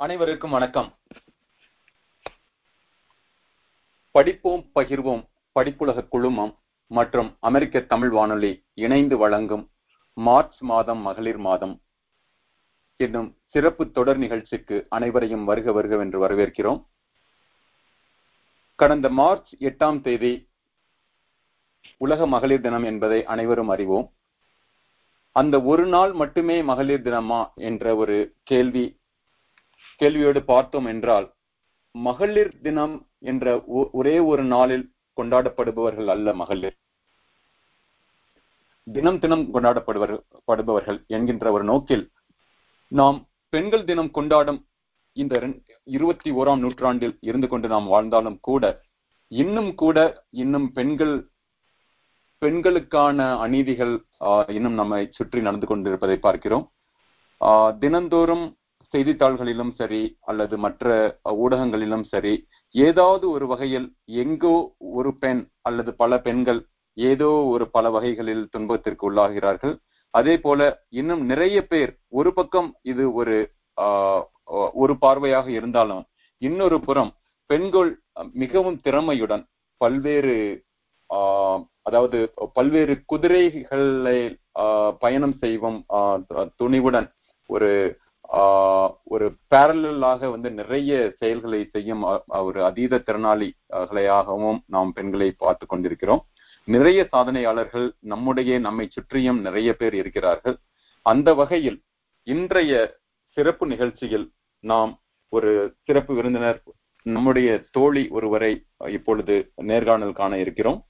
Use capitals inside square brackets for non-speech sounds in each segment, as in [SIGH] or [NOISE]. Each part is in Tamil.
அனைவருக்கும் வணக்கம். படிப்போம் பகிர்வோம் படிப்புலக குழுமம் மற்றும் அமெரிக்க தமிழ் வானொலி இணைந்து வழங்கும் மார்ச் மாதம் மகளிர் மாதம் என்னும் சிறப்பு தொடர் நிகழ்ச்சிக்கு அனைவரையும் வருக வருக என்று வரவேற்கிறோம். கடந்த மார்ச் எட்டாம் தேதி உலக மகளிர் தினம் என்பதை அனைவரும் அறிவோம். அந்த ஒரு நாள் மட்டுமே மகளிர் தினமா என்ற ஒரு கேள்வி கேள்வியோடு பார்த்தோம் என்றால் மகளிர் தினம் என்ற ஒரே ஒரு நாளில் கொண்டாடப்படுபவர்கள் அல்ல மகளிர். தினம் தினம் கொண்டாடப்படுபவர்கள் என்கின்ற ஒரு நோக்கில் நாம் பெண்கள் தினம் கொண்டாடும் இந்த இருபத்தி ஓராம் நூற்றாண்டில் இருந்து கொண்டு நாம் வாழ்ந்தாலும் கூட இன்னும் கூட இன்னும் பெண்கள் பெண்களுக்கான அநீதிகள் இன்னும் நம்மை சுற்றி நடந்து கொண்டிருப்பதை பார்க்கிறோம். தினந்தோறும் செய்தித்தாள்களிலும் சரி அல்லது மற்ற ஊடகங்களிலும் சரி ஏதாவது ஒரு வகையில் எங்கோ ஒரு பெண் அல்லது பல பெண்கள் ஏதோ ஒரு பல வகைகளில் துன்பத்திற்கு உள்ளாகிறார்கள். அதே போல இன்னும் நிறைய பேர் ஒரு பக்கம் இது ஒரு ஒரு பார்வையாக இருந்தாலும் இன்னொரு புறம் பெண்கள் மிகவும் திறமையுடன் பல்வேறு அதாவது பல்வேறு குதிரைகளை பயணம் செய்வோம் துணிவுடன் ஒரு ஒரு பேரலாக வந்து நிறைய செயல்களை செய்யும் ஒரு அதீத திறனாளிகளையாகவும் நாம் பெண்களை பார்த்து கொண்டிருக்கிறோம். நிறைய சாதனையாளர்கள் நம்முடைய நம்மை சுற்றியும் நிறைய பேர் இருக்கிறார்கள். அந்த வகையில் இன்றைய சிறப்பு நிகழ்ச்சியில் நாம் ஒரு சிறப்பு விருந்தினர் நம்முடைய தோழி ஒருவரை இப்பொழுது நேர்காணல் காண இருக்கிறோம்.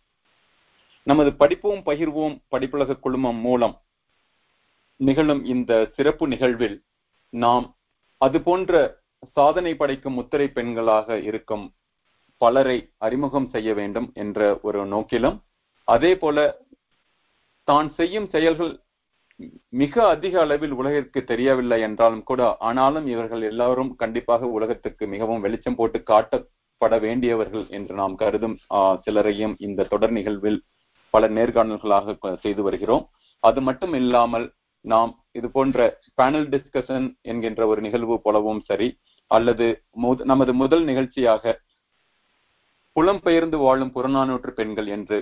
நமது படிப்போம் பகிர்வோம் படிப்புலக குழுமம் மூலம் நிகழும் இந்த சிறப்பு நிகழ்வில் நாம் அது போன்ற சாதனை படைக்கும் முத்திரை பெண்களாக இருக்கும் பலரை அறிமுகம் செய்ய வேண்டும் என்ற ஒரு நோக்கிலும் அதே போல தான் செய்யும் செயல்கள் மிக அதிக அளவில் உலகிற்கு தெரியவில்லை என்றாலும் கூட ஆனாலும் இவர்கள் எல்லாரும் கண்டிப்பாக உலகத்துக்கு மிகவும் வெளிச்சம் போட்டு காட்டப்பட வேண்டியவர்கள் என்று நாம் கருதும் சிலரையும் இந்த தொடர் நிகழ்வில் பல நேர்காணல்களாக செய்து வருகிறோம். அது மட்டும் இல்லாமல் நாம் இது போன்ற பேனல் டிஸ்கஷன் என்கின்ற ஒரு நிகழ்வு போலவும் சரி அல்லது நமது முதல் நிகழ்ச்சியாக புலம்பெயர்ந்து வாழும் புறநானூற்று பெண்கள் என்று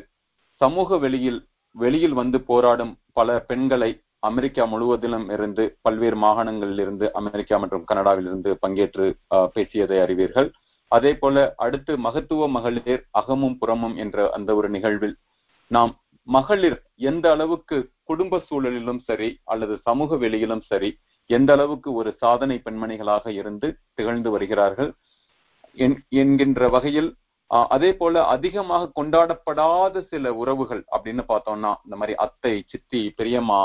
சமூக வெளியில் வெளியில் வந்து போராடும் பல பெண்களை அமெரிக்கா முழுவதிலும் இருந்து பல்வேறு மாகாணங்களில் இருந்து அமெரிக்கா மற்றும் கனடாவில் இருந்து பங்கேற்று பேசியதை அறிவீர்கள். அதே போல அடுத்து மகத்துவ மகளிர் அகமும் புறமும் என்ற அந்த ஒரு நிகழ்வில் நாம் மகளிர் எந்த அளவுக்கு குடும்ப சூழலிலும் சரி அல்லது சமூக வெளியிலும் சரி எந்த அளவுக்கு ஒரு சாதனை பெண்மணிகளாக இருந்து திகழ்ந்து வருகிறார்கள் என்கின்ற வகையில் அதே போல அதிகமாக கொண்டாடப்படாத சில உறவுகள் அப்படின்னு பார்த்தோம்னா இந்த மாதிரி அத்தை சித்தி பெரியம்மா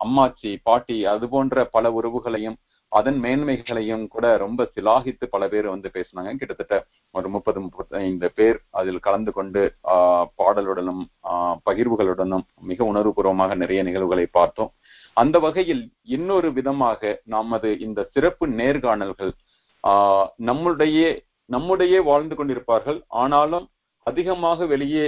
அம்மாச்சி பாட்டி அது போன்ற பல உறவுகளையும் அதன் மேன்மைகளையும் கூட ரொம்ப சிலாகித்து பல பேர் வந்து பேசினாங்க. கிட்டத்தட்ட ஒரு முப்பது முப்பத்தைந்து பேர் அதில் கலந்து கொண்டு பாடலுடனும் பகிர்வுகளுடனும் மிக உணர்வுபூர்வமாக நிறைய நிகழ்வுகளை பார்த்தோம். அந்த வகையில் இன்னொரு விதமாக நமது இந்த சிறப்பு நேர்காணல்கள் நம்முடைய நம்முடைய வாழ்ந்து கொண்டிருப்பார்கள். ஆனாலும் அதிகமாக வெளியே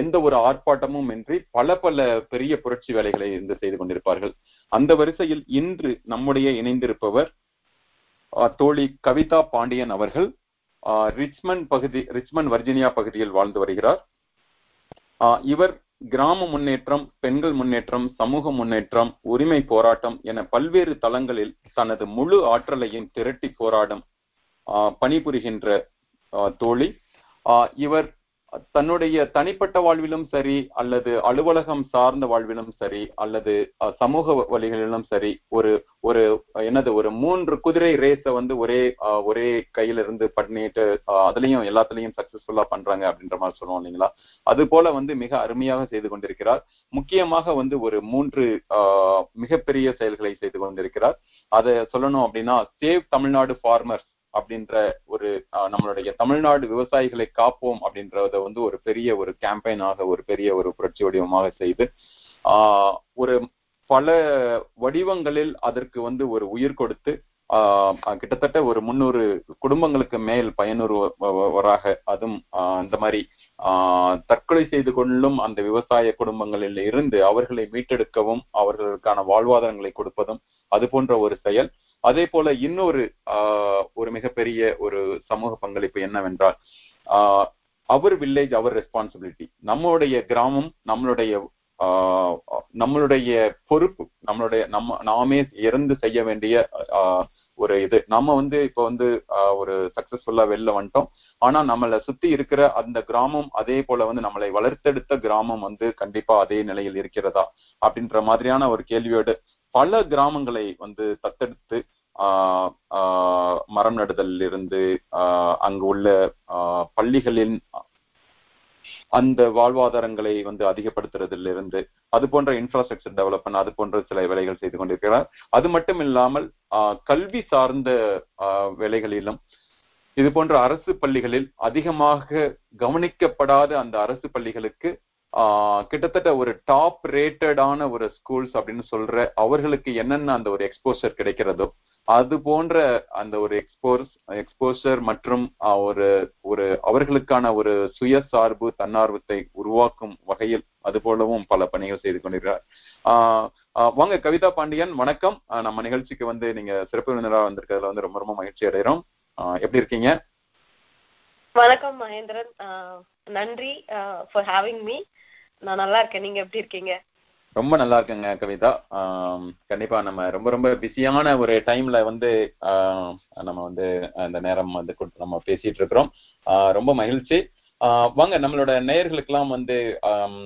எந்த ஒரு ஆர்ப்பாட்டமும் இன்றி பல பல பெரிய புரட்சி வேலைகளை இருந்து செய்து கொண்டிருப்பார்கள். அந்த வரிசையில் இன்று நம்முடைய இணைந்திருப்பவர் தோழி கவிதா பாண்டியன் அவர்கள் ரிச்மண்ட் பகுதி ரிச்மண்ட் வர்ஜினியா பகுதியில் வாழ்ந்து வருகிறார். இவர் கிராம முன்னேற்றம் பெண்கள் முன்னேற்றம் சமூக முன்னேற்றம் உரிமை போராட்டம் என பல்வேறு தளங்களில் தனது முழு ஆற்றலையும் திரட்டி போராடும் பணிபுரிகின்ற தோழி. இவர் தன்னுடைய தனிப்பட்ட வாழ்விலும் சரி அல்லது அலுவலகம் சார்ந்த வாழ்விலும் சரி அல்லது சமூக வழிகளிலும் சரி ஒரு ஒரு என்னது ஒரு மூன்று குதிரை ரேஸ வந்து ஒரே ஒரே கையில இருந்து பண்ணிட்டு அதுலயும் எல்லாத்துலயும் சக்சஸ்ஃபுல்லா பண்றாங்க அப்படின்ற மாதிரி சொல்லுவோம் இல்லைங்களா? அது போல வந்து மிக அருமையாக செய்து கொண்டிருக்கிறார். முக்கியமாக வந்து ஒரு மூன்று மிகப்பெரிய செயல்களை செய்து கொண்டிருக்கிறார். அதை சொல்லணும் அப்படின்னா சேவ் தமிழ்நாடு ஃபார்மர்ஸ் அப்படின்ற ஒரு நம்மளுடைய தமிழ்நாடு விவசாயிகளை காப்போம் அப்படின்றத வந்து ஒரு பெரிய ஒரு கேம்பெயினாக ஒரு பெரிய ஒரு புரட்சி வடிவமாக செய்து ஒரு பல வடிவங்களில் அதற்கு வந்து ஒரு உயிர் கொடுத்து கிட்டத்தட்ட ஒரு முன்னூறு குடும்பங்களுக்கு மேல் பயனுறுவராக அதுவும் இந்த மாதிரி தற்கொலை செய்து கொள்ளும் அந்த விவசாய குடும்பங்களில் இருந்து அவர்களை மீட்டெடுக்கவும் அவர்களுக்கான வாழ்வாதாரங்களை கொடுப்பதும் அது போன்ற ஒரு செயல் அதே போல இன்னொரு ஆஹ், ஒரு மிகப்பெரிய ஒரு சமூக பங்களிப்பு என்னவென்றால் ஆஹ், அவர் வில்லேஜ் அவர் ரெஸ்பான்சிபிலிட்டி நம்மளுடைய கிராமம் நம்மளுடைய ஆஹ், நம்மளுடைய பொறுப்பு நம்மளுடைய நம்ம நாமே இறந்து செய்ய வேண்டிய ஆஹ், ஒரு இது. நம்ம வந்து இப்ப வந்து ஆஹ், ஒரு சக்சஸ்ஃபுல்லா வெளில வந்துட்டோம். ஆனா நம்மளை சுத்தி இருக்கிற அந்த கிராமம் அதே போல வந்து நம்மளை வளர்த்தெடுத்த கிராமம் வந்து கண்டிப்பா அதே நிலையில் இருக்கிறதா? அப்படின்ற மாதிரியான ஒரு கேள்வியோடு பல கிராமங்களை வந்து தத்தெடுத்து ஆஹ் ஆஹ் மரம் நடுதலில் இருந்து ஆஹ் அங்கு உள்ள ஆஹ் பள்ளிகளின் அந்த வாழ்வாதாரங்களை வந்து அதிகப்படுத்துறதுல இருந்து அது போன்ற இன்ஃப்ராஸ்ட்ரக்சர் டெவலப்மெண்ட் அது போன்ற சில வேலைகள் செய்து கொண்டிருக்கிறார். அது மட்டும் இல்லாமல் ஆஹ் கல்வி சார்ந்த ஆஹ் வேலைகளிலும் இது போன்ற அரசு பள்ளிகளில் அதிகமாக கவனிக்கப்படாத அந்த அரசு பள்ளிகளுக்கு கிட்டத்தட்ட ஒரு டாப் ரேட்டடான ஒரு ஸ்கூல்ஸ் அப்படின்னு சொல்ற அவர்களுக்கு என்னென்ன அந்த ஒரு எக்ஸ்போசர் கிடைக்கிறதோ அது போன்ற அந்த ஒரு எக்ஸ்போர்ஸ் எக்ஸ்போசர் மற்றும் ஒரு ஒரு அவர்களுக்கான ஒரு சுயசார்பு தன்னார்வத்தை உருவாக்கும் வகையில் அது போலவும் பல பணிகள் செய்து கொண்டிருக்கிறார். ஆஹ் வாங்க கவிதா பாண்டியன் வணக்கம். நம்ம நிகழ்ச்சிக்கு வந்து நீங்க சிறப்பு விருந்தினராக வந்திருக்கிறதுல வந்து ரொம்ப ரொம்ப மகிழ்ச்சி அடைகிறோம். எப்படி இருக்கீங்க? வணக்கம் மகேந்திரன். நன்றி ஃபார் ஹேவிங் மீ நான் நல்லா இருக்கேன். நீங்க எப்படி இருக்கீங்க? ரொம்ப நல்லா இருக்குங்க கவிதா. கண்டிப்பா நம்ம ரொம்ப ரொம்ப பிஸியான ஒரு டைம்ல வந்து ஆஹ், நம்ம வந்து அந்த நேரம் வந்து கொடுத்து நம்ம பேசிட்டு இருக்கிறோம். ரொம்ப மகிழ்ச்சி. ஆஹ், வாங்க நம்மளோட நேயர்களுக்கெல்லாம் வந்து ஆஹ்,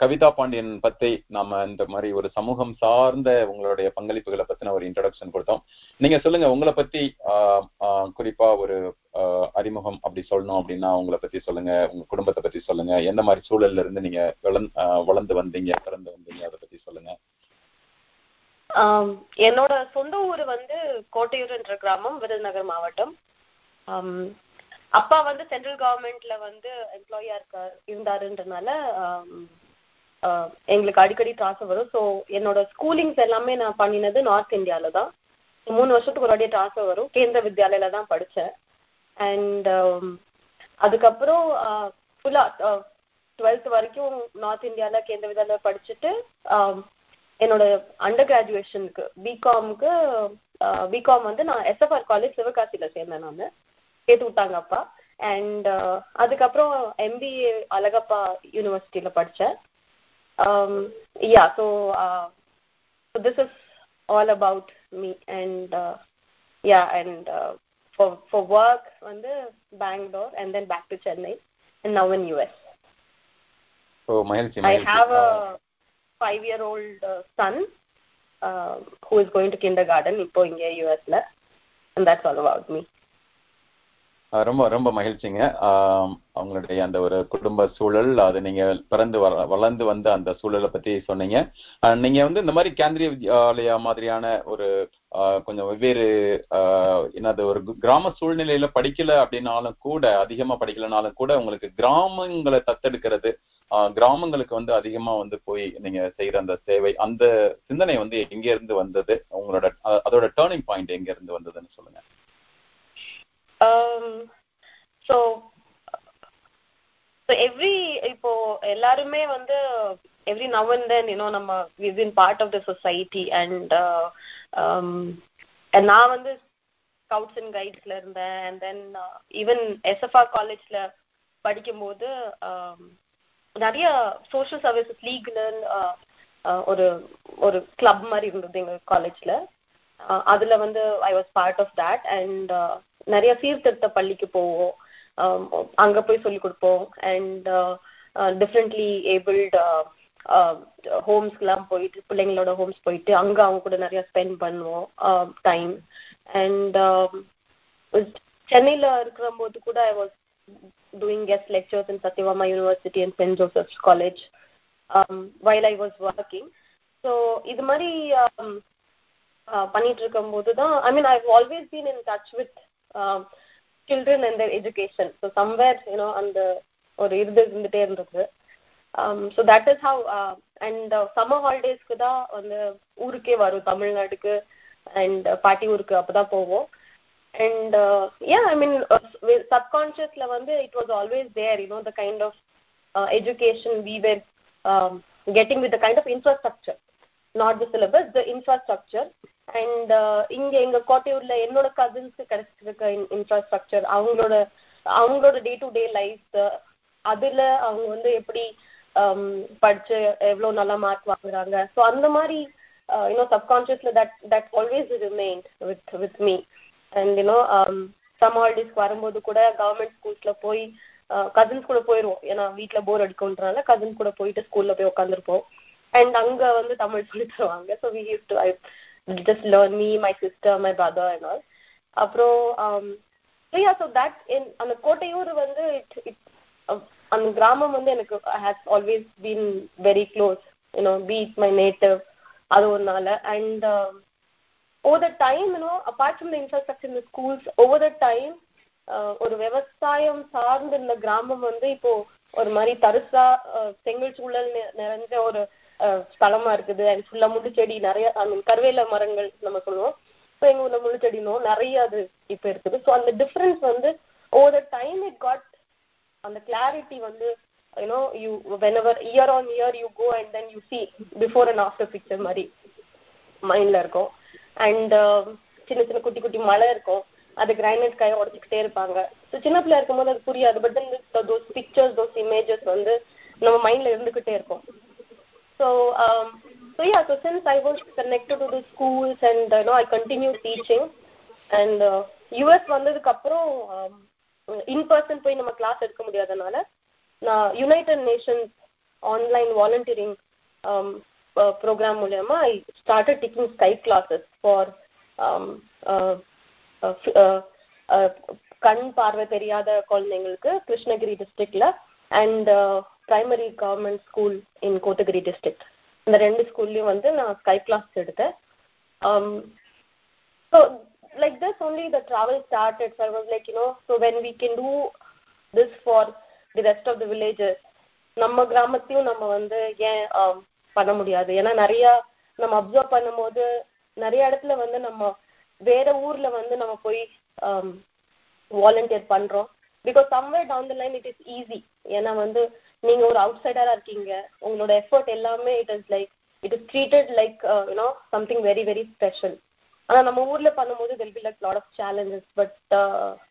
கவிதா பாண்டியன் பத்தி நாம இந்த மாதிரி ஒரு சமூகம் சார்ந்த உங்களுடைய பங்களிப்புகளை பத்தின ஒரு இன்ட்ரடக்ஷன் கொடுத்தோம். நீங்க சொல்லுங்க உங்களை பத்தி ஆஹ், ஆஹ், குறிப்பா ஒரு ஆஹ், அறிமுகம் அப்படி சொல்லணும் அப்படின்னா உங்களை பத்தி சொல்லுங்க உங்க குடும்பத்தை பத்தி சொல்லுங்க எந்த மாதிரி சூழல்ல இருந்து நீங்க வளர்ந்து வளர்ந்து வந்தீங்க பிறந்து வந்தீங்க அதை பத்தி சொல்லுங்க. என்னோட சொந்த ஊர் வந்து கோட்டையூர் என்ற கிராமம் விருதுநகர் மாவட்டம். அப்பா வந்து சென்ட்ரல் கவர்மெண்ட்ல வந்து எம்ப்ளாயியா இருக்க இருந்தாருன்றனால எங்களுக்கு அடிக்கடி ட்ரான்ஸ்ஃபர் வரும். ஸோ என்னோட ஸ்கூலிங்ஸ் எல்லாமே நான் பண்ணினது நார்த் இந்தியாவில தான். மூணு வருஷத்துக்கு ஒரு வாட்டி வரும். கேந்திர வித்யாலயில தான் படித்தேன் அண்ட் அதுக்கப்புறம் ஃபுல்லா டுவெல்த் வரைக்கும் நார்த் இந்தியாவில் கேந்திர வித்யாலயா படிச்சுட்டு என்னோட அண்டர் கிராஜுவேஷனுக்கு பிகாம்க்கு பிகாம் வந்து நான் எஸ்எஃப்ஆர் காலேஜ் சிவகாசியில் சேர்ந்தேன் நான். சேர்த்து விட்டாங்க அப்பா அண்ட் அதுக்கப்புறம் எம்பிஏ அழகப்பா யூனிவர்சிட்டியில படித்தேன் yeah so this is all about me and yeah and for for work வந்து Bangalore and then back to Chennai and now in US. ஓ மகிழ்ச்சி I மகிழ்ச்சி have a five year old uh, son uh, who is going to kindergarten இப்போ இங்க யூஎஸ்ல and that's all about me. ரொம்ப ரொம்ப மகிழ்ச்சிங்க. ஆஹ் அவங்களுடைய அந்த ஒரு குடும்ப சூழல் அது நீங்க பிறந்து வள- வளர்ந்து வந்த அந்த சூழலை பத்தி சொன்னீங்க. நீங்க வந்து இந்த மாதிரி கேந்திரிய வித்யாலயா மாதிரியான ஒரு ஆஹ் கொஞ்சம் வெவ்வேறு ஆஹ் என்னது ஒரு கிராம சூழ்நிலையில படிக்கல அப்படின்னாலும் கூட அதிகமா படிக்கலனாலும் கூட உங்களுக்கு கிராமங்களை தத்தெடுக்கிறது ஆஹ் கிராமங்களுக்கு வந்து அதிகமா வந்து போய் நீங்க செய்யற அந்த சேவை அந்த சிந்தனை வந்து எங்க இருந்து வந்தது? உங்களோட அதோட டேர்னிங் பாயிண்ட் எங்க இருந்து வந்ததுன்னு சொல்லுங்க. Um, so so every இப்போ எல்லாருமே வந்து every now and then you know நம்ம we've been part of the society and uh, um, and நான் வந்து ஸ்கவுட்ஸ் அண்ட் கைட்ஸ்ல இருந்தேன். அண்ட் தென் ஈவன் எஸ்எஃப்ஆர் காலேஜ்ல படிக்கும்போது um, நிறைய சோஷியல் சர்வீசஸ் லீக்ல ஒரு ஒரு கிளப் மாதிரி இருந்தது எங்க காலேஜ்ல அதுல வந்து I was part of that and நிறைய சீர்திருத்த பள்ளிக்கு போவோம். அங்க போய் சொல்லி கொடுப்போம். அண்ட் டிஃப்ரெண்ட்லி ஏபிள்டு ஹோம்ஸ்க்குலாம் போயிட்டு பிள்ளைங்களோட ஹோம்ஸ் போயிட்டு அங்க அவங்க கூட நிறைய ஸ்பெண்ட் பண்ணுவோம் um, டைம் அண்ட் um, சென்னையில இருக்கிற போது கூட I was doing guest lectures in Satyavama university and Saint Joseph's college while I was working so இது மாதிரி um, uh, பண்ணிட்டு இருக்கும் போது தான் I mean I always been in touch with children and their education so somewhere you know அந்த ஒரு இது இருந்துட்டே இருந்தது so that is how and summer ஹாலிடேஸ்க்கு தான் வந்து ஊருக்கே வரும் தமிழ்நாட்டுக்கு அண்ட் பாட்டி ஊருக்கு அப்பதான் போவோம் and uh, yeah i mean uh, with subconsciously வந்து it was always there you know the kind of uh, education we were um, getting with the kind of infrastructure Not the syllabus the infrastructure and இங்க எங்க கோட்டையூர்ல என்னோட கசின்ஸ்க்கு கிடைச்சிருக்க இன்ஃப்ராஸ்ட்ரக்சர் அவங்களோட அவங்களோட டே டு டே லைஃப் அதுல அவங்க வந்து எப்படி um, படிச்சு எவ்வளவு நல்லா மார்க் வாங்குறாங்க. ஸோ அந்த மாதிரி you know சப்கான்சியஸ்ல that that always remain with with me and you know some ஹாலிடேஸ்க்கு வரும்போது கூட கவர்மெண்ட் ஸ்கூல்ஸ்ல போய் uh, கசின்ஸ் கூட போயிடுவோம் ஏன்னா வீட்டுல போர் அடிக்கும்ன்றனால கசின்ஸ் கூட போயிட்டு ஸ்கூல்ல போய் உட்காந்துருப்போம் அண்ட் அங்க வந்து தமிழ் சொல்லி தருவாங்க. So we use to I just learn me my sister my brother and all அப்புறம் யா ஸோ தட் இன் அந்த கோட்டையூர் வந்து இட் இட் அந்த கிராமம் வந்து எனக்கு has always been very close you know be it my native அது ஒருனால and over the time you know apart from the infrastructure இந்த ஸ்கூல்ஸ் ஓவர் த டைம் ஒரு விவசாயம் சார்ந்த இந்த கிராமம் வந்து இப்போ ஒரு மாதிரி தரிசா செங்கல் சூழல் நிறைஞ்ச ஒரு ஸ்தலமா இருக்குது. அண்ட் ஃபுல்லா முள்ளு செடி நிறைய ஐ மீன் கருவேல மரங்கள் நம்ம சொல்லுவோம். ஸோ எங்க ஊர்ல முள்ளு செடினோ நிறைய அது இப்போ இருக்குது. ஸோ அந்த டிஃபரன்ஸ் வந்து over the time it got அந்த கிளாரிட்டி வந்து you know you whenever year on year you go and then you see before and after picture மாதிரி மைண்ட்ல இருக்கும். அண்ட் சின்ன சின்ன குட்டி குட்டி மலை இருக்கும். அது கிரைனைட் காய உடச்சிக்கிட்டே இருப்பாங்க. ஸோ சின்ன பிள்ளை இருக்கும்போது அது புரியாது. But then those pictures those images வந்து நம்ம மைண்ட்ல இருந்துகிட்டே இருக்கும். So so yeah so since I was connected to the schools and you know I continue teaching and US வந்ததுக்கு அப்புறம் இன் பர்சன் போய் நம்ம கிளாஸ் எடுக்க முடியாதனால நான் United Nations online volunteering program மூலயமா I started teaching Skype classes for கண் பார்வை தெரியாத குழந்தைங்களுக்கு கிருஷ்ணகிரி டிஸ்ட்ரிக்ட்ல and primary government school in Kotagiri district இந்த ரெண்டு ஸ்கூல்லையும் வந்து நான் ஸ்கை கிளாஸ் எடுத்தேன். Um, so like this only the travel started so i was like you know so when we can do this for the rest of நம்ம கிராமத்தையும் நம்ம வந்து ஏன் um, பண்ண முடியாது? ஏன்னா நிறையா நம்ம அப்சர்வ் பண்ணும்போது நிறைய இடத்துல வந்து நம்ம வேற ஊர்ல வந்து நம்ம போய் um, வாலண்டியர் பண்றோம். Because somewhere down the line it is easy ஏன்னா வந்து நீங்க ஒரு அவுட் சைடரா இருக்கீங்க. உங்களோட எஃபர்ட் எல்லாமே it is like it is treated like you know something very very special ஆனா நம்ம ஊர்ல பண்ணும்போது there'll be like lot of challenges but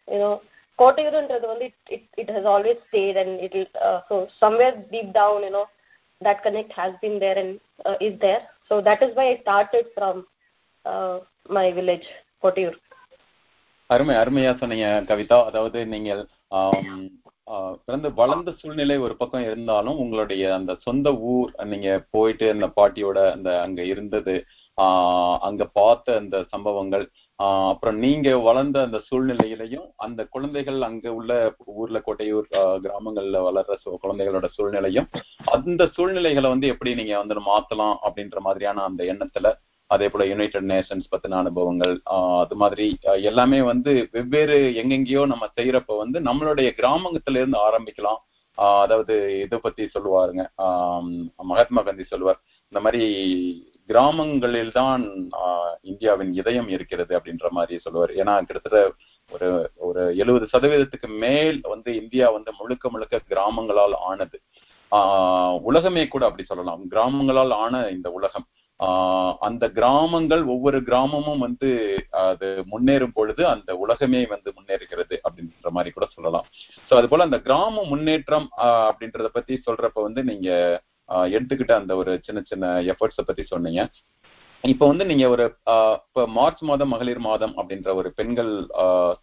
you know கோட்டையூர்ன்றது வந்து it it has always stayed and it so somewhere deep down you know that connect has been there and is there so that is why I started from my village Kottaiyur அருமை அருமையா சொன்னீங்க கவிதா. அதாவது நீங்கள் um, பிறந்து வளர்ந்த சூழ்நிலை ஒரு பக்கம் இருந்தாலும் உங்களுடைய அந்த சொந்த ஊர் நீங்க போயிட்டு அந்த பாட்டியோட அந்த அங்க இருந்தது ஆஹ் அங்க பார்த்த அந்த சம்பவங்கள் ஆஹ் அப்புறம் நீங்க வளர்ந்த அந்த சூழ்நிலையிலையும் அந்த குழந்தைகள் அங்க உள்ள ஊர்ல கோட்டையூர் கிராமங்கள்ல வளர்ற குழந்தைகளோட சூழ்நிலையும் அந்த சூழ்நிலைகளை வந்து எப்படி நீங்க வந்து மாத்தலாம் அப்படின்ற மாதிரியான அந்த எண்ணத்துல அதே போல யுனைடெட் நேஷன்ஸ் பத்தின அனுபவங்கள் அது மாதிரி எல்லாமே வந்து வெவ்வேறு எங்கெங்கேயோ நம்ம செய்யறப்ப வந்து நம்மளுடைய கிராமத்துல இருந்து ஆரம்பிக்கலாம் அதாவது இதை பத்தி சொல்லுவாருங்க மகாத்மா காந்தி சொல்லுவார் இந்த மாதிரி கிராமங்களில் தான் இந்தியாவின் இதயம் இருக்கிறது அப்படின்ற மாதிரி சொல்லுவார். ஏன்னா கிட்டத்தட்ட ஒரு ஒரு எழுபது சதவீதத்துக்கு மேல் வந்து இந்தியா வந்து முழுக்க முழுக்க கிராமங்களால் ஆனது. ஆஹ் உலகமே கூட அப்படி சொல்லலாம். கிராமங்களால் ஆன இந்த உலகம். அந்த கிராமங்கள் ஒவ்வொரு கிராமமும் வந்து அது முன்னேறும் பொழுது அந்த உலகமே வந்து முன்னேறுகிறது அப்படின்ற மாதிரி கூட சொல்லலாம். சோ அது போல அந்த கிராம முன்னேற்றம் அப்படின்றத பத்தி சொல்றப்ப வந்து நீங்க எடுத்துக்கிட்ட அந்த ஒரு சின்ன சின்ன எஃபர்ட்ஸை பத்தி சொன்னீங்க. இப்ப வந்து நீங்க ஒரு இப்ப மார்ச் மாதம் மகளிர் மாதம் அப்படின்ற ஒரு பெண்கள்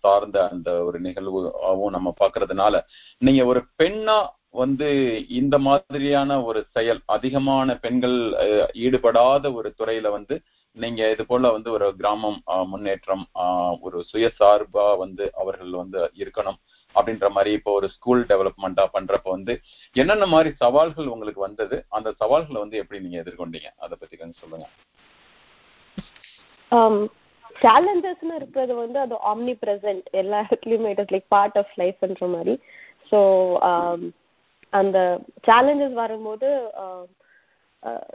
சார்ந்த அந்த ஒரு நிகழ்வும் நம்ம பாக்குறதுனால நீங்க ஒரு பெண்ணா வந்து இந்த மாதிரியான ஒரு செயல் அதிகமான பெண்கள் ஈடுபடாத ஒரு துறையில வந்து நீங்க இது போல வந்து ஒரு கிராமம் முன்னேற்றம் ஒரு சுயசார்பா வந்து அவர்கள் வந்து இருக்கணும் அப்படின்ற மாதிரி இப்போ ஒரு ஸ்கூல் டெவலப்மெண்டா பண்றப்ப வந்து என்னென்ன மாதிரி சவால்கள் உங்களுக்கு வந்தது? அந்த சவால்களை வந்து எப்படி நீங்க எதிர்கொண்டீங்க? அதை பத்தி கொஞ்சம் சொல்லுங்க. Um, சேலஞ்சஸ்னு இருக்கிறது வந்து அது ஆம்னி பிரசன்ட் எல்லா இடத்துலயுமே it is like part of லைஃப்ன்ற மாதிரி. ஸோ um, அந்த சேலஞ்சஸ் வரும்போது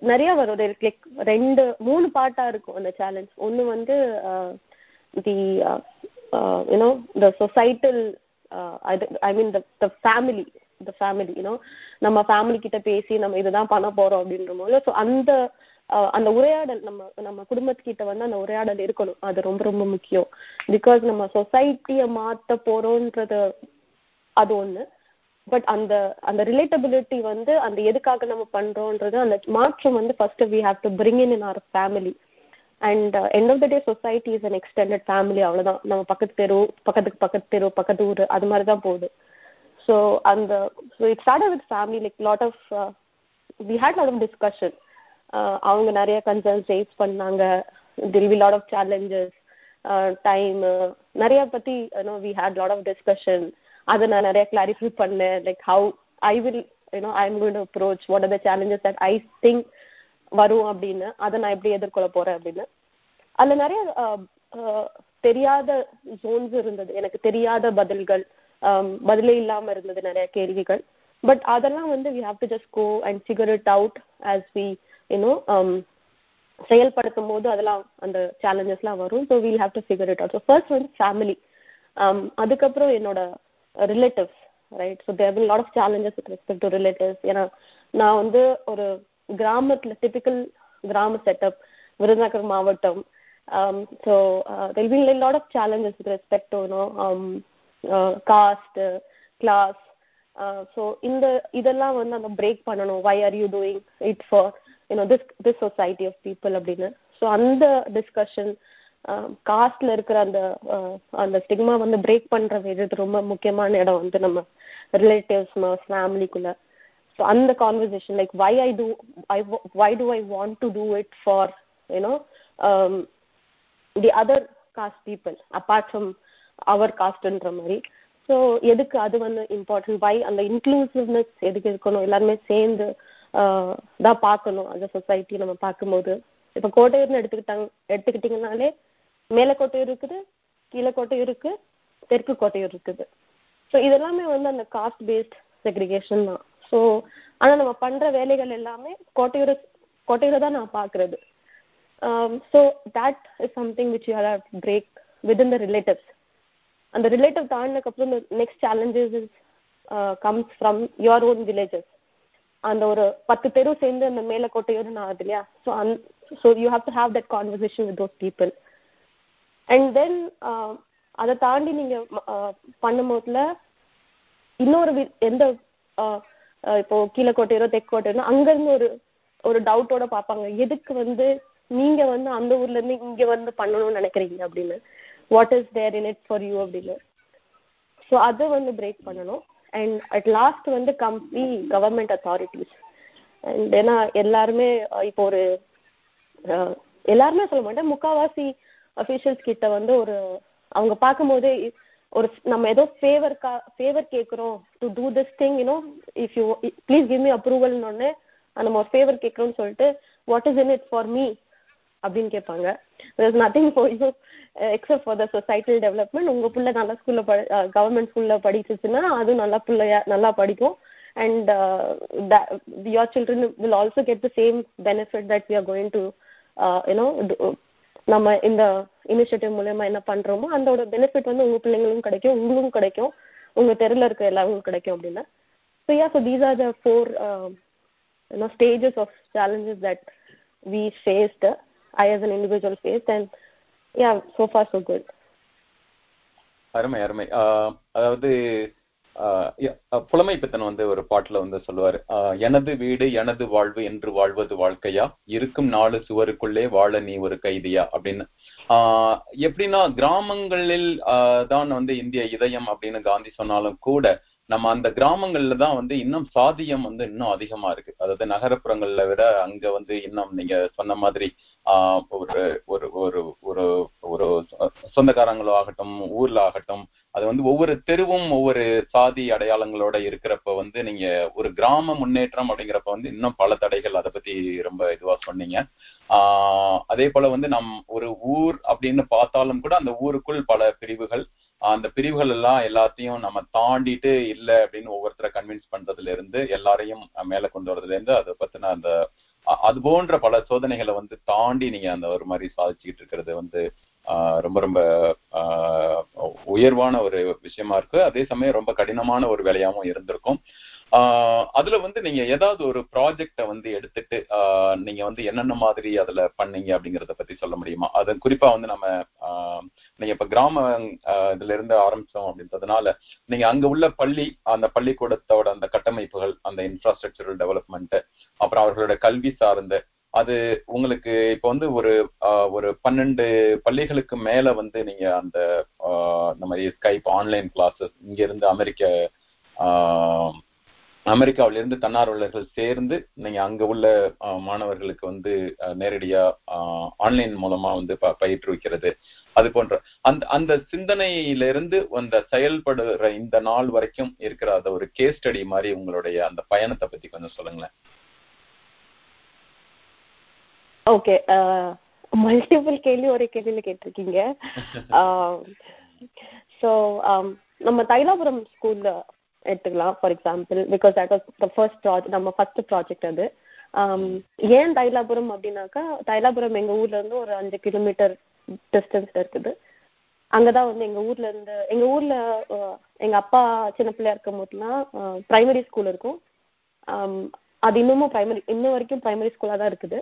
நிறைய வரும் லைக் ரெண்டு மூணு பார்ட்டா இருக்கும் அந்த சேலஞ்ச் ஒன்று வந்து the you know the societal I mean the family the family you know நம்ம ஃபேமிலி கிட்ட பேசி நம்ம இதுதான் பண்ண போறோம் அப்படின்ற போது ஸோ அந்த அந்த உரையாடல் நம்ம நம்ம குடும்பத்துக்கிட்ட வந்து அந்த உரையாடல் இருக்கணும். அது ரொம்ப ரொம்ப முக்கியம். பிகாஸ் நம்ம சொசைட்டியை மாற்ற போறோன்றது அது ஒன்று பட் அந்த அந்த ரிலேட்டபிலிட்டி வந்து அந்த எதுக்காக நம்ம பண்றோம்ன்றது அந்த மாற்றம் வந்து first we have to bring in in our family and end of the day society is an extended family அவ்வளவுதான். நம்ம பக்கத்து தெரு பக்கத்துக்கு பக்கத்து தெரு பக்கத்து ஊர் அது மாதிரி தான் போகுது. ஸோ அந்த so it start with family like lot of we had lot of discussion அவங்க நிறைய கன்சர்ன்ஸ் ரேஸ் பண்ணாங்க. Till we lot of challenges time நிறைய பத்தி no we had lot of discussion அதை நான் நிறைய கிளாரிஃபை பண்ணேன். Like how I will you know I am going approach what are the challenges that I think வரும் அப்படின்னு அதை நான் எப்படி எதிர்கொள்ள போறேன் அப்படின்னு. அதுல நிறைய தெரியாத ஜோன்ஸ் இருந்தது. எனக்கு தெரியாத பதில்கள் பதிலே இல்லாம இருந்தது நிறைய கேள்விகள். பட் அதெல்லாம் வந்து we have to just go and figure it out as we you know செயல்படுத்தும் போது அதெல்லாம் அந்த சேலஞ்சஸ்லாம் வரும். So we'll have to figure it out so first வந்து ஃபேமிலி அதுக்கப்புறம் என்னோட relatives right so there will lot of challenges with respect to relatives ஏன்னா நான் வந்து ஒரு கிராமத்துல டிபிக்கல் கிராம செட்டப் விருதுநகர் மாவட்டம். So there'll be lot of challenges with respect to no caste class so இந்த இதெல்லாம் வந்து அந்த பிரேக் பண்ணணும். Why are you doing it for you know this this society of people அப்படின்னு. ஸோ அந்த டிஸ்கஷன் காஸ்ட்ல இருக்கிற அந்த அந்த ஸ்டிக்மா வந்து பிரேக் பண்ற விதத்து ரொம்ப முக்கியமான இடம் வந்து நம்ம ரிலேட்டிவ்ஸ் ஃபேமிலிக்குள்ள ஸோ அந்த conversation like why I do I why to I want to do it for you know the other caste people apart from our காஸ்ட்ன்ற மாதிரி. ஸோ எதுக்கு அது வந்து இம்பார்ட்டன்ட் வை அந்த இன்க்ளூசிவ்னஸ் எதுக்கு இருக்கணும்? எல்லாருமே சேர்ந்து தான் பார்க்கணும். அந்த சொசைட்டி நம்ம பார்க்கும்போது. இப்போ கோட்டையூர்னு எடுத்துக்கிட்டாங்க எடுத்துக்கிட்டிங்கனாலே மேல இருக்குது கீழே கோட்டையூர் இருக்கு தெற்கு கோட்டையும் இருக்குது. ஸோ இதெல்லாமே வந்து அந்த காஸ்ட் பேஸ்ட் செக்ரிகேஷன் தான். ஸோ ஆனால் நம்ம பண்ற வேலைகள் எல்லாமே கோட்டையூர் கோட்டையூர் தான் நான் பார்க்குறது. So that is something which you have break with in the relatives அந்த relative தாண்டினதுக்கப்புறம் next challenges is comes from your own villages அந்த ஒரு பத்து பேரும் சேர்ந்து அந்த மேல நான் ஆகுது இல்லையா? So and so you have to have that conversation with those people and then uh, அதை தாண்டி நீங்க பண்ணும்போதுல இன்னொரு எந்த இப்போ கீழக்கோட்டையரோ தெற்கோட்டையரோ அங்கேருந்து ஒரு ஒரு டவுட்டோட பார்ப்பாங்க. எதுக்கு வந்து நீங்க வந்து அந்த ஊர்ல இருந்து இங்க வந்து பண்ணணும்னு நினைக்கிறீங்க அப்படின்னு. What is there in it for you அப்படின்னு. ஸோ அதை வந்து பிரேக் பண்ணணும். அண்ட் அட் லாஸ்ட் வந்து கம்பி கவர்மெண்ட் அத்தாரிட்டிஸ் அண்ட் ஏன்னா எல்லாருமே இப்போ ஒரு எல்லாருமே சொல்ல மாட்டேன். முக்காவாசி அஃபீஷியல்ஸ் கிட்ட வந்து ஒரு அவங்க பார்க்கும்போதே ஒரு நம்ம ஏதோ ஃபேவர்க்கா ஃபேவர் கேட்குறோம் to do this thing you know if you please give me அப்ரூவல்னு நம்ம ஒரு ஃபேவர் கேட்குறோம்னு சொல்லிட்டு what is in it for me அப்படின்னு கேட்பாங்க is nothing for you except for the societal development உங்கள் பிள்ளை நல்ல ஸ்கூலில் படி கவர்மெண்ட் ஸ்கூலில் படிச்சுச்சுன்னா அதுவும் நல்லா பிள்ளையா நல்லா படிக்கும். And your children will also get the same benefit that we are going to you know நம்ம இந்த இனிஷியேட்டிவ் மூலயமா என்ன பண்றோமோ அதோட பெனிஃபிட் வந்து உங்க பிள்ளைங்களும் கிடைக்கும் உங்களுக்கும் கிடைக்கும் உங்க தெருல இருக்க எல்லாருக்கும் கிடைக்கும் அப்படின்னா. So yeah so these are the four you know stages of challenges that we faced I as an individual face and yeah so far far good அருமை அருமை. அதாவது புலமை பித்தன் வந்து ஒரு பாட்டுல வந்து சொல்லுவாரு. எனது வீடு எனது வாழ்வு என்று வாழ்வது வாழ்க்கையா? இருக்கும் நாலு சுவருக்குள்ளே வாழ நீ ஒரு கைதியா? அப்படின்னு. ஆஹ் எப்படின்னா கிராமங்களில் தான் வந்து இந்திய இதயம் அப்படின்னு காந்தி சொன்னாலும் கூட நம்ம அந்த கிராமங்கள்ல தான் வந்து இன்னும் சாதியம் வந்து இன்னும் அதிகமா இருக்கு. அதாவது நகரப்புறங்கள்ல விட அங்க வந்து இன்னும் நீங்க சொன்ன மாதிரி ஆஹ் ஒரு ஒரு ஒரு ஒரு ஒரு சொந்தக்காரங்களோ ஆகட்டும் ஊர்ல ஆகட்டும் அது வந்து ஒவ்வொரு தெருவும் ஒவ்வொரு சாதி அடையாளங்களோட இருக்கிறப்ப வந்து நீங்க ஒரு கிராம முன்னேற்றம் அப்படிங்கிறப்ப வந்து இன்னும் பல தடைகள் அதை பத்தி ரொம்ப இதுவா சொன்னீங்க. ஆஹ் அதே போல வந்து நம் ஒரு ஊர் அப்படின்னு பார்த்தாலும் கூட அந்த ஊருக்குள் பல பிரிவுகள் அந்த பிரிவுகள் எல்லாம் எல்லாத்தையும் நம்ம தாண்டிட்டு இல்லை அப்படின்னு ஒவ்வொருத்தரை கன்வின்ஸ் பண்றதுல இருந்து எல்லாரையும் மேல கொண்டு வரதுல இருந்து அதை பத்தின அந்த அது போன்ற பல சோதனைகளை வந்து தாண்டி நீங்க அந்த ஒரு மாதிரி சாதிச்சுக்கிட்டு இருக்கிறது வந்து ரொம்ப ரொம்ப உயர்வான ஒரு விஷயமா இருக்கு. அதே சமயம் ரொம்ப கடினமான ஒரு வேலையாகவும் இருந்திருக்கும். அதுல வந்து நீங்க ஏதாவது ஒரு ப்ராஜெக்ட வந்து எடுத்துட்டு நீங்க வந்து என்னென்ன மாதிரி அதுல பண்ணீங்க அப்படிங்கறத பத்தி சொல்ல முடியுமா? அது குறிப்பா வந்து நம்ம நீங்க இப்ப கிராம இதுல இருந்து ஆரம்பிச்சோம் அப்படின்றதுனால நீங்க அங்க உள்ள பள்ளி அந்த பள்ளிக்கூடத்தோட அந்த கட்டமைப்புகள் அந்த இன்ஃப்ராஸ்ட்ரக்சரல் டெவலப்மெண்ட் அப்புறம் அவர்களோட கல்வி சார்ந்த அது உங்களுக்கு இப்ப வந்து ஒரு ஆஹ் ஒரு பன்னெண்டு பள்ளிகளுக்கு மேல வந்து நீங்க அந்த ஆஹ் இந்த மாதிரி ஸ்கைப் ஆன்லைன் கிளாஸஸ் இங்க இருந்து அமெரிக்க ஆஹ் அமெரிக்காவில இருந்து தன்னார்வலர்கள் சேர்ந்து நீங்க அங்க உள்ள மாணவர்களுக்கு வந்து ஆஹ் நேரடியா ஆன்லைன் மூலமா வந்து ப- பயிற்றுவிக்கிறது. அது போன்ற அந்த அந்த சிந்தனையில இருந்து அந்த செயல்படுற இந்த நாள் வரைக்கும் இருக்கிற அந்த ஒரு கேஸ் ஸ்டடி மாதிரி உங்களுடைய அந்த பயணத்தை பத்தி கொஞ்சம் சொல்லுங்களேன். ஓகே மல்டிபிள் கேள்வி ஒரே கேள்வியில கேட்டிருக்கீங்க. [LAUGHS] ஸோ நம்ம தைலாபுரம் ஸ்கூல்ல எடுத்துக்கலாம் for example because that was the first project நம்ம ஃபர்ஸ்ட் ப்ராஜெக்ட் அது. Um, ஏன் தைலாபுரம் அப்படின்னாக்கா தைலாபுரம் எங்க ஊர்ல இருந்து ஒரு அஞ்சு கிலோமீட்டர் டிஸ்டன்ஸ்ல இருக்குது. அங்கதான் வந்து எங்க ஊர்ல இருந்து எங்க ஊர்ல எங்க அப்பா சின்ன பிள்ளையா இருக்கும் போதுலாம் பிரைமரி ஸ்கூல் இருக்கும். Um, அது இன்னமும் பிரைமரி இன்னும் வரைக்கும் பிரைமரி ஸ்கூலா தான் இருக்குது.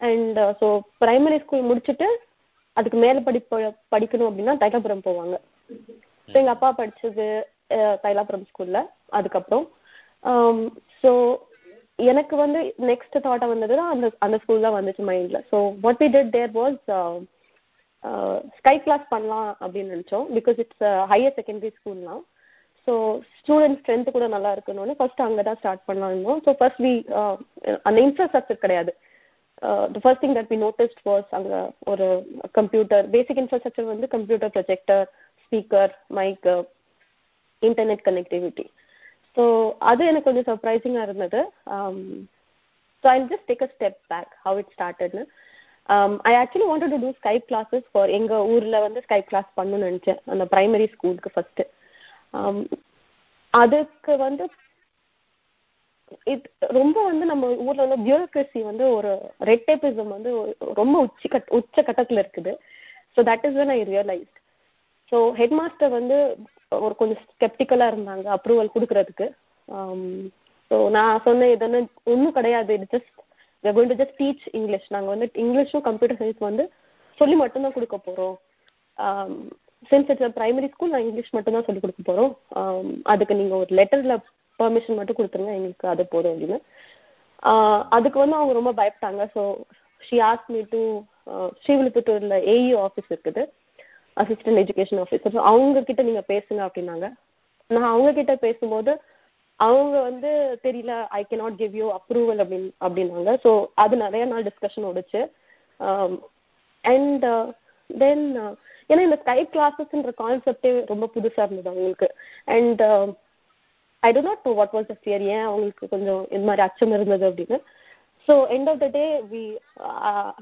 அண்ட் ஸோ பிரைமரி ஸ்கூல் முடிச்சுட்டு அதுக்கு மேல படிப்பு படிக்கணும் அப்படின்னா தைலாபுரம் போவாங்க. ஸோ எங்க அப்பா படிச்சது அஹ், தைலாபுரம் ஸ்கூல்ல அதுக்கப்புறம். ஸோ எனக்கு வந்து நெக்ஸ்ட் தாட்டா வந்தது அந்த அந்த ஸ்கூல் தான் வந்துச்சு மைண்ட்ல so what we did there was Skype class பண்ணலாம் அப்படின்னு நினைச்சோம். பிகாஸ் இட்ஸ் ஹையர் செகண்டரி ஸ்கூல்லாம் ஸோ ஸ்டூடெண்ட் ஸ்ட்ரென்த் கூட நல்லா இருக்கணும்னு ஃபர்ஸ்ட் அங்கே தான் ஸ்டார்ட் பண்ணலாம் இருந்தோம் ஸோ ஃபர்ஸ்ட் வி அந்த இன்ஃப்ராஸ்ட்ரக்சர் கிடையாது. The first thing that we noticed was அங்கே ஒரு கம்ப்யூட்டர் பேசிக் இன்ஃப்ராஸ்ட்ரக்சர் வந்து computer projector speaker mic internet connectivity so அது எனக்கு கொஞ்சம் சர்ப்ரைசிங்காக இருந்தது. So I just take a step back how it ஸ்டார்டட்னு I actually wanted to do Skype classes for எங்கள் ஊரில் வந்து ஸ்கைப் கிளாஸ் பண்ணணும்னு நினச்சேன். அந்த ப்ரைமரி ஸ்கூலுக்கு ஃபஸ்ட்டு அதுக்கு வந்து இட் ரொம்ப வந்து நம்ம ஊர்ல வந்து பியூரோக்ரஸி வந்து ஒரு ரெட்டேபிசம் வந்து ரொம்ப உச்சி கட் உச்ச கட்டத்துல இருக்குது. So that is when I realized so head master வந்து ஒரு கொஞ்சம் ஸ்கெப்டிக்கலா இருந்தாங்க அப்ரூவல் கொடுக்கறதுக்கு. ஸோ um, நான் சொன்னேன் இது ஒன்றும் கிடையாது. இது just going to just teach English நாங்கள் வந்து இங்கிலீஷும் கம்ப்யூட்டர் சயின்ஸ் வந்து சொல்லி மட்டும்தான் கொடுக்க போகிறோம் சின்ஸ் இட்ஸ் பிரைமரி ஸ்கூல் நான் இங்கிலீஷ் மட்டும் தான் சொல்லி கொடுக்க போகிறோம் um, அதுக்கு நீங்கள் ஒரு லெட்டரில் பெர்மிஷன் மட்டும் கொடுத்துருங்க எங்களுக்கு அது போதும் அப்படின்னு. அதுக்கு வந்து அவங்க ரொம்ப பயப்பட்டாங்க. So she as me to ஸ்ரீவில்லிபுத்தூர்ல ஏஇ ஆஃபீஸ் இருக்குது. அசிஸ்டன்ட் எஜுகேஷன் ஆஃபீஸர் ஸோ அவங்க கிட்ட நீங்க பேசுங்க அப்படின்னாங்க. நான் அவங்க கிட்ட பேசும்போது அவங்க வந்து தெரியல I can not give you approval அப்படின்னு அப்படின்னாங்க. ஸோ அது நிறைய நாள் டிஸ்கஷன் ஓடுச்சு. அண்ட் தென் ஏன்னா இந்த ஸ்கை கிளாஸஸ்ன்ற கான்செப்டே ரொம்ப புதுசாக இருந்தது அவங்களுக்கு. And I do not know what was the fear ஏன் அவங்களுக்கு கொஞ்சம் இந்த மாதிரி அச்சம் இருந்தது அப்படின்னு. So end of the day we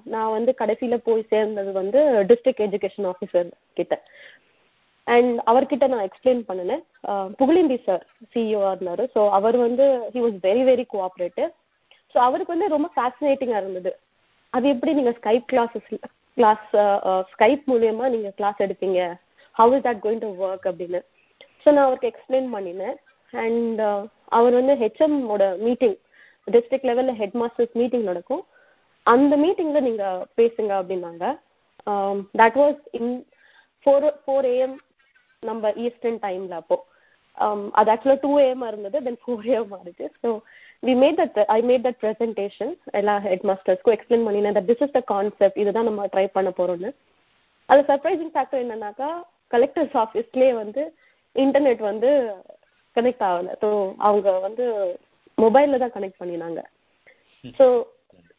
நான் வந்து கடைசியில் போய் சேர்ந்தது வந்து டிஸ்ட்ரிக்ட் எஜுகேஷன் ஆஃபீஸர் கிட்ட. அண்ட் அவர்கிட்ட நான் எக்ஸ்பிளைன் பண்ணினேன். அஹ் புகழேந்தி சார் சிஇஓ இருந்தார். ஸோ அவர் வந்து he was very very cooperative so அவருக்கு வந்து ரொம்ப ஃபேசினேட்டிங்காக இருந்தது. அது எப்படி நீங்கள் ஸ்கைப் கிளாஸஸ் கிளாஸ் ஸ்கைப் மூலயமா நீங்கள் கிளாஸ் எடுப்பீங்க? How is that going to work அப்படின்னு. ஸோ நான் அவருக்கு எக்ஸ்பிளைன் பண்ணினேன். அண்ட் uh, அவர் வந்து ஹெச்எம் ஓட மீட்டிங் டிஸ்ட்ரிக்ட் லெவலில் ஹெட் மாஸ்டர்ஸ் மீட்டிங் நடக்கும். அந்த மீட்டிங்கில் நீங்கள் பேசுங்க அப்படின்னாங்க. That was in four four AM நம்ம ஈஸ்டர்ன் டைமில் அப்போது அது ஆக்சுவலாக டூ ஏஎம் இருந்தது தென் ஃபோர் ஏஎம் ஆயிடுச்சு. So we made that I made that presentation எல்லா ஹெட் மாஸ்டர்ஸ்க்கும் எக்ஸ்பிளைன் பண்ணினேன் that this is the concept இதுதான் நம்ம ட்ரை பண்ண போகிறோன்னு அது சர்ப்ரைசிங் ஃபேக்டர் என்னன்னாக்கா கலெக்டர்ஸ் ஆஃபீஸ்லேயே வந்து இன்டர்நெட் வந்து கனெக்ட் ஆகல. ஸோ அவங்க வந்து மொபைல்ல தான் கனெக்ட் பண்ணினாங்க. So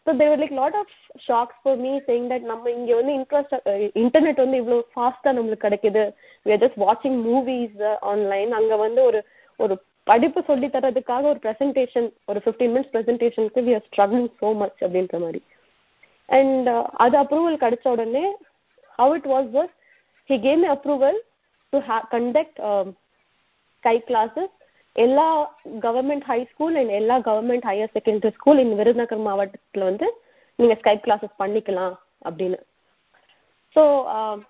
so there like lot of shocks for me saying that நம்ம இங்க வந்து இன்ஃப்ராஸ்ட்ரக்சர் இன்டர்நெட் uh, வந்து இவ்வளோ ஃபாஸ்டா நம்மளுக்கு கிடைக்குது. We ஜஸ்ட் வாட்சிங் மூவிஸ் ஆன்லைன் அங்க வந்து ஒரு ஒரு படிப்பு சொல்லி தரதுக்காக ஒரு ப்ரெசன்டேஷன் ஒரு fifteen minutes ப்ரெசன்டேஷனுக்கு we are struggling so much அப்படின்ற மாதிரி. அண்ட் uh, அது அப்ரூவல் கிடைச்ச உடனே how it was was he came approval to conduct Skype classes எல்லா கவர்மெண்ட் ஹை ஸ்கூல் அண்ட் எல்லா கவர்மெண்ட் ஹையர் செகண்டரி ஸ்கூல் இந்த விருதுநகர் மாவட்டத்தில் வந்து நீங்கள் ஸ்கைப் கிளாஸஸ் பண்ணிக்கலாம் அப்படின்னு. So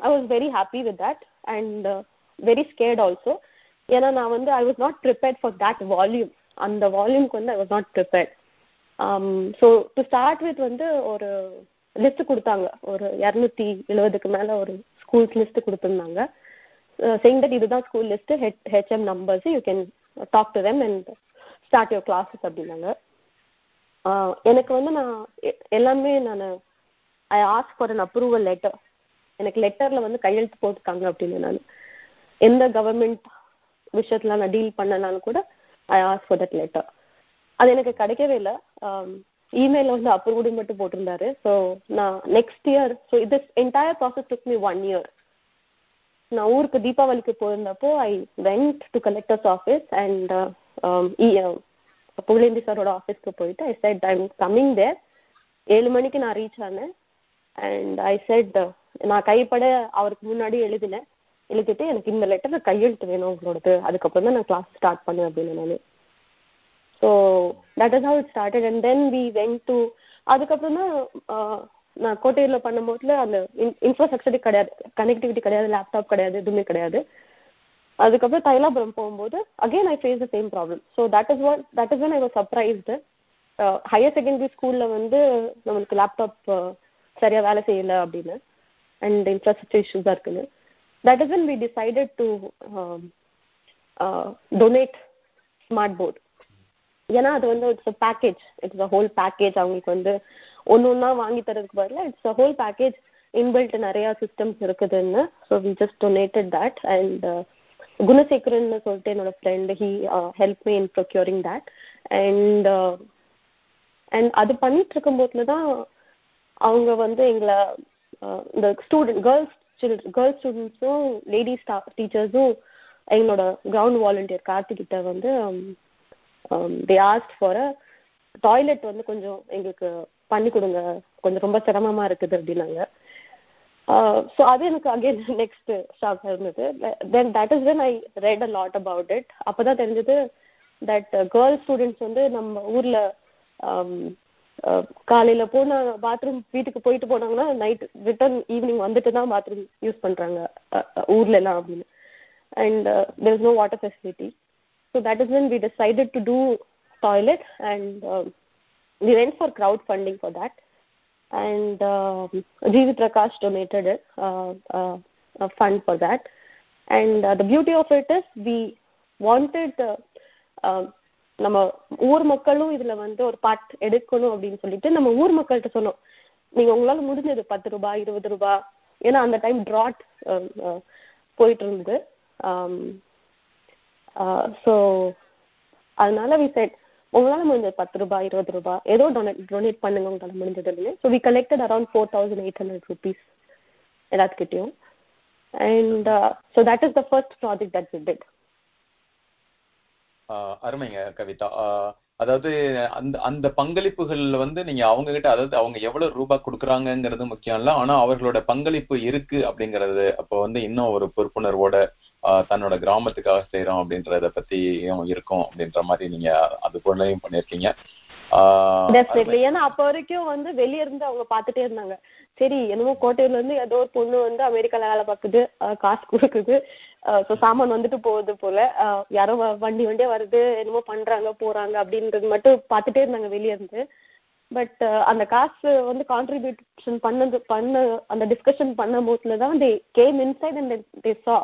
I was very happy with that and very scared also ஏன்னா நான் வந்து I was not prepared for that volume அந்த வால்யூம்க்கு வந்து I was not prepared so to start with வந்து ஒரு லிஸ்ட் கொடுத்தாங்க. ஒரு இரநூத்தி எழுபதுக்கு மேலே ஒரு ஸ்கூல்ஸ் லிஸ்ட் கொடுத்துருந்தாங்க. Uh, சேயிங் தட் இதுதான் school list H HM numbers you can talk to them and start your classes அப்படின்னாங்க. Uh, எனக்கு வந்து நான் எல்லாமே நான் I ask for an approval letter எனக்கு லெட்டர்ல வந்து கையெழுத்து போட்டுருக்காங்க அப்படின்னு நான் எந்த கவர்மெண்ட் விஷயத்துல நான் டீல் பண்ணனாலும் கூட I ask for that letter அது எனக்கு கிடைக்கவே இல்லை. இமெயிலில் um, வந்து அப்ரூவ்டு மட்டும் போட்டிருந்தாரு. ஸோ நான் நெக்ஸ்ட் இயர் ஸோ இது entire process took me one year நான் ஊருக்கு தீபாவளிக்கு போயிருந்தப்போ I went to collectors office and Pugazhendhi சாரோட ஆஃபீஸ்க்கு போயிட்டு ஐ செட் ஐ கம்மிங் தேர் ஏழு மணிக்கு நான் ரீச் ஆனேன். அண்ட் ஐ செட் நான் கைப்பட அவருக்கு முன்னாடி எழுதினேன். எழுதிட்டு எனக்கு இந்த லெட்டரில் கையெழுத்து வேணும் உங்களோடது. அதுக்கப்புறம் தான் நான் கிளாஸ் ஸ்டார்ட் பண்ணேன் அப்படின்னு நான். So that is how it started and then we went to அதுக்கப்புறம் தான் uh, நான் கோட்டையூரில் பண்ணும்போதுல அந்த இன்ஃப்ராஸ்ட்ரக்சரே கிடையாது. கனெக்டிவிட்டி கிடையாது லேப்டாப் கிடையாது எதுவுமே கிடையாது. அதுக்கப்புறம் தைலாபுரம் போகும்போது again I face the same problem so that is what that is when I was surprised higher secondary ஸ்கூலில் வந்து நம்மளுக்கு லேப்டாப் uh, சரியாக வேலை செய்யல அப்படின்னு அண்ட் இன்ஃப்ராஸ்ட்ரக்சர் இஷ்யூஸாக இருக்குன்னு. That is when we decided to donate smart board ஏன்னா அது வந்து it's package it's a whole package அவங்களுக்கு வந்து ஒன்று ஒன்றா வாங்கி தரதுக்கு பதிலாக it's a whole package inbuilt நிறையா சிஸ்டம்ஸ் இருக்குதுன்னு. So we just donated that and Gunasekaran சொல்லிட்டு என்னோட friend he help me in procuring that and and அது பண்ணிட்டு இருக்கும்போதுல தான் அவங்க வந்து எங்களை uh, இந்த ஸ்டூடெண்ட் கேர்ள்ஸ் சில்ட்ரன் கேர்ள்ஸ் ஸ்டூடெண்ட்ஸும் லேடிஸ் டீச்சர்ஸும் எங்களோட கிரவுண்ட் வாலண்டியர் கார்த்திகிட்ட வந்து um, they asked for a toilet வந்து கொஞ்சம் எங்களுக்கு பண்ணி கொடுங்க. கொஞ்சம் ரொம்ப சிரமமா இருக்குது அப்படின்னாங்க. Uh, ஸோ அது எனக்கு அகெயின் நெக்ஸ்ட் ஷாக் இருந்தது. Then that is then I read a lot about it அப்போதான் தெரிஞ்சது தட் கேர்ள்ஸ் ஸ்டூடெண்ட்ஸ் வந்து நம்ம ஊர்ல um, uh, காலையில போன பாத்ரூம் வீட்டுக்கு போயிட்டு போனாங்கன்னா நைட் ரிட்டர்ன் ஈவினிங் வந்துட்டு தான் பாத்ரூம் யூஸ் பண்றாங்க ஊர்ல எல்லாம் அப்படின்னு. And there is no water facility So that is when we decided to do toilet and uh, we went for crowdfunding for that. And uh, Jeevi Prakash donated it, uh, uh, a fund for that. And uh, the beauty of it is we wanted uh, uh, நம்ம ஊர் மக்களும் இதுல வந்து ஒரு பார்ட் எடுக்கணும் அப்படின்னு சொல்லிட்டு நம்ம ஊர் மக்கள்கிட்ட சொன்னோம் நீங்க உங்களால முடிஞ்சது பத்து ரூபாய் இருபது ரூபாய் ஏன்னா அந்த டைம் ட்ராட் போயிட்டு இருந்தது Uh, ஸோ அதனால வி செட் உங்களால் முடிஞ்ச பத்து ரூபாய் இருபது ரூபாய் ஏதோ டொனேட் டொனேட் பண்ணுங்க உங்களால் முடிஞ்சதுன்னு so we collected around four thousand eight hundred rupees எல்லாத்துக்கிட்டையும். And so that is the first project that we did அருமைங்க கவிதா. Uh, அதாவது அந்த அந்த பங்களிப்புகள்ல வந்து நீங்க அவங்க கிட்ட அதாவது அவங்க எவ்வளவு ரூபாய் கொடுக்குறாங்கிறது முக்கியம் இல்ல. ஆனா அவர்களோட பங்களிப்பு இருக்கு அப்படிங்கறது அப்போ வந்து இன்னும் ஒரு பொறுப்புணர்வோட தன்னோட கிராமத்துக்காக செய்யறோம் அப்படின்றத பத்தியும் இருக்கும் அப்படின்ற மாதிரி நீங்க அது போலயும் பண்ணிருக்கீங்க பண்ணிருக்கீங்க ஏன்னா அப்ப வரைக்கும் வந்து வெளிய இருந்து அவங்க பாத்துட்டே இருந்தாங்க. சரி என்னமோ கோட்டையில இருந்து ஏதோ ஒரு பொண்ணு வந்து அமெரிக்கால வேலை பார்க்குது காசு கொடுக்குது. சாமான் வந்துட்டு போகுது போல. யாரோ வண்டி வண்டியா வருது என்னமோ பண்றாங்க போறாங்க அப்படின்றது மட்டும் பாத்துட்டே இருந்தாங்க வெளிய இருந்து. பட் அந்த காசு வந்து கான்ட்ரிபியூஷன் பண்ணது பண்ண அந்த டிஸ்கஷன் பண்ண போதுல தான் they came inside and they saw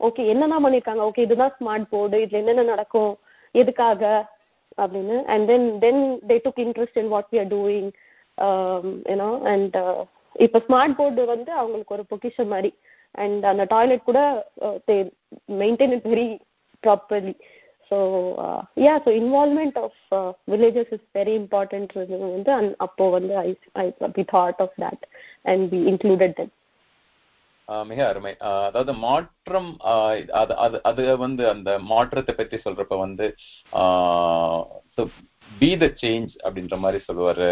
okay என்னென்ன பண்ணிருக்காங்க? ஓகே இதுதான் ஸ்மார்ட் போர்டு இதுல என்னென்ன நடக்கும்? எதுக்காக? அப்படின்னு. And then then they took interest in what we are doing you know and இப்போ ஸ்மார்ட் போர்டு வந்து அவங்களுக்கு ஒரு பொக்கிஷன் மாதிரி. அண்ட் அந்த டாய்லெட் கூட they maintain it very properly so yeah so involvement of villages is very important வந்து அப்போ வந்து I I we thought of that and we included then மிக அருமை. அதாவது மாற்றம் அது அது அது வந்து அந்த மாற்றத்தை பற்றி சொல்றப்ப வந்து பி த சேஞ்ச் அப்படின்ற மாதிரி சொல்லுவாரு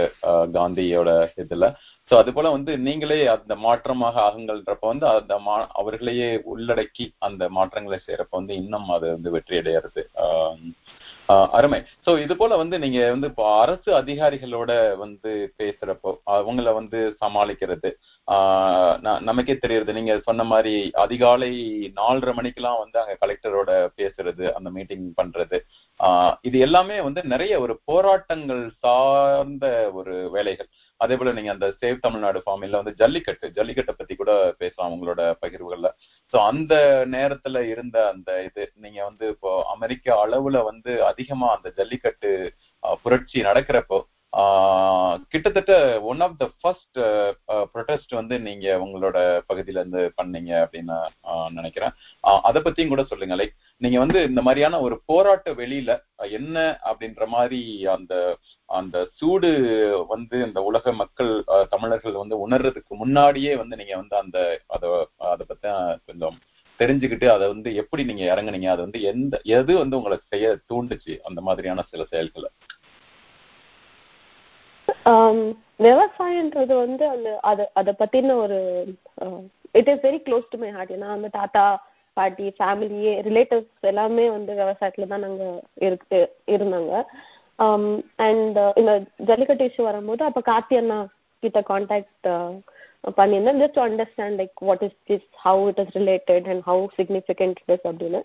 காந்தியோட இதுல. சோ அது போல வந்து நீங்களே அந்த மாற்றமாக ஆகுங்கள்ன்றப்ப வந்து அந்த மா அவர்களையே உள்ளடக்கி அந்த மாற்றங்களை செய்யறப்ப வந்து இன்னும் அது வந்து வெற்றி அடையிறது அருமை. சோ இது போல வந்து நீங்க வந்து இப்போ அரசு அதிகாரிகளோட வந்து பேசுறப்போ அவங்கள வந்து சமாளிக்கிறது. ஆஹ் நமக்கே தெரியுது நீங்க சொன்ன மாதிரி அதிகாலை நாலரை மணிக்கெல்லாம் வந்து அங்க கலெக்டரோட பேசுறது அந்த மீட்டிங் பண்றது. ஆஹ் இது எல்லாமே வந்து நிறைய ஒரு போராட்டங்கள் சார்ந்த ஒரு வேலைகள். அதே போல நீங்க அந்த சேவ் தமிழ்நாடு ஃபார்மில் வந்து ஜல்லிக்கட்டு ஜல்லிக்கட்டை பத்தி கூட பேசலாம் உங்களோட பகிர்வுகள்ல. சோ அந்த நேரத்துல இருந்த அந்த இது நீங்க வந்து இப்போ அமெரிக்கா அளவுல வந்து அதிகமா அந்த ஜல்லிக்கட்டு புரட்சி நடக்கிறப்போ கிட்டத்தட்ட one of the first protest வந்து நீங்க உங்களோட பகுதியில இருந்து பண்ணீங்க அப்படின்னு நினைக்கிறேன். அதை பத்தியும் கூட சொல்லுங்க. லைக் நீங்க வந்து இந்த மாதிரியான ஒரு போராட்ட வெளியில என்ன அப்படின்ற மாதிரி அந்த அந்த சூடு வந்து இந்த உலக மக்கள் தமிழர்கள் வந்து உணர்றதுக்கு முன்னாடியே வந்து நீங்க வந்து அந்த அதை அதை பத்தி கொஞ்சம் தெரிஞ்சுக்கிட்டு அதை வந்து எப்படி நீங்க இறங்குனீங்க அதை வந்து எந்த எது வந்து உங்களை செய்ய தூண்டுச்சு அந்த மாதிரியான சில செயல்களை? Um, விவசாயன்றது வந்து அந்த அதை அதை பத்தின ஒரு it is very close to my heart ஏன்னா அந்த தாத்தா பாட்டி ஃபேமிலியே ரிலேட்டிவ்ஸ் எல்லாமே வந்து விவசாயத்துல தான் நாங்க இருக்கு இருந்தாங்க. Um, அண்ட் uh, இந்த ஜல்லிக்கட்டு இஷ்யூ வரும்போது அப்ப கார்த்தி அண்ணா கிட்ட கான்டாக்ட் uh, பண்ணியிருந்தேன். Just to understand like what is this how it is related and how significant is அப்படின்னு.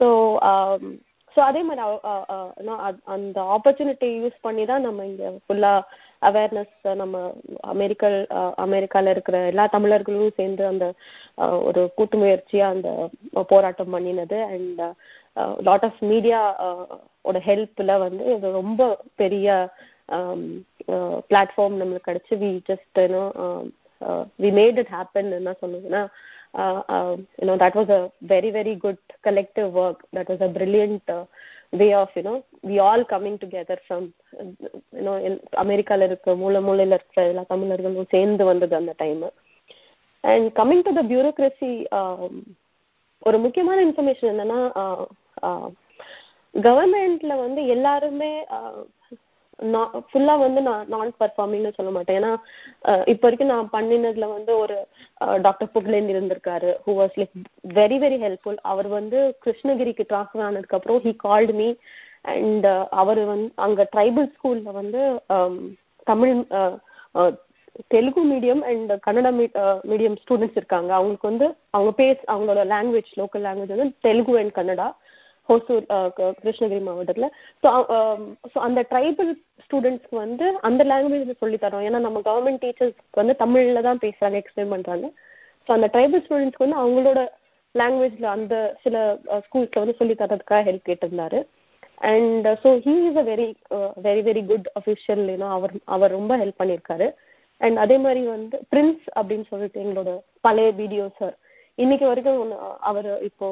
ஸோ um, ஸோ அதே மாதிரி அந்த ஆப்பர்ச்சுனிட்டி யூஸ் பண்ணி தான் நம்ம இங்க ஃபுல்லா அவேர்னஸ் நம்ம அமெரிக்கல் அமெரிக்கால இருக்கிற எல்லா தமிழர்களும் சேர்ந்து அந்த ஒரு கூட்டு முயற்சியா அந்த போராட்டம் பண்ணினது. அண்ட் லாட் ஆஃப் மீடியா ஓட ஹெல்ப்ல வந்து இது ரொம்ப பெரிய பிளாட்ஃபார்ம் நம்மளுக்கு கிடைச்சு. We just we made it happen என்ன சொல்லுதுன்னா you know that was a very very good collective work that was a brilliant uh, way of you know we all coming together from you know in அமெரிக்கால இருக்க மூல மூலையில இருக்கிற எல்லா தமிழர்களும் சேர்ந்து வந்தது அந்த time and coming to the bureaucracy ஒரு முக்கியமான இன்ஃபர்மேஷன் என்னன்னா கவர்மெண்ட்ல வந்து எல்லாருமே ஃபுல்லா வந்து நான் நான் பர்ஃபார்மிங்னு சொல்ல மாட்டேன். ஏன்னா இப்போ வரைக்கும் நான் பண்ணினதுல வந்து ஒரு டாக்டர் புகழேந்த் இருந்திருக்காரு who was like very very helpful அவர் வந்து கிருஷ்ணகிரிக்கு டிரான்ஸ்ஃபர் ஆனதுக்கு அப்புறம் ஹி கால்டு மீ அண்ட் அவர் வந்து அங்க ட்ரைபல் ஸ்கூல்ல வந்து Tamil Telugu medium and Kannada medium students இருக்காங்க. அவங்களுக்கு வந்து அவங்க பேஸ் அவங்களோட லாங்குவேஜ் லோக்கல் லாங்குவேஜ் வந்து தெலுங்கு அண்ட் கன்னடா. ஹோசூர் கிருஷ்ணகிரி மாவட்டத்தில். ஸோ ஸோ அந்த ட்ரைபல் ஸ்டூடெண்ட்ஸ்க்கு வந்து அந்த லாங்குவேஜ் சொல்லி தரோம் ஏன்னா நம்ம கவர்மெண்ட் டீச்சர்ஸ்க்கு வந்து தமிழில் தான் பேசுகிறாங்க எக்ஸ்பிளைன் பண்ணுறாங்க ஸோ அந்த ட்ரைபல் ஸ்டூடெண்ட்ஸ்க்கு வந்து அவங்களோட லாங்குவேஜில் அந்த சில ஸ்கூல்ஸில் வந்து சொல்லி தரதுக்காக ஹெல்ப் கேட்டிருந்தாரு. And so he is a very very very good official ஏன்னா அவர் அவர் ரொம்ப ஹெல்ப் பண்ணியிருக்காரு. அண்ட் அதே மாதிரி வந்து பிரின்ஸ் அப்படின்னு சொல்லிட்டு எங்களோட பழைய வீடியோ சார் இன்னைக்கு வரைக்கும் அவர் இப்போ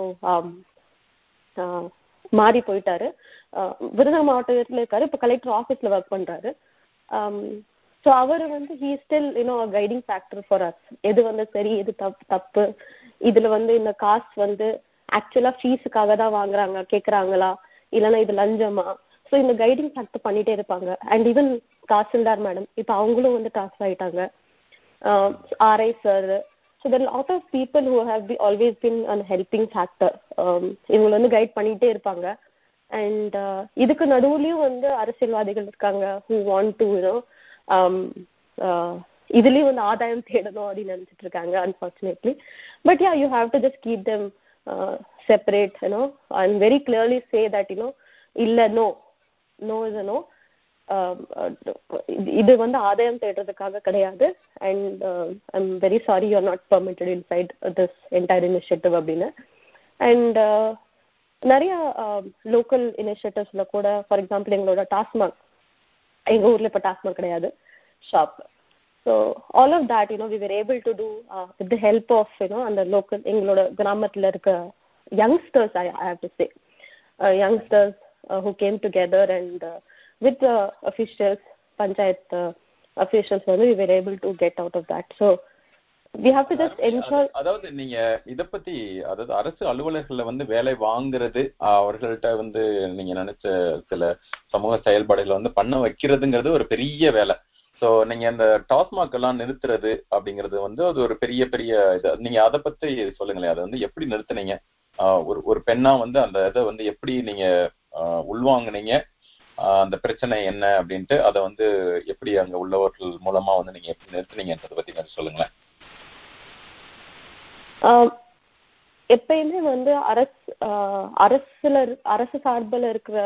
மாறி போயிட்டாரு. விருதுநகர் மாவட்டத்தில் இருக்காரு. இப்போ கலெக்டர் ஆஃபீஸில் ஒர்க் பண்ணுறாரு ஸோ அவர் வந்து he still you know guiding factor for us எது வந்து சரி எது தப்பு தப்பு. இதில் வந்து இந்த காஸ்ட் வந்து ஆக்சுவலாக ஃபீஸுக்காக தான் வாங்குறாங்க கேட்குறாங்களா இல்லைன்னா இது லஞ்சமா? ஸோ இந்த கைடிங் ஃபேக்டர் பண்ணிட்டே இருப்பாங்க. அண்ட் ஈவன் தாசில்தார் மேடம் இப்போ அவங்களும் வந்து ட்ரான்ஸ்ஃபர் ஆயிட்டாங்க. RI sir so there lot of people who have be always been an helping factor இவங்களை வந்து கைட் பண்ணிகிட்டே இருப்பாங்க. அண்ட் இதுக்கு நடுவுலையும் வந்து அரசியல்வாதிகள் இருக்காங்க ஹூ வாண்ட் டு யூனோ இதுலேயும் வந்து ஆதாயம் தேடணும் அப்படின்னு நினச்சிட்டு இருக்காங்க unfortunately but yeah you have to just keep them separate you know and very clearly say that you know இல்லை நோ நோ இஸ் நோ இது வந்து ஆதாயம் தேடுறதுக்காக கிடையாது. And I'm very sorry you're not permitted inside this entire initiative அப்படின்னு. அண்ட் நிறைய லோக்கல் இனிஷியேட்டிவ்ஸ்ல கூட ஃபார் எக்ஸாம்பிள் எங்களோட டாஸ்மாக் எங்க ஊர்ல இப்போ டாஸ்மாக் கிடையாது. Shop so all of that you know we were able to do with the help of you know அந்த லோக்கல் எங்களோட கிராமத்தில் இருக்க youngsters I have to say youngsters who came together and with the officials, panchayat uh, officials, we were able to get out of that. So we have to just ensure. அதாவது நீங்க இத பத்தி அதாவது அரசு அலுவலர்கள்ல வந்து வேலை வாங்குறது அவர்கள்ட்ட வந்து நீங்க நினைச்ச சில சமூக செயல்பாடுகளை வந்து பண்ண வைக்கிறதுங்கிறது ஒரு பெரிய வேலை சோ நீங்க அந்த டாஸ்மாக் எல்லாம் நிறுத்துறது அப்படிங்கிறது வந்து அது ஒரு பெரிய பெரிய இது நீங்க அதை பத்தி சொல்லுங்களேன் அதை வந்து எப்படி நிறுத்துனீங்க ஒரு ஒரு பெண்ணா வந்து அந்த இதை வந்து எப்படி நீங்க உள்வாங்கினீங்க அந்த பிரச்சனை என்ன அப்படின்ட்டு அதை வந்து எப்படி அங்க உள்ளவர்கள் மூலமா வந்து நீங்க எப்படி நிறுத்துனீங்கன்றத பத்தி கொஞ்சம் சொல்லுங்களேன். எப்பயுமே வந்து அரசு அரசுல அரசு சார்பில் இருக்கிற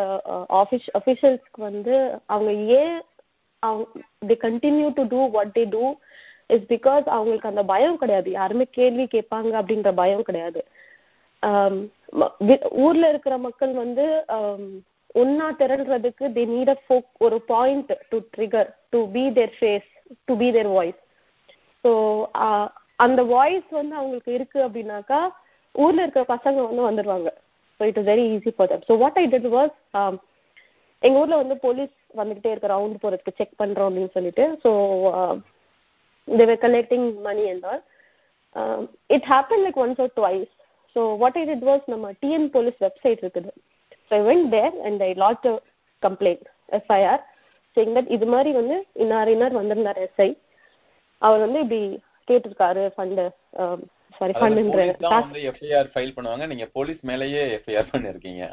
ஆஃபீஸ் அஃபீஷியல்ஸ்க்கு வந்து அவங்க ஏன் the continue to do what they do is because அவங்களுக்கு அந்த பயம் கிடையாது. யாருமே கேள்வி கேட்பாங்க அப்படின்ற பயம் கிடையாது. ஊர்ல இருக்கிற மக்கள் வந்து ஒன்னா திரள்றதுக்கு தி நீட் அ ஃபோக் ஒரு point to trigger to be their face to be their voice so அந்த வாய்ஸ் வந்து அவங்களுக்கு இருக்கு அப்படின்னாக்கா ஊர்ல இருக்கிற பசங்க வந்து வந்துடுவாங்க so it is very easy for them so what I did was எங்க ஊர்ல வந்து போலீஸ் வந்துகிட்டே இருக்க ரவுண்ட் போறதுக்கு செக் பண்றோம் அப்படின்னு சொல்லிட்டு so they're collecting money and all it happen like once or twice so what I did was நம்ம டிஎன் போலீஸ் வெப்சைட் இருக்குது. I went there and I lodged complaint FIR saying that இது மாதிரி வந்து இன்னார் இன்னார் வந்திருந்தார் எஸ்ஐ அவர் வந்து இப்படி கேட்டிருக்காரு ஃபண்டு சாரி ஃபண்டுன்ற வந்து எஃப்ஐஆர் ஃபைல் பண்ணுவாங்க. நீங்க போலீஸ் மேலேயே எஃப்ஐஆர் பண்ணிருக்கீங்க.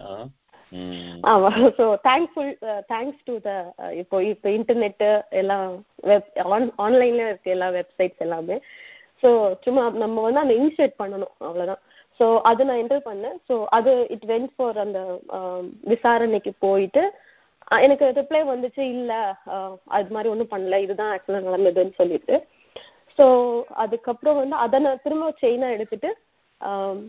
ஆமா. So thankful thanks to the இப்போ இப்போ இன்டர்நெட்டு எல்லாம் வெப் ஆன் ஆன்லைன்ல இருக்கு எல்லா வெப்சைட்ஸ் எல்லாமே. ஸோ சும்மா நம்ம வந்து அந்த இனிஷியேட் பண்ணணும் அவ்வளவுதான். ஸோ அது நான் என்டர் பண்ணேன். ஸோ அது இட் வென்ட் ஃபார் அந்த um, விசாரணைக்கு போயிட்டு எனக்கு ரிப்ளை வந்துச்சு இல்லை அது மாதிரி ஒன்றும் பண்ணல இதுதான் ஆக்சுவலாக நடந்ததுன்னு சொல்லிட்டு. ஸோ அதுக்கப்புறம் வந்து அதை நான் திரும்ப செயினாக எடுத்துட்டு um,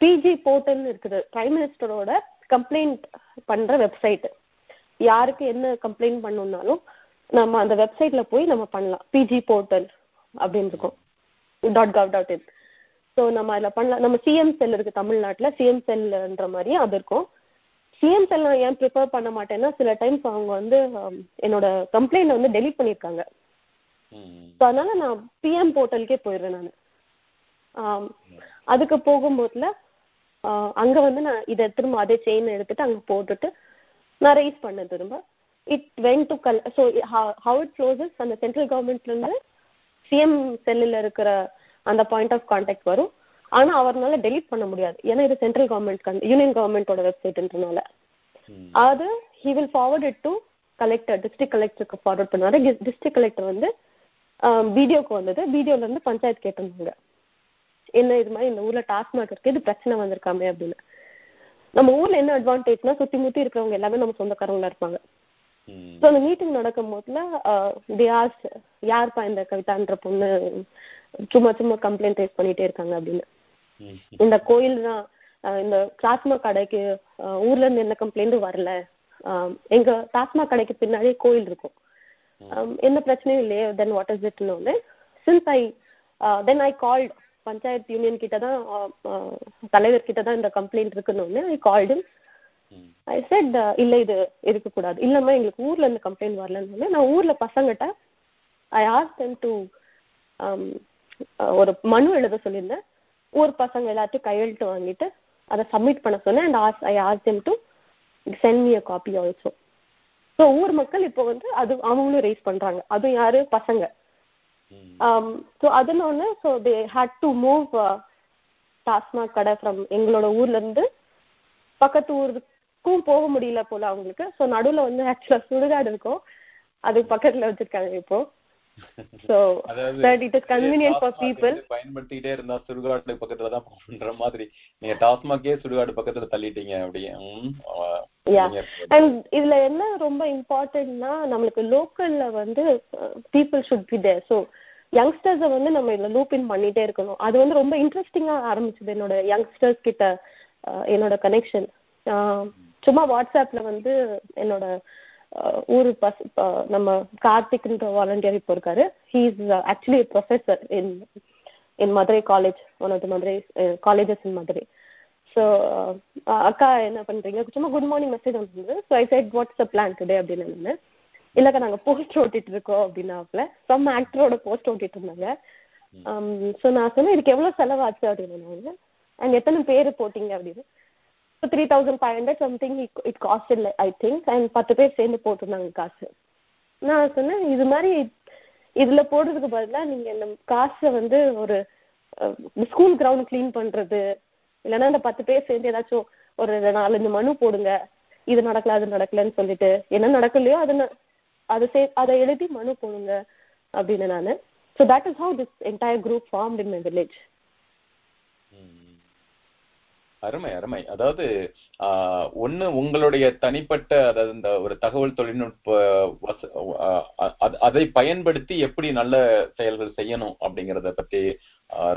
பிஜி போர்ட்டல்னு இருக்குது பிரைம் மினிஸ்டரோட கம்ப்ளைண்ட் பண்ணுற வெப்சைட்டு யாருக்கு என்ன கம்ப்ளைண்ட் பண்ணணும்னாலும் நம்ம அந்த வெப்சைட்ல போய் நம்ம பண்ணலாம். பிஜி போர்ட்டல் அப்படின்னு இருக்கும் dot gov dot in so நம்ம அதில் பண்ணலாம் நம்ம சிஎம் செல் இருக்கு தமிழ்நாட்டில் சிஎம் செல்ன்ற மாதிரி அது இருக்கும். சிஎம் செல் நான் ஏன் ப்ரிஃபர் பண்ண மாட்டேன்னா சில டைம்ஸ் அவங்க வந்து என்னோட கம்ப்ளைண்ட் வந்து டெலீட் பண்ணியிருக்காங்க. ஸோ அதனால நான் பிஎம் போர்ட்டலுக்கே போயிடுறேன் நான். அதுக்கு போகும்போதுல அங்க வந்து நான் இதை திரும்ப அதே செயின் எடுத்துட்டு அங்க போட்டுட்டு நான் ரைஸ் பண்ணேன் திரும்ப. It went to call so how it closes அந்த சென்ட்ரல் கவர்மெண்ட்ல இருந்து சிஎம் செல்லில் இருக்கிற அந்த பாயிண்ட் ஆஃப் கான்டாக்ட் வரும். ஆனா அவர்னால டெலீட் பண்ண முடியாது. ஏன்னா இது சென்ட்ரல் கவர்மெண்ட் யூனியன் கவர்மெண்டோட வெப்சைட்ன்றனால. அது he will forward it to collector district கலெக்டருக்கு forward பண்ணுவாரு. டிஸ்ட்ரிக்ட் கலெக்டர் வந்து வீடியோக்கு வந்தது. வீடியோல இருந்து பஞ்சாயத்து கேட்டிருந்தாங்க. என்ன இது மாதிரி இந்த ஊர்ல டாஸ்மாக் இருக்கு இது பிரச்சனை வந்திருக்காமே அப்படின்னு. நம்ம ஊர்ல என்ன அட்வான்டேஜ்னா சுத்தி முத்தி இருக்கிறவங்க எல்லாமே நம்ம சொந்தக்காரங்களா இருப்பாங்க. ஸோ அந்த மீட்டிங் நடக்கும் போதுல தியாஸ் யார்ப்பா இந்த கவிதான்ற பொண்ணு? சும்மா சும்மா கம்ப்ளைண்ட் ரைஸ் பண்ணிட்டே இருக்காங்க அப்படின்னு. இந்த கோயில் தான் இந்த டாஸ்மாக் கடைக்கு ஊர்ல இருந்து எந்த கம்ப்ளைண்ட்டும் வரல. எங்க டாஸ்மாக் கடைக்கு பின்னாடியே கோயில் இருக்கும். எந்த பிரச்சனையும் இல்லையே then what is இட்னு since I then I called panchayat union கிட்ட தான் தலைவர் கிட்ட தான் இந்த கம்ப்ளைண்ட் இருக்குன்னு ஐ கால்டு. ஐ செட் இல்ல இது இருக்கக்கூடாது இல்லம்மா எங்களுக்கு ஊர்ல இருந்து கம்ப்ளைண்ட் வரலன்னு நான் ஊர்ல பசங்கிட்ட ஐ ஆஸ் them டு ஒரு மனு எழுத சொல்லியிருந்தேன். ஊர் பசங்க எல்லாத்தையும் கையெழுத்து வாங்கிட்டு அதை சப்மிட் பண்ண சொன்னேன். And as I ask them to send me a copy also so ஊர் மக்கள் இப்போ வந்து அது அவங்களும் ரைஸ் பண்றாங்க. அதுவும் யாரு? பசங்க. ஸோ அதனால so they had to move TASMAC கடை ஃப்ரம் எங்களோட ஊர்ல இருந்து பக்கத்து ஊருக்கும் போக முடியல போல அவங்களுக்கு. ஸோ நடுவுல வந்து ஆக்சுவலா சுடுகாடு இருக்கும். அது பக்கத்துல வச்சிருக்காங்க இப்போ. அதாவது that it is convenient for people வந்து பயன்படுத்திக்கிட்டே இருந்தா சுடுகாடு பக்கத்துல தான் போகணுன்ற மாதிரி. நீங்க டாஸ்மாக்கே சுடுகாடு பக்கத்துல தள்ளிட்டீங்க அப்படியே. அண்ட் இதுல என்ன ரொம்ப இம்பார்ட்டன்ட்னா நம்மளுக்கு லோக்கல்ல வந்து people should be there so யங்ஸ்டர்ஸை வந்து நம்ம இதுல லூப் இன் பண்ணிட்டே இருக்கணும். அது வந்து ரொம்ப இன்ட்ரெஸ்டிங்கா ஆரம்பிச்சது என்னோட யங்ஸ்டர்ஸ் கிட்ட என்னோட கனெக்ஷன் சும்மா வாட்ஸ்அப்ல வந்து என்னோட ஊரு பஸ் நம்ம கார்த்திக்ன்ற வாலண்டியர் இப்போ இருக்காரு. He is actually professor in in Madurai college one of the Madurai colleges in Madurai so அக்கா என்ன பண்றீங்க? சும்மா குட் மார்னிங் மெசேஜ் வந்தது. So I said what's a plan today அப்படின்னு நான் இல்லக்கா நாங்க போஸ்ட் ஓட்டிட்டு இருக்கோம் அப்படின்னாப்ல. சம் ஆக்டரோட போஸ்ட் ஓட்டிட்டு இருந்தாங்க. ஸோ நான் சொன்னேன் இதுக்கு எவ்வளவு செலவாச்சு? அப்படின்னு அண்ட் எத்தனை பேர் போட்டீங்க? அப்படின்னு. So three thousand five hundred something it cost இல்லை ஐ திங்க் அண்ட் பத்து பேர் சேர்ந்து போட்டிருந்தாங்க காசு. நான் சொன்னேன் இது மாதிரி இதில் போடுறதுக்கு பதிலாக நீங்கள் இந்த காசை வந்து ஒரு ஸ்கூல் கிரவுண்ட் க்ளீன் பண்ணுறது இல்லைன்னா இந்த பத்து பேர் சேர்ந்து ஏதாச்சும் ஒரு நாலஞ்சு மனு போடுங்க. இது நடக்கல அது நடக்கலன்னு சொல்லிட்டு என்ன நடக்கலையோ அதை அதை சே அதை எழுதி மனு போடுங்க அப்படின்னு நான். So that is how this entire group form in my village அருமை அருமை. அதாவது ஆஹ் ஒண்ணு உங்களுடைய தனிப்பட்ட அதாவது இந்த ஒரு தகவல் தொழில்நுட்ப வச- ஆஹ் அதை பயன்படுத்தி எப்படி நல்ல செயல்கள் செய்யணும் அப்படிங்கறத பத்தி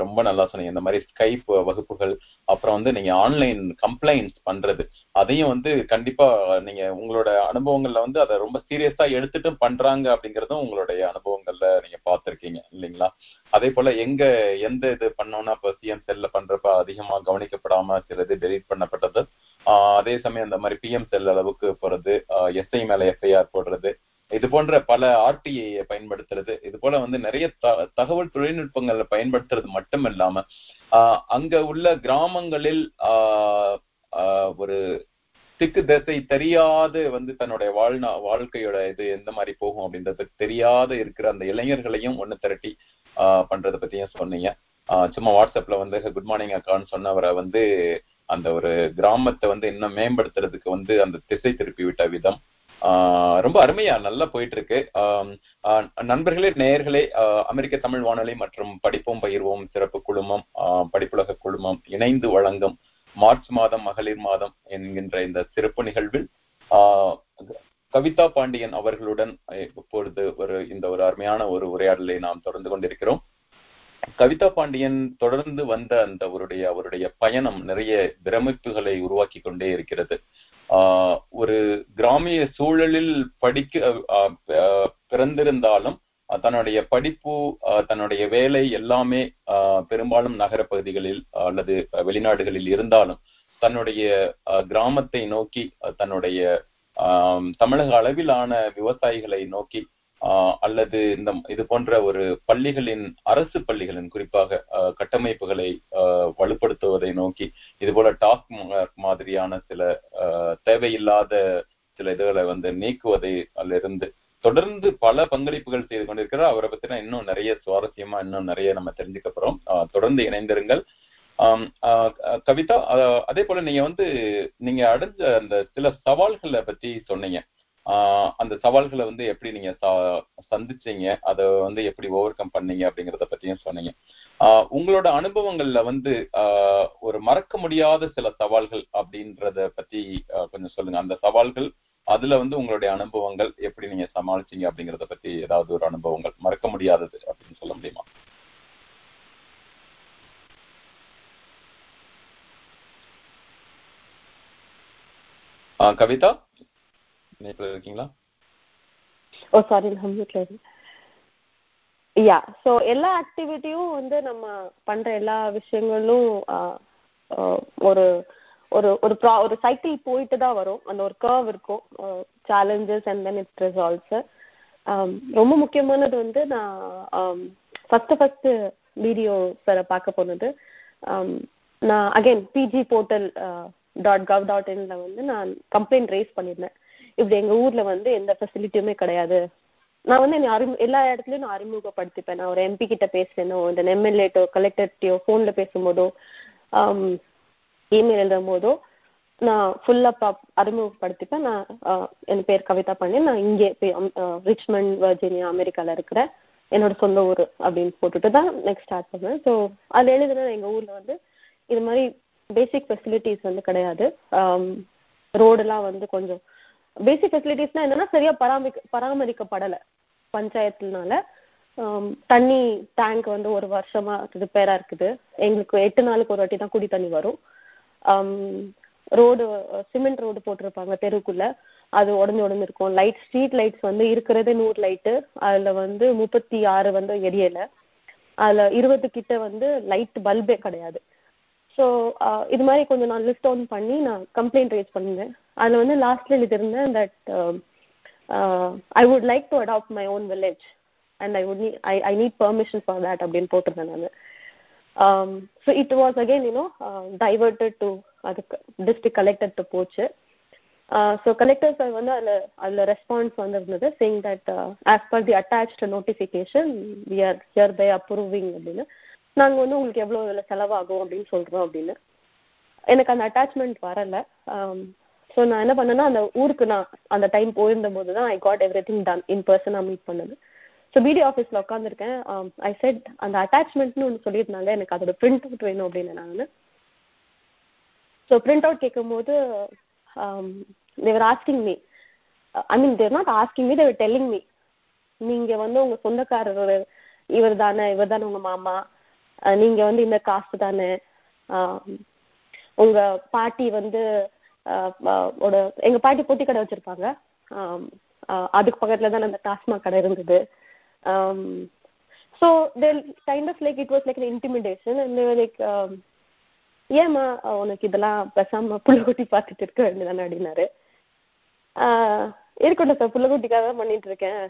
ரொம்ப நல்லா சொன்னீங்க. இந்த மாதிரி ஸ்கைப் வகுப்புகள் அப்புறம் வந்து நீங்க ஆன்லைன் கம்ப்ளைண்ட்ஸ் பண்றது அதையும் வந்து கண்டிப்பா நீங்க உங்களோட அனுபவங்கள்ல வந்து அதை ரொம்ப சீரியஸா எடுத்துட்டு பண்றாங்க அப்படிங்கறதும் உங்களுடைய அனுபவங்கள்ல நீங்க பார்த்திருக்கீங்க இல்லைங்களா? அதே போல எங்க எந்த இது பண்ணோம்னா இப்போ சிஎம் செல்ல பண்றப்ப அதிகமா கவனிக்கப்படாம சிலது டெலீட் பண்ணப்பட்டது ஆஹ் அதே சமயம் இந்த மாதிரி பிஎம் செல் அளவுக்கு போறது எஸ்ஐ மேல எஃப்ஐஆர் போடுறது இது போன்ற பல ஆர்டிஐ பயன்படுத்துறது இது போல வந்து நிறைய த- தகவல் தொழில்நுட்பங்களை பயன்படுத்துறது மட்டும் இல்லாம ஆஹ் அங்க உள்ள கிராமங்களில் ஆஹ் ஆஹ் ஒரு திக்கு திசை தெரியாது வந்து தன்னுடைய வாழ்நா வாழ்க்கையோட இது எந்த மாதிரி போகும் அப்படின்றது தெரியாத இருக்கிற அந்த இளைஞர்களையும் ஒண்ணு திரட்டி ஆஹ் பண்றதை பத்தியும் சொன்னீங்க. ஆஹ் சும்மா வாட்ஸ்அப்ல வந்து குட் மார்னிங் அக்கான்னு சொன்னவரை வந்து அந்த ஒரு கிராமத்தை வந்து இன்னும் மேம்படுத்துறதுக்கு வந்து அந்த திசை திருப்பி விட்ட விதம். ரொம்ப அருமையா நல்லா போயிட்டு இருக்கு நண்பர்களே நேயர்களே அமெரிக்க தமிழ் வானொலி மற்றும் படிப்போம் பயிர்வோம் சிறப்பு குழுமம் ஆஹ் படிப்புலக குழுமம் இணைந்து வழங்கும் மார்ச் மாதம் மகளிர் மாதம் என்கின்ற இந்த சிறப்பு நிகழ்வில் ஆஹ் கவிதா பாண்டியன் அவர்களுடன் இப்பொழுது ஒரு இந்த ஒரு அருமையான ஒரு உரையாடலை நாம் தொடர்ந்து கொண்டிருக்கிறோம். கவிதா பாண்டியன் தொடர்ந்து வந்த அந்த அவருடைய அவருடைய பயணம் நிறைய பிரமிப்புகளை உருவாக்கி கொண்டே இருக்கிறது. ஒரு கிராமிய சூழலில் படிக்க பிறந்திருந்தாலும் தன்னுடைய படிப்பு தன்னுடைய வேலை எல்லாமே ஆஹ் பெரும்பாலும் நகர பகுதிகளில் அல்லது வெளிநாடுகளில் இருந்தாலும் தன்னுடைய கிராமத்தை நோக்கி அஹ் தன்னுடைய ஆஹ் தமிழக அளவிலான விவசாயிகளை நோக்கி அல்லது இந்த இது போன்ற ஒரு பள்ளிகளின் அரசு பள்ளிகளின் குறிப்பாக கட்டமைப்புகளை வலுப்படுத்துவதை நோக்கி இது போல டாக் மாதிரியான சில தேவையில்லாத சில இதுகளை வந்து நீக்குவதை அதிலிருந்து தொடர்ந்து பல பங்களிப்புகள் செய்து கொண்டிருக்கிறார். அவரை பத்தின இன்னும் நிறைய சுவாரஸ்யமா இன்னும் நிறைய நம்ம தெரிஞ்சுக்க போறோம். தொடர்ந்து இணைந்திருங்கள். கவிதா அதே போல நீங்க வந்து நீங்க அடைஞ்ச அந்த சில சவால்களை பத்தி சொன்னீங்க. அந்த சவால்களை வந்து எப்படி நீங்க ச- சந்திச்சீங்க? அதை வந்து எப்படி ஓவர் கம் பண்ணீங்க? அப்படிங்கறத பத்தியும் சொன்னீங்க. உங்களோட அனுபவங்கள்ல வந்து ஆஹ் ஒரு மறக்க முடியாத சில சவால்கள் அப்படின்றத பத்தி கொஞ்சம் சொல்லுங்க. அந்த சவால்கள் அதுல வந்து உங்களுடைய அனுபவங்கள் எப்படி நீங்க சமாளிச்சீங்க அப்படிங்கறத பத்தி ஏதாவது ஒரு அனுபவங்கள் மறக்க முடியாதது அப்படின்னு சொல்ல முடியுமா? ஆஹ் கவிதா? இருக்கீங்களா? ஓ சாரி நான் யா ஸோ எல்லா ஆக்டிவிட்டியும் வந்து நம்ம பண்ற எல்லா விஷயங்களும் ஒரு ஒரு ஒரு ப்ரா ஒரு சைக்கிள் போயிட்டு தான் வரும். அந்த ஒரு கர்வ் இருக்கும். Challenges and then it resolves ரொம்ப முக்கியமானது வந்து நான் ஃபர்ஸ்ட் ஃபர்ஸ்ட் வீடியோ சாரை பார்க்க போனது. நான் again PG portal dot gov dot இன்ல வந்து நான் கம்ப்ளைண்ட் ரேஸ் பண்ணியிருந்தேன். இப்படி எங்க ஊர்ல வந்து எந்த ஃபெசிலிட்டியுமே கிடையாது. நான் வந்து என்னை அறிமு எல்லா இடத்துலயும் நான் அறிமுகப்படுத்திப்பேன். நான் ஒரு எம்பி கிட்ட பேசுறேனோ இந்த எம்எல்ஏட்டோ கலெக்டர்கிட்டயோ ஃபோன்ல பேசும்போதோ இமெயில் எழுதும் போதோ நான் ஃபுல்லா அறிமுகப்படுத்திப்பேன். நான் என் பேர் கவிதா பண்ணி நான் இங்கே ரிச்மண்ட் வர்ஜீனியா அமெரிக்கால இருக்கிறேன் என்னோட சொந்த ஊர் அப்படின்னு போட்டுட்டு தான் நெக்ஸ்ட் ஸ்டார்ட் பண்ணேன் ஸோ அதில் எழுதுனா எங்க ஊர்ல வந்து இது மாதிரி பேசிக் ஃபெசிலிட்டிஸ் வந்து கிடையாது. ரோடெல்லாம் வந்து கொஞ்சம் பேசிக் ஃபெசிலிட்டிஸ்னா என்னன்னா சரியா பராமரிக்க பராமரிக்கப்படலை. பஞ்சாயத்துனால. தண்ணி டேங்க் வந்து ஒரு வருஷமா ரிப்பேரா இருக்குது. எங்களுக்கு எட்டு நாளுக்கு ஒரு வாட்டி தான் குடி தண்ணி வரும். ரோடு சிமெண்ட் ரோடு போட்டிருப்பாங்க தெருவுக்குள்ள. அது உடஞ்சு உடஞ்சு இருக்கும். லைட் ஸ்ட்ரீட் லைட்ஸ் வந்து இருக்கிறதே நூறு லைட்டு அதுல வந்து முப்பத்தி ஆறு வந்து எரியல. அதுல இருபது கிட்ட வந்து லைட் பல்பே கிடையாது. ஸோ இது மாதிரி கொஞ்சம் நான் லிஸ்ட் ஆன் பண்ணி நான் கம்ப்ளைண்ட் ரைஸ் பண்ணிருந்தேன் அதில் வந்து லாஸ்ட்ல எழுதியிருந்தேன் that I would like to adopt my own village and I would need I I need permission for that அப்படின்னு போட்டிருந்தேன் நான். So it was again you know diverted to அதுக்கு டிஸ்ட்ரிக்ட் கலெக்டர்கிட்ட போச்சு. ஸோ கலெக்டர் சார் வந்து அதில் அதில் ரெஸ்பான்ஸ் வந்திருந்தது saying that as per the attached notification we are hereby approving அப்படின்னு. நாங்கள் வந்து உங்களுக்கு எவ்வளோ இதில் செலவாகும் அப்படின்னு சொல்கிறோம் அப்படின்னு. எனக்கு அந்த அட்டாச்மெண்ட் வரலை. Um, ஸோ நான் என்ன பண்ணேன்னா அந்த ஊருக்கு நான் அந்த டைம் போயிருந்த போது தான் I got everything done in பர்சனாக மீட் பண்ணது ஸோ பிடிஓ ஆஃபீஸில் உட்காந்துருக்கேன் ஐ um, செட் அந்த அட்டாச்மெண்ட்னு ஒன்று சொல்லியிருந்தாங்க. எனக்கு அதோட பிரிண்ட் அவுட் வேணும் அப்படின்னு நான். ஸோ பிரிண்ட் அவுட் கேட்கும்போது they're asking me I mean they're not asking me they're telling me நீங்கள் வந்து உங்கள் சொந்தக்காரர் இவர் தானே இவர் தானே உங்கள் மாமா. நீங்கள் வந்து இந்த காசு தானே உங்கள் பாட்டி வந்து ஒரு எங்க பாட்டி பொட்டி கடை வச்சிருப்பாங்க. அதுக்கு பக்கத்துல தான் அந்த டாஸ்மாக் கடை இருந்தது. So then kind of like it was like intimidation like ஏம்மா உனக்கு இதெல்லாம் பெசாம புள்ளகுட்டி பார்த்துட்டு இருக்க வேண்டியதானே அப்படின்னாரு. இருக்கட்டும் சார் புள்ளகுட்டிக்காக தான் பண்ணிட்டு இருக்கேன்.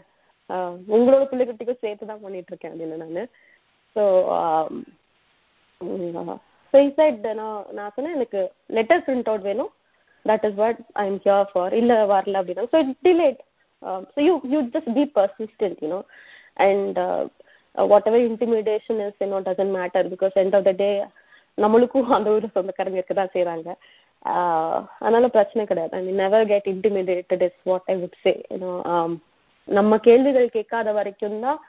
உங்களோட புள்ளைக்குட்டிக்கும் சேர்த்து தான் பண்ணிட்டு இருக்கேன் அப்படின்னு நான். ஸோ ஸோ இசைட் நான் நான் சொன்னேன் எனக்கு லெட்டர் பிரிண்ட் அவுட் வேணும். That is what I am here for இல்லை வரல அப்படின்னா. So it's delayed so you you just be persistent you know and whatever intimidation is you know doesn't matter because end of the day நம்மளுக்கும் அந்த ஊர் சொந்தக்காரங்க இருக்க தான் செய்கிறாங்க uh, அதனால பிரச்சனை கிடையாது. I mean never get intimidated is what I would say நம்ம கேள்விகள் கேட்காத வரைக்கும் தான்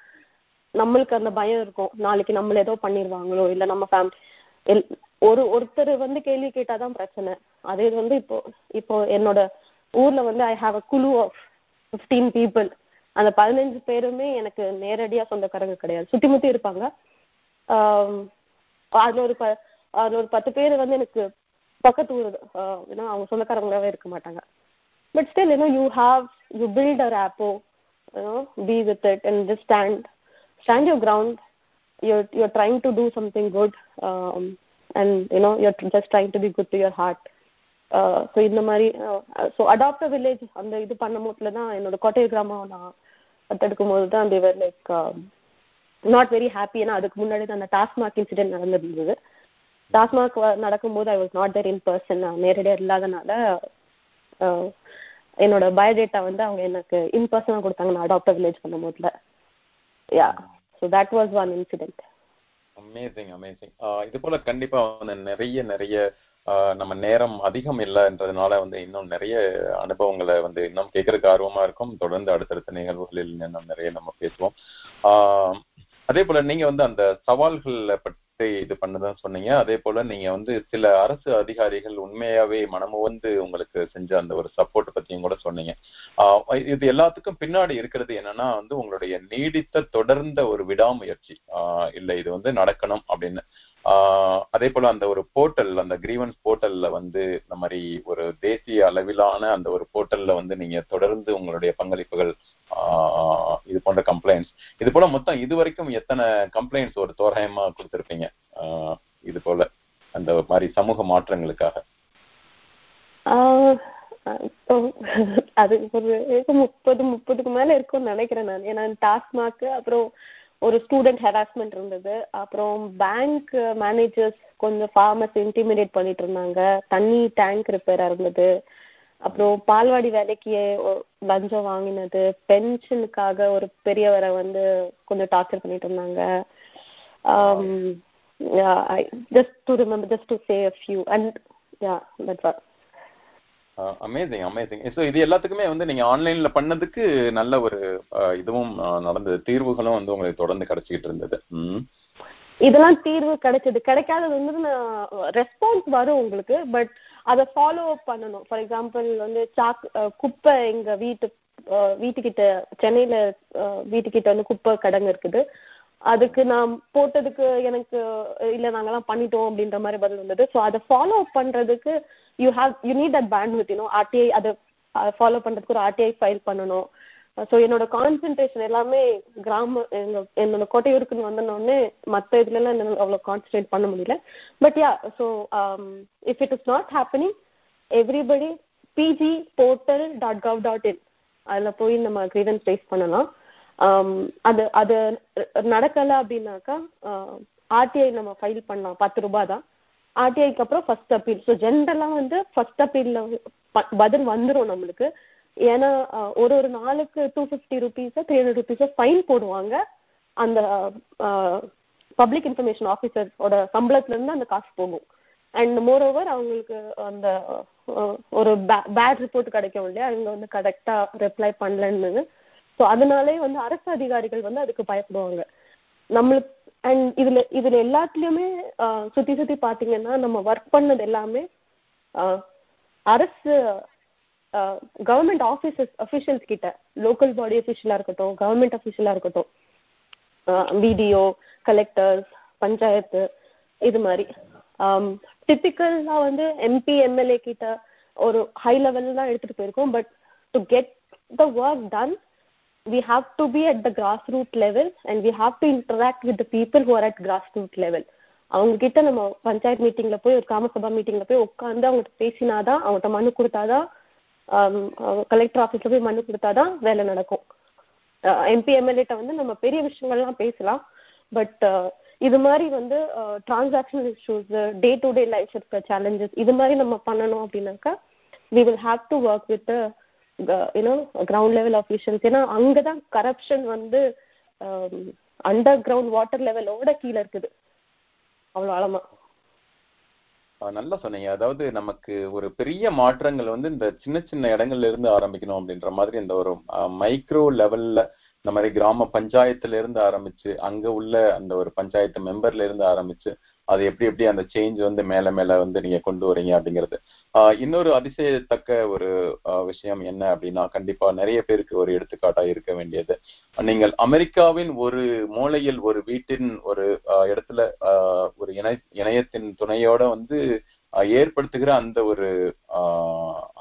நம்மளுக்கு அந்த பயம் இருக்கும். நாளைக்கு நம்மள ஏதோ பண்ணிடுவாங்களோ இல்லை நம்ம ஃபேமிலி ஒரு ஒருத்தர் வந்து கேள்வி கேட்டாதான் பிரச்சனை. அதே இது வந்து இப்போ இப்போ என்னோட ஊர்ல வந்து ஐ ஹாவ் அ குழு ஆஃப் ஃபிஃப்டீன் பீப்புள் அந்த பதினஞ்சு பேருமே எனக்கு நேரடியா சொந்தக்காரங்க கிடையாது. சுத்தி முத்தி இருப்பாங்க. அதுல ஒரு ப அதுல ஒரு பத்து பேர் வந்து எனக்கு பக்கத்து ஊர் ஏன்னா அவங்க சொந்தக்காரங்களாவே இருக்க மாட்டாங்க. But still you know you have you build our ஆப்போ you know be with it and just stand stand your ground. You you're trying to do something good and you know you're just trying to be good to your heart. Uh, so இந்த மாதிரி ஸோ அடாப்ட் வில்லேஜ் அந்த இது பண்ணும் போதுல தான் என்னோட கோட்டை கிராமம் நான் தடுக்கும் போது தான் they're like not very happy ஏன்னா அதுக்கு முன்னாடி தான் அந்த டாஸ்மாக் இன்சிடென்ட் நடந்திருந்தது. டாஸ்மாக் நடக்கும்போது I was not there in person நான் நேரடியாக இல்லாதனால uh, என்னோட பயோடேட்டா வந்து அவங்க எனக்கு இன் பர்சனாக கொடுத்தாங்க. நான் அடாப்ட் வில்லேஜ் பண்ணும் போதுல yeah so that was one incident amazing amazing இது போல கண்டிப்பா வந்து நிறைய நிறைய ஆஹ் நம்ம நேரம் அதிகம் இல்லைன்றதுனால வந்து இன்னும் நிறைய அனுபவங்களை வந்து இன்னும் கேட்கறதுக்கு ஆர்வமா இருக்கும். தொடர்ந்து அடுத்தடுத்த நிகழ்வுகளில் இன்னும் நிறைய நம்ம பேசுவோம். ஆஹ் அதே போல நீங்க வந்து அந்த சவால்களை பற்றி இது பண்ணதான் சொன்னீங்க. அதே போல நீங்க வந்து சில அரசு அதிகாரிகள் உண்மையாவே மனமு வந்து உங்களுக்கு செஞ்ச அந்த ஒரு சப்போர்ட் பத்தியும் கூட சொன்னீங்க. ஆஹ் இது எல்லாத்துக்கும் பின்னாடி இருக்கிறது என்னன்னா வந்து உங்களுடைய நீடித்த தொடர்ந்த ஒரு விடாமுயற்சி. ஆஹ் இல்ல இது வந்து நடக்கணும் அப்படின்னு. அதே போல அந்த ஒரு போர்ட்டல் அந்த கிரீவன்ஸ் போர்ட்டல்ல வந்து இந்த மாதிரி ஒரு தேசிய அளவிலான அந்த ஒரு போர்ட்டல்ல வந்து நீங்க தொடர்ந்து உங்களுடைய பங்களிப்புகள் ஆஹ் இது போன்ற கம்ப்ளைண்ட்ஸ் இது போல மொத்தம் இது வரைக்கும் எத்தனை கம்ப்ளைண்ட்ஸ் ஒரு தோராயமா கொடுத்திருப்பீங்க? இது போல அந்த மாதிரி சமூக மாற்றங்களுக்காக. ஆஹ் அது ஒரு முப்பது முப்பதுக்கு மேல இருக்கும்னு நினைக்கிறேன் நான். ஏன்னா டாஸ்மாக் அப்புறம் ஒரு ஸ்டூடெண்ட் ஹெராஸ்மெண்ட் இருந்தது. அப்புறம் பேங்க் மேனேஜர்ஸ் கொஞ்சம் ஃபார்மர்ஸ் இன்டிமிடேட் பண்ணிட்டு இருந்தாங்க. தண்ணி டேங்க் ரிப்பேரா இருந்தது. அப்புறம் பால்வாடி வேலைக்கு லஞ்சம் வாங்கினது. பென்ஷனுக்காக ஒரு பெரியவரை வந்து கொஞ்சம் டார்ச்சர் பண்ணிட்டு இருந்தாங்க. Just to remember just to say a few and yeah that was amazing amazing so இது எல்லாத்துக்குமே வந்து நீங்க ஆன்லைன்ல பண்ணதுக்கு நல்ல ஒரு இதுவும் நடந்தது. தீர்வுகளும் வந்து உங்களுக்கு தொடர்ந்து கிடைச்சிக்கிட்டு இருந்தது. இதெல்லாம் தீர்வு கிடைச்சது. கிடைக்காதது வந்து நான் ரெஸ்பான்ஸ் வரும் உங்களுக்கு பட் அதை ஃபாலோ அப் பண்ணணும். ஃபார் எக்ஸாம்பிள் வந்து சாக் குப்பை எங்க வீட்டு வீட்டுக்கிட்ட சென்னையில வீட்டுக்கிட்ட வந்து குப்பை கடங்கு இருக்குது. அதுக்கு நான் போட்டதுக்கு எனக்கு இல்ல நாங்கெல்லாம் பண்ணிட்டோம் அப்படின்ற மாதிரி பதில் வந்தது. ஸோ அதை ஃபாலோ அப் பண்றதுக்கு you have you need that bandwidth you know RTI அதை ஃபாலோ பண்றதுக்கு ஒரு ஆர்டிஐ ஃபைல் பண்ணணும். ஸோ என்னோட கான்சென்ட்ரேஷன் எல்லாமே கிராம என்னோட கோட்டையூருக்குன்னு வந்தோடனே மற்ற இதுலலாம் என்னால அவ்வளோ கான்சென்ட்ரேட் பண்ண முடியல. But yeah so if it is not happening everybody PG portal dot gov dot in அதில் போய் நம்ம கிரீவன்ஸ் ரேஸ் பண்ணலாம். அது அது நடக்கலை அப்படின்னாக்கா ஆர்டிஐ நம்ம ஃபைல் பண்ணலாம். பத்து ரூபாய் தான். ஆர்டிஐக்கு அப்புறம் ஃபர்ஸ்ட் அப்பீல் ஸோ ஜென்ரலாக வந்து ஃபர்ஸ்ட் அப்பீல்ல பதில் வந்துடும் நம்மளுக்கு. ஏன்னா ஒரு ஒரு நாளுக்கு டூ ஃபிஃப்டி ருபீஸோ த்ரீ ஹண்ட்ரட் ருபீஸோ ஃபைன் போடுவாங்க. அந்த பப்ளிக் இன்ஃபர்மேஷன் ஆஃபீஸரோட சம்பளத்துல இருந்து அந்த காசு போகும். அண்ட் மோர் ஓவர் அவங்களுக்கு அந்த ஒரு பேட் ரிப்போர்ட் கிடைக்கும் இல்லையா? அவங்க வந்து கரெக்டா ரிப்ளை பண்ணலன்னு ஸோ அதனாலே வந்து அரசு அதிகாரிகள் வந்து அதுக்கு பயப்படுவாங்க. நம்மளுக்கு அண்ட் இதுல இதுல எல்லாத்துலயுமே சுத்தி சுத்தி பாத்தீங்கன்னா நம்ம ஒர்க் பண்ணது எல்லாமே அரசு கவர்மெண்ட் ஆபீசஸ் அபிஷியல்ஸ் கிட்ட லோக்கல் பாடி அபிஷியலா இருக்கட்டும் கவர்மெண்ட் அபிஷியலா இருக்கட்டும் விடிஓ கலெக்டர்ஸ் பஞ்சாயத்து இது மாதிரி. டிப்பிக்கலா வந்து எம்பி எம்எல்ஏ கிட்ட ஒரு ஹை லெவல்ல தான் எடுத்துட்டு போயிருக்கோம் but to get the work done we have to be at the grassroots level and we have to interact with the people who are at grassroots level. அவங்க கிட்ட நம்ம பஞ்சாயத்து மீட்டிங்ல போய் ஒரு கிராம சபா மீட்டிங்ல போய் உட்காந்து அவங்ககிட்ட பேசினாதான் அவங்ககிட்ட மனு கொடுத்தாதான் கலெக்டர் ஆபீஸ்ல போய் மனு கொடுத்தாதான் வேலை நடக்கும். எம்பி எம்எல்ஏட்ட வந்து நம்ம பெரிய விஷயங்கள்லாம் பேசலாம். பட் இது மாதிரி வந்து transactional issues day to day life இருக்க சேலஞ்சஸ் இது மாதிரி நம்ம பண்ணணும் அப்படின்னாக்கா we will have to work with you know ground level officials ஏன்னா அங்கதான் கரப்ஷன் வந்து அண்டர் கிரவுண்ட் வாட்டர் லெவலோட கீழே இருக்குது. அவ்வளவு ஆழமா. நல்லா சொன்னீங்க. அதாவது நமக்கு ஒரு பெரிய மாற்றங்கள் வந்து இந்த சின்ன சின்ன இடங்கள்ல இருந்து ஆரம்பிக்கணும் அப்படின்ற மாதிரி இந்த ஒரு மைக்ரோ லெவல்ல இந்த மாதிரி கிராம பஞ்சாயத்துல இருந்து ஆரம்பிச்சு அங்க உள்ள அந்த ஒரு பஞ்சாயத்து மெம்பர்ல இருந்து ஆரம்பிச்சு அது எப்படி எப்படி அந்த சேஞ்ச் வந்து மேல மேல வந்து நீங்க கொண்டு வரீங்க அப்படிங்கிறது. இன்னொரு அதிசயத்தக்க ஒரு விஷயம் என்ன அப்படின்னா கண்டிப்பா நிறைய பேருக்கு ஒரு எடுத்துக்காட்டா இருக்க வேண்டியது. நீங்கள் அமெரிக்காவின் ஒரு மூலையில் ஒரு வீட்டின் ஒரு இடத்துல ஒரு இணை இணையத்தின் துணையோட வந்து ஏற்படுத்துகிற அந்த ஒரு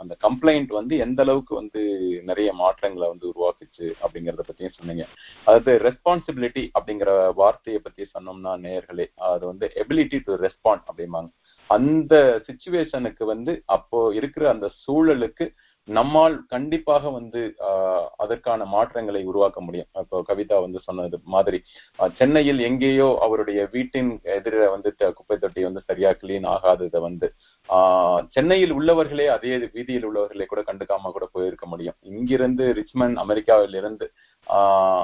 அந்த கம்ப்ளைண்ட் வந்து எந்த அளவுக்கு வந்து நிறைய மாற்றங்களை வந்து உருவாக்குச்சு அப்படிங்கறத பத்தியும் சொன்னீங்க. அதாவது ரெஸ்பான்சிபிலிட்டி அப்படிங்கிற வார்த்தையை பத்தி சொன்னோம்னா நேர்களே அது வந்து எபிலிட்டி டு ரெஸ்பாண்ட் அப்படிம்பாங்க. அந்த சுச்சுவேஷனுக்கு வந்து அப்போ இருக்கிற அந்த சூழலுக்கு நம்மால் கண்டிப்பாக வந்து அதற்கான மாற்றங்களை உருவாக்க முடியும். இப்போ கவிதா வந்து சொன்னது மாதிரி சென்னையில் எங்கேயோ அவருடைய வீட்டின் எதிர வந்து குப்பை தொட்டி வந்து சரியா கிளீன் ஆகாததை வந்து சென்னையில் உள்ளவர்களே அதே வீதியில் உள்ளவர்களே கூட கண்டுக்காம கூட போயிருக்க முடியும். இங்கிருந்து ரிச்மண்ட் அமெரிக்காவில் இருந்து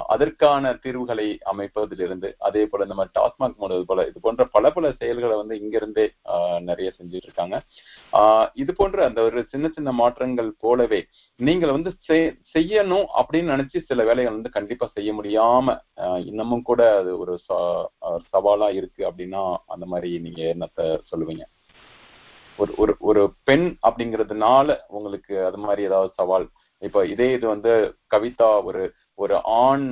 அதற்கான தீர்வுகளை அமைப்பதிலிருந்து அதே போல இந்த மாதிரி டாஸ்மாக் மூடுவது போல இது போன்ற பல பல செயல்களை வந்து இங்கிருந்தே நிறைய செஞ்சுட்டு இருக்காங்க இது போன்ற அந்த ஒரு சின்ன சின்ன மாற்றங்கள் போலவே நீங்கள் வந்து செய்யணும் அப்படின்னு நினைச்சு சில வேலைகள் வந்து கண்டிப்பா செய்ய முடியாம இன்னமும் கூட அது ஒரு சவாலா இருக்கு அப்படின்னா அந்த மாதிரி நீங்க என்னத்த சொல்லுவீங்க? ஒரு ஒரு ஒரு பெண் அப்படிங்கிறதுனால உங்களுக்கு அது மாதிரி ஏதாவது சவால் இப்ப இதே இது வந்து கவிதா ஒரு ஒரு ஆண்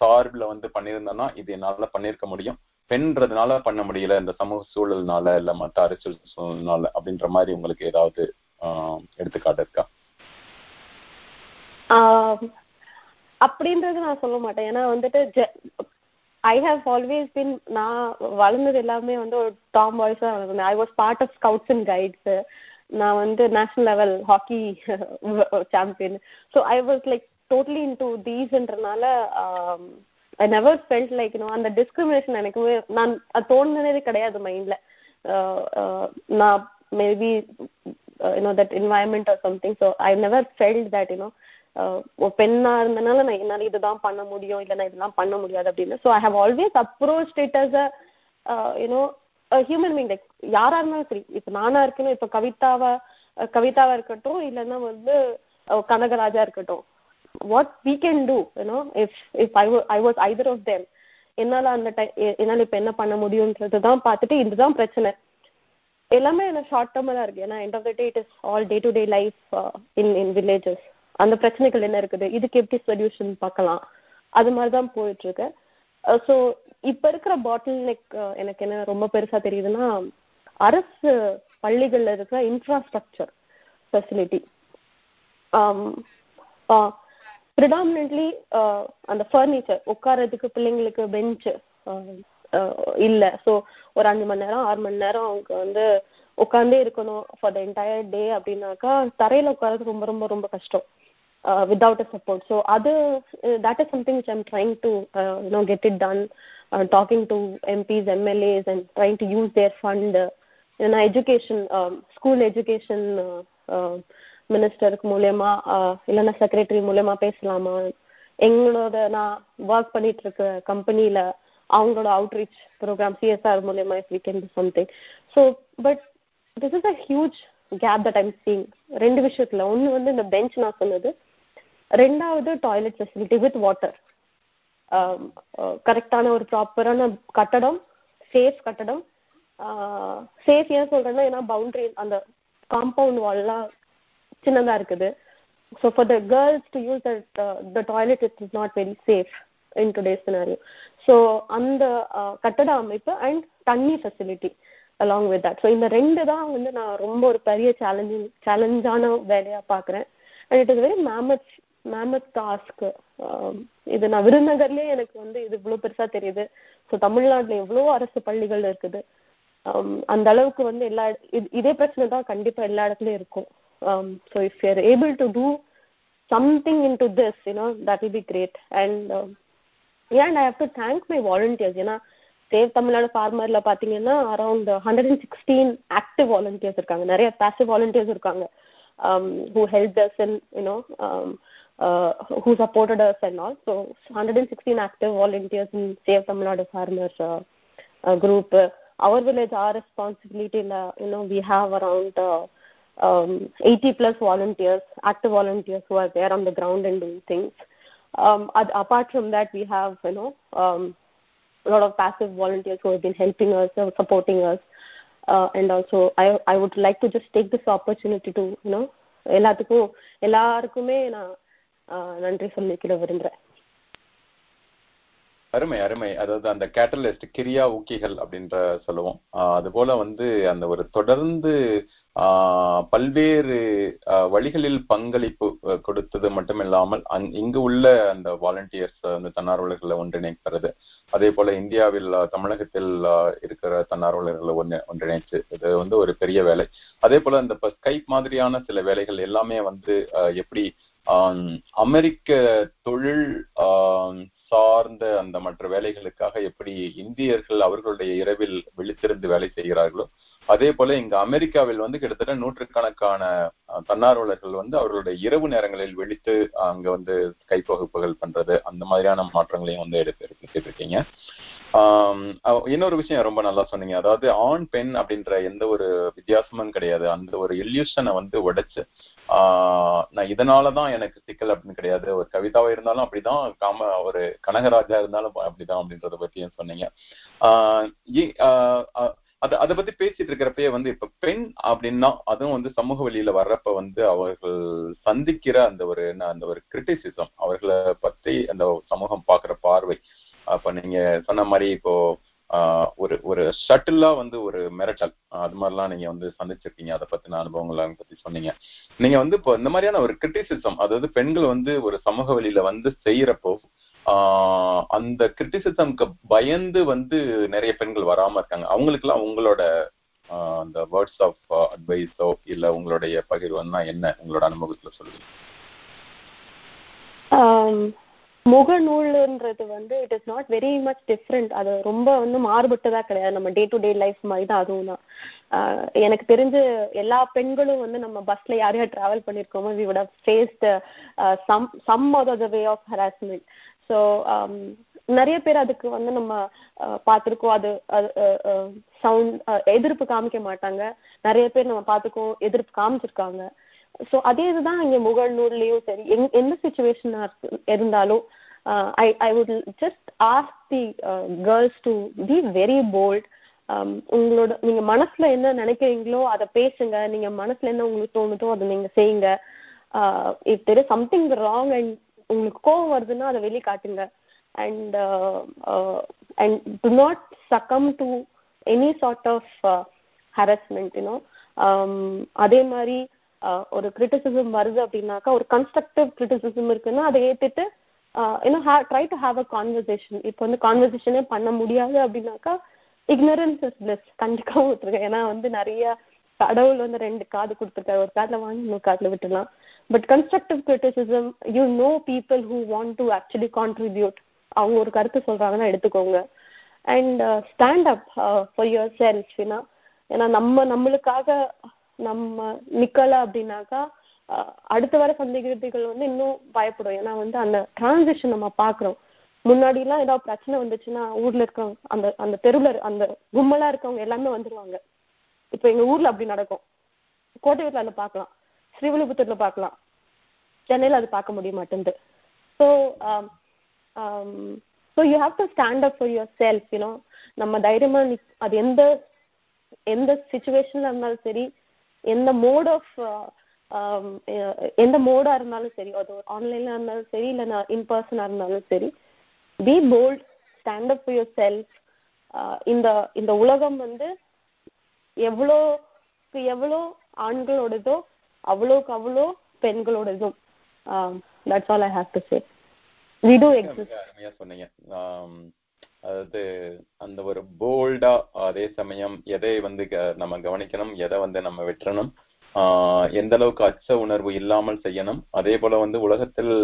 சார்பில் வந்து பண்ணியிருந்தேன்னா இது என்னால பண்ணிருக்க முடியும். பெண்றதுனால பண்ண முடியல இந்த சமூக சூழல்னால இல்ல மற்ற அரசியல் சூழல்னால அப்படின்ற மாதிரி உங்களுக்கு ஏதாவது எடுத்துக்காட்டு இருக்கா? அப்படின்றது நான் சொல்ல மாட்டேன். ஏன்னா வந்துட்டு ஐ ஹவ் ஆல்வேஸ் பின் நான் வளர்ந்தது எல்லாமே வந்து ஒரு டாம் வாய்ஸா வளர்ந்தேன். I was part of scouts and guides நான் வந்து national level hockey champion so I was like totally into தீஸ்ன்றனால I never felt like no அந்த டிஸ்கிரிமினேஷன் எனக்கு நான் அது தோணுனதே கிடையாது மைண்ட்ல uh, uh, நான் maybe you know that environment or something so I never felt that you know பெண்ணா இருந்தனால நான் என்னால இதுதான் பண்ண முடியும் இல்லை நான் இதெல்லாம் பண்ண முடியாது அப்படின்னு. So I have always approach it as a you know human being like யாரா இருந்தாலும் சரி இப்ப நானா இருக்கணும் இப்ப கவிதாவா கவிதாவா இருக்கட்டும் இல்லைன்னா வந்து கனகராஜா இருக்கட்டும். What we can do you know if if I I was either of them என்னால அந்த டைம் என்னால இப்ப என்ன பண்ண முடியும்ன்றது தான் பார்த்துட்டு இதுதான் பிரச்சனை. எல்லாமே எனக்கு ஷார்ட் டேர்மா தான் இருக்கு. ஏன்னா end of the day it is all day to day life in in villages அந்த பிரச்சனைகள் என்ன இருக்குது? இதுக்கு எப்படி சொல்யூஷன் பார்க்கலாம்? அது மாதிரி தான் போயிட்டு இருக்கு ஸோ இப்ப இருக்கிற பாட்டில் நெக் எனக்கு என்ன ரொம்ப பெருசா தெரியுதுன்னா அரசு பள்ளிகள்ல இருக்கிற இன்ஃப்ராஸ்ட்ரக்சர் ஃபெசிலிட்டி ப்ரிடாமினென்ட்லி அந்த ஃபர்னிச்சர் உட்காரதுக்கு பிள்ளைங்களுக்கு பெஞ்சு இல்ல. ஸோ ஒரு அஞ்சு மணி நேரம் ஆறு மணி நேரம் அவங்க வந்து உட்காந்தே இருக்கணும் ஃபார் த என்டையர் டே அப்படின்னாக்கா தரையில உட்காரது ரொம்ப ரொம்ப ரொம்ப கஷ்டம். வித்வுட் அ சப்போர்ட் ஸோ அது that is something which I'm trying to you know get it done talking to MPs MLAs and trying to use their fund ஏன்னா எஜுகேஷன் ஸ்கூல் எஜுகேஷன் மினிஸ்டருக்கு மூலயமா இல்லைன்னா செக்ரட்டரி மூலயமா பேசலாமா? எங்களோட நான் ஒர்க் பண்ணிட்டு இருக்க கம்பெனியில அவங்களோட அவுட்ரீச் ப்ரோக்ராம் சிஎஸ்ஆர் மூலயமா if we can do something so but this is a huge gap that I'm seeing ரெண்டு விஷயத்துல. ஒன்று வந்து இந்த பெஞ்ச் நான் சொன்னது. ரெண்டாவது டாய்லெட் ஃபெசிலிட்டி வித் வாட்டர் கரெக்டான ஒரு ப்ராப்பரான கட்டடம் சேஃப் கட்டடம். சேஃப் ஏன் சொல்றேன்னா ஏன்னா பவுண்டரி அந்த காம்பவுண்ட் வால்லாம் சின்னதா இருக்குது. So for the girls to use the toilet it is not very safe in today scenario so அந்த uh, கட்டட அமைப்பு அண்ட் தண்ணி facility along with that so இந்த ரெண்டு தான் வந்து நான் ரொம்ப ஒரு பெரிய சேலஞ்சிங் சேலஞ்சான வேலையாக பார்க்குறேன். And it is very mammoth mammoth task இது நான் விருதுநகர்லயே எனக்கு வந்து இது இவ்வளோ பெருசாக தெரியுது. ஸோ தமிழ்நாட்டில் எவ்வளோ அரசு பள்ளிகள் இருக்குது. Um, அந்த அளவுக்கு வந்து எல்லா இதே பிரச்சனை தான் கண்டிப்பாக எல்லா இடத்துலையும் இருக்கும். So if you're able to do something in to this you know that will be great and and I have to thank my volunteers ஏன்னா சேவ் தமிழ்நாடு ஃபார்மர்ல பாத்தீங்கன்னா around hundred and sixteen active volunteers இருக்காங்க நிறைய பேசிவ் வாலண்டியர்ஸ் இருக்காங்க who help us in you know who supported us and all. So 116 active volunteers in Save Tamil Nadu Farmers uh, uh, group. our village, our responsibility, you know, we have around um, 80 plus volunteers, active volunteers who are there on the ground and doing things. Um, ad- apart from that, we have, you know, um, a lot of passive volunteers who have been helping us, uh, supporting us. Uh, and also, I, I would like to just take this opportunity to, you know, எல்லாத்துக்கும் எல்லாருக்குமே நான் நன்றி சொல்லிக்கிட விரும்புறேன் அருமை அருமை அதாவது அந்த கேட்டலிஸ்ட் கிரியா ஊக்கிகள் அப்படின்ற சொல்லுவோம் அது போல வந்து அந்த ஒரு தொடர்ந்து பல்வேறு வழிகளில் பங்களிப்பு கொடுத்தது மட்டுமில்லாமல் இங்கு உள்ள அந்த வாலண்டியர்ஸ் அந்த தன்னார்வலர்களை ஒன்றிணைக்கிறது அதே போல இந்தியாவில் தமிழகத்தில் இருக்கிற தன்னார்வலர்களை ஒன்று ஒன்றிணைச்சு இது வந்து ஒரு பெரிய வேலை. அதே போல இந்த ஸ்கைப் மாதிரியான சில வேலைகள் எல்லாமே வந்து எப்படி அமெரிக்க தொழில் சார்ந்த அந்த மற்ற வேலைகளுக்காக எப்படி இந்தியர்கள் அவர்களுடைய இரவில் விழித்திருந்து வேலை செய்கிறார்களோ அதே போல இங்க அமெரிக்காவில் வந்து கிட்டத்தட்ட நூற்றுக்கணக்கான தன்னார்வலர்கள் வந்து அவர்களுடைய இரவு நேரங்களில் விழித்து அங்க வந்து கைப்பகுப்புகள் பண்றது அந்த மாதிரியான மாற்றங்களையும் வந்து எடுத்து எடுத்துட்டு இருக்கீங்க இன்னொரு விஷயம் ரொம்ப நல்லா சொன்னீங்க. அதாவது ஆண் பெண் அப்படின்ற எந்த ஒரு வித்தியாசமும் கிடையாது. அந்த ஒரு எல்யூஷனை வந்து உடைச்சு ஆஹ் நான் இதனாலதான் எனக்கு சிக்கல் அப்படின்னு கிடையாது. ஒரு கவிதாவா இருந்தாலும் அப்படிதான் காம ஒரு கனகராஜா இருந்தாலும் அப்படிதான் அப்படின்றத பத்தியும் சொன்னீங்க. ஆஹ் அத அதை பத்தி பேசிட்டு இருக்கிறப்பயே வந்து இப்ப பெண் அப்படின்னா அதுவும் வந்து சமூக வழியில வர்றப்ப வந்து அவர்கள் சந்திக்கிற அந்த ஒரு என்ன அந்த ஒரு கிரிட்டிசிசம் அவர்களை பத்தி அந்த சமூகம் பாக்குற பார்வை. அப்ப நீங்க சொன்ன மாதிரி இப்போ ஒரு ஒரு ஷட்டிலா வந்து ஒரு மிரட்டல். அது மாதிரிலாம் நீங்க வந்து சந்திச்சிருக்கீங்க. அதை பத்தின அனுபவங்களை பத்தி சொன்னீங்க. நீங்க வந்து இப்போ இந்த மாதிரியான ஒரு கிரிட்டிசிசம் அதாவது பெண்கள் வந்து ஒரு சமூக வழியில வந்து செய்யறப்போ அந்த கிரிட்டிசிசம்க்கு பயந்து வந்து நிறைய பெண்கள் வராம இருக்காங்க. அவங்களுக்குலாம் உங்களோட அந்த வேர்ட்ஸ் ஆஃப் அட்வைஸோ இல்ல உங்களுடைய பகிர்வுன்னா என்ன? உங்களோட அனுபவத்துல சொல்லுங்க. முகநூல்ன்றது வந்து it is not very much different அது ரொம்ப வந்து மாறுபட்டதா கிடையாது. நம்ம டே டு டே லைஃப் மாதிரி தான் அதுவும் தான். எனக்கு தெரிஞ்சு எல்லா பெண்களும் வந்து நம்ம பஸ்ல யார் யார் travel பண்ணிருக்கோமோ we would faced some some other the way of harassment so um, நிறைய பேர் அதுக்கு வந்து நம்ம பார்த்துருக்கோம். அது சவுண்ட் எதிர்ப்பு காமிக்க மாட்டாங்க. நிறைய பேர் நம்ம பார்த்துக்கோம் எதிர்ப்பு காமிச்சிருக்காங்க. ஸோ அதே இதுதான் இங்க முகநூல்லையும் சரி. எந்த சுச்சுவேஷனா இருந்தாலும் I I would just ask the girls to be very bold உங்களோட நீங்க மனசுல என்ன நினைக்கிறீங்களோ அதை பேசுங்க. நீங்க மனசுல என்ன உங்களுக்கு தோணுதோ அதை நீங்க செய்யுங்க. If there is something wrong and உங்களுக்கு கோவம் வருதுன்னா அதை வெளியே காட்டுங்க. And and to not succumb to any sort of harassment you know அதே மாதிரி uh, ஒரு கிரிட்டிசிசம் வருது அப்படின்னாக்கா ஒரு கன்ஸ்ட்ரக்டிவ் கிரிட்டிசிசம் இருக்குன்னா அதை ஏத்துட்டு இன்னும் try to have a conversation இப்போ வந்து கான்வர்சேஷனே பண்ண முடியாது அப்படின்னாக்கா இக்னரன்ஸ் இஸ் பிளஸ் கண்டிப்பாக விட்டுருக்கேன் ஏன்னா வந்து நிறைய கடவுள் வந்து ரெண்டு காது கொடுத்துருக்காரு. ஒரு காதுல வாங்கி இன்னொரு காதுல விட்டுலாம் but constructive criticism you know people who want to actually contribute அவங்க ஒரு கருத்து சொல்றாங்கன்னா எடுத்துக்கோங்க. And stand up for yourself ஏன்னா ஏன்னா நம்ம நம்மளுக்காக நம்ம நிக்கல அப்படின்னாக்கா அடுத்த வர சந்தேகத்துகள் வந்து இன்னும் பயப்படும். ஏன்னா வந்து அந்த டிரான்சிஷன் நம்ம பாக்குறோம் முன்னாடி எல்லாம் ஏதாவது பிரச்சனை வந்துச்சுன்னா ஊர்ல இருக்கவங்க அந்த அந்த தெருவில் அந்த கும்மலா இருக்கவங்க எல்லாமே வந்துருவாங்க. இப்ப எங்க ஊர்ல அப்படி நடக்கும். கோட்டையூர்ல அதை பார்க்கலாம். ஸ்ரீவில்லிபுத்தூர்ல பார்க்கலாம். சென்னையில அது பார்க்க முடிய மாட்டேங்குது so so you have to stand up for yourself you know நம்ம தைரியமா அது எந்த எந்த சுச்சுவேஷன்ல இருந்தாலும் சரி எந்த மோட் ஆஃப் uh, um, எந்த மோடா இருந்தாலும் சரி அது ஆன்லைன்ல இருந்தாலும் சரி இல்ல நான் இன் பர்சனா இருந்தாலும் சரி be bold stand up yourself இந்த இந்த உலகம் வந்து எவ்வளோக்கு எவ்வளோ ஆண்களோடதோ அவ்வளோக்கு அவ்வளோ பெண்களோடதும் that's all I have to say we to exist அருமையா சொன்னீங்க. அதாவது அந்த ஒரு போல்டா அதே சமயம் எதை வந்து நம்ம கவனிக்கணும் எதை வந்து நம்ம வெற்றணும் எந்த அளவுக்கு அச்ச உணர்வு இல்லாமல் செய்யணும் அதே போல வந்து உலகத்தில்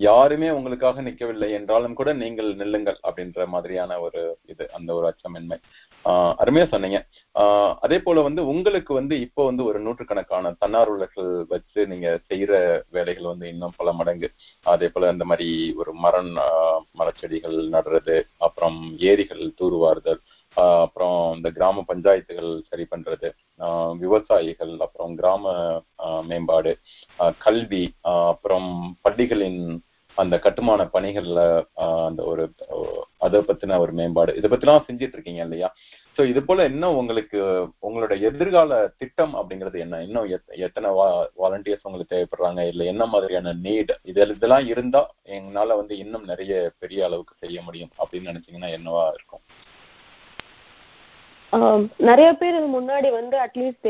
யாருமே உங்களுக்காக நிற்கவில்லை என்றாலும் கூட நீங்கள் நில்லுங்கள் அப்படின்ற மாதிரியான ஒரு இது அந்த ஒரு அச்சமின்மை. அருமையா சொன்னீங்க. ஆஹ் அதே போல வந்து உங்களுக்கு வந்து இப்போ வந்து ஒரு நூற்றுக்கணக்கான தன்னார்வலர்கள் வச்சு நீங்க செய்யற வேலைகள் வந்து இன்னும் பல மடங்கு. அதே போல இந்த மாதிரி ஒரு மரம் மரச்செடிகள் நடுறது அப்புறம் ஏரிகள் தூர்வாறுதல் அப்புறம் இந்த கிராம பஞ்சாயத்துகள் சரி பண்றது விவசாயிகள் அப்புறம் கிராம மேம்பாடு கல்வி அப்புறம் பள்ளிகளின் அந்த கட்டுமான பணிகள்ல அந்த ஒரு அதை பத்தின ஒரு மேம்பாடு இதை பத்திலாம் செஞ்சிட்டு இருக்கீங்க இல்லையா? சோ இது போல இன்னும் உங்களுக்கு உங்களோட எதிர்கால திட்டம் அப்படிங்கிறது என்ன? இன்னும் எத்தனை வா வாலண்டியர்ஸ் உங்களுக்கு தேவைப்படுறாங்க? இல்ல என்ன மாதிரியான நீட் இது இதெல்லாம் இருந்தா எங்களால வந்து இன்னும் நிறைய பெரிய அளவுக்கு செய்ய முடியும் அப்படின்னு நினைச்சீங்கன்னா என்னவா இருக்கும்? நிறைய பேர் முன்னாடி வந்து அட்லீஸ்ட்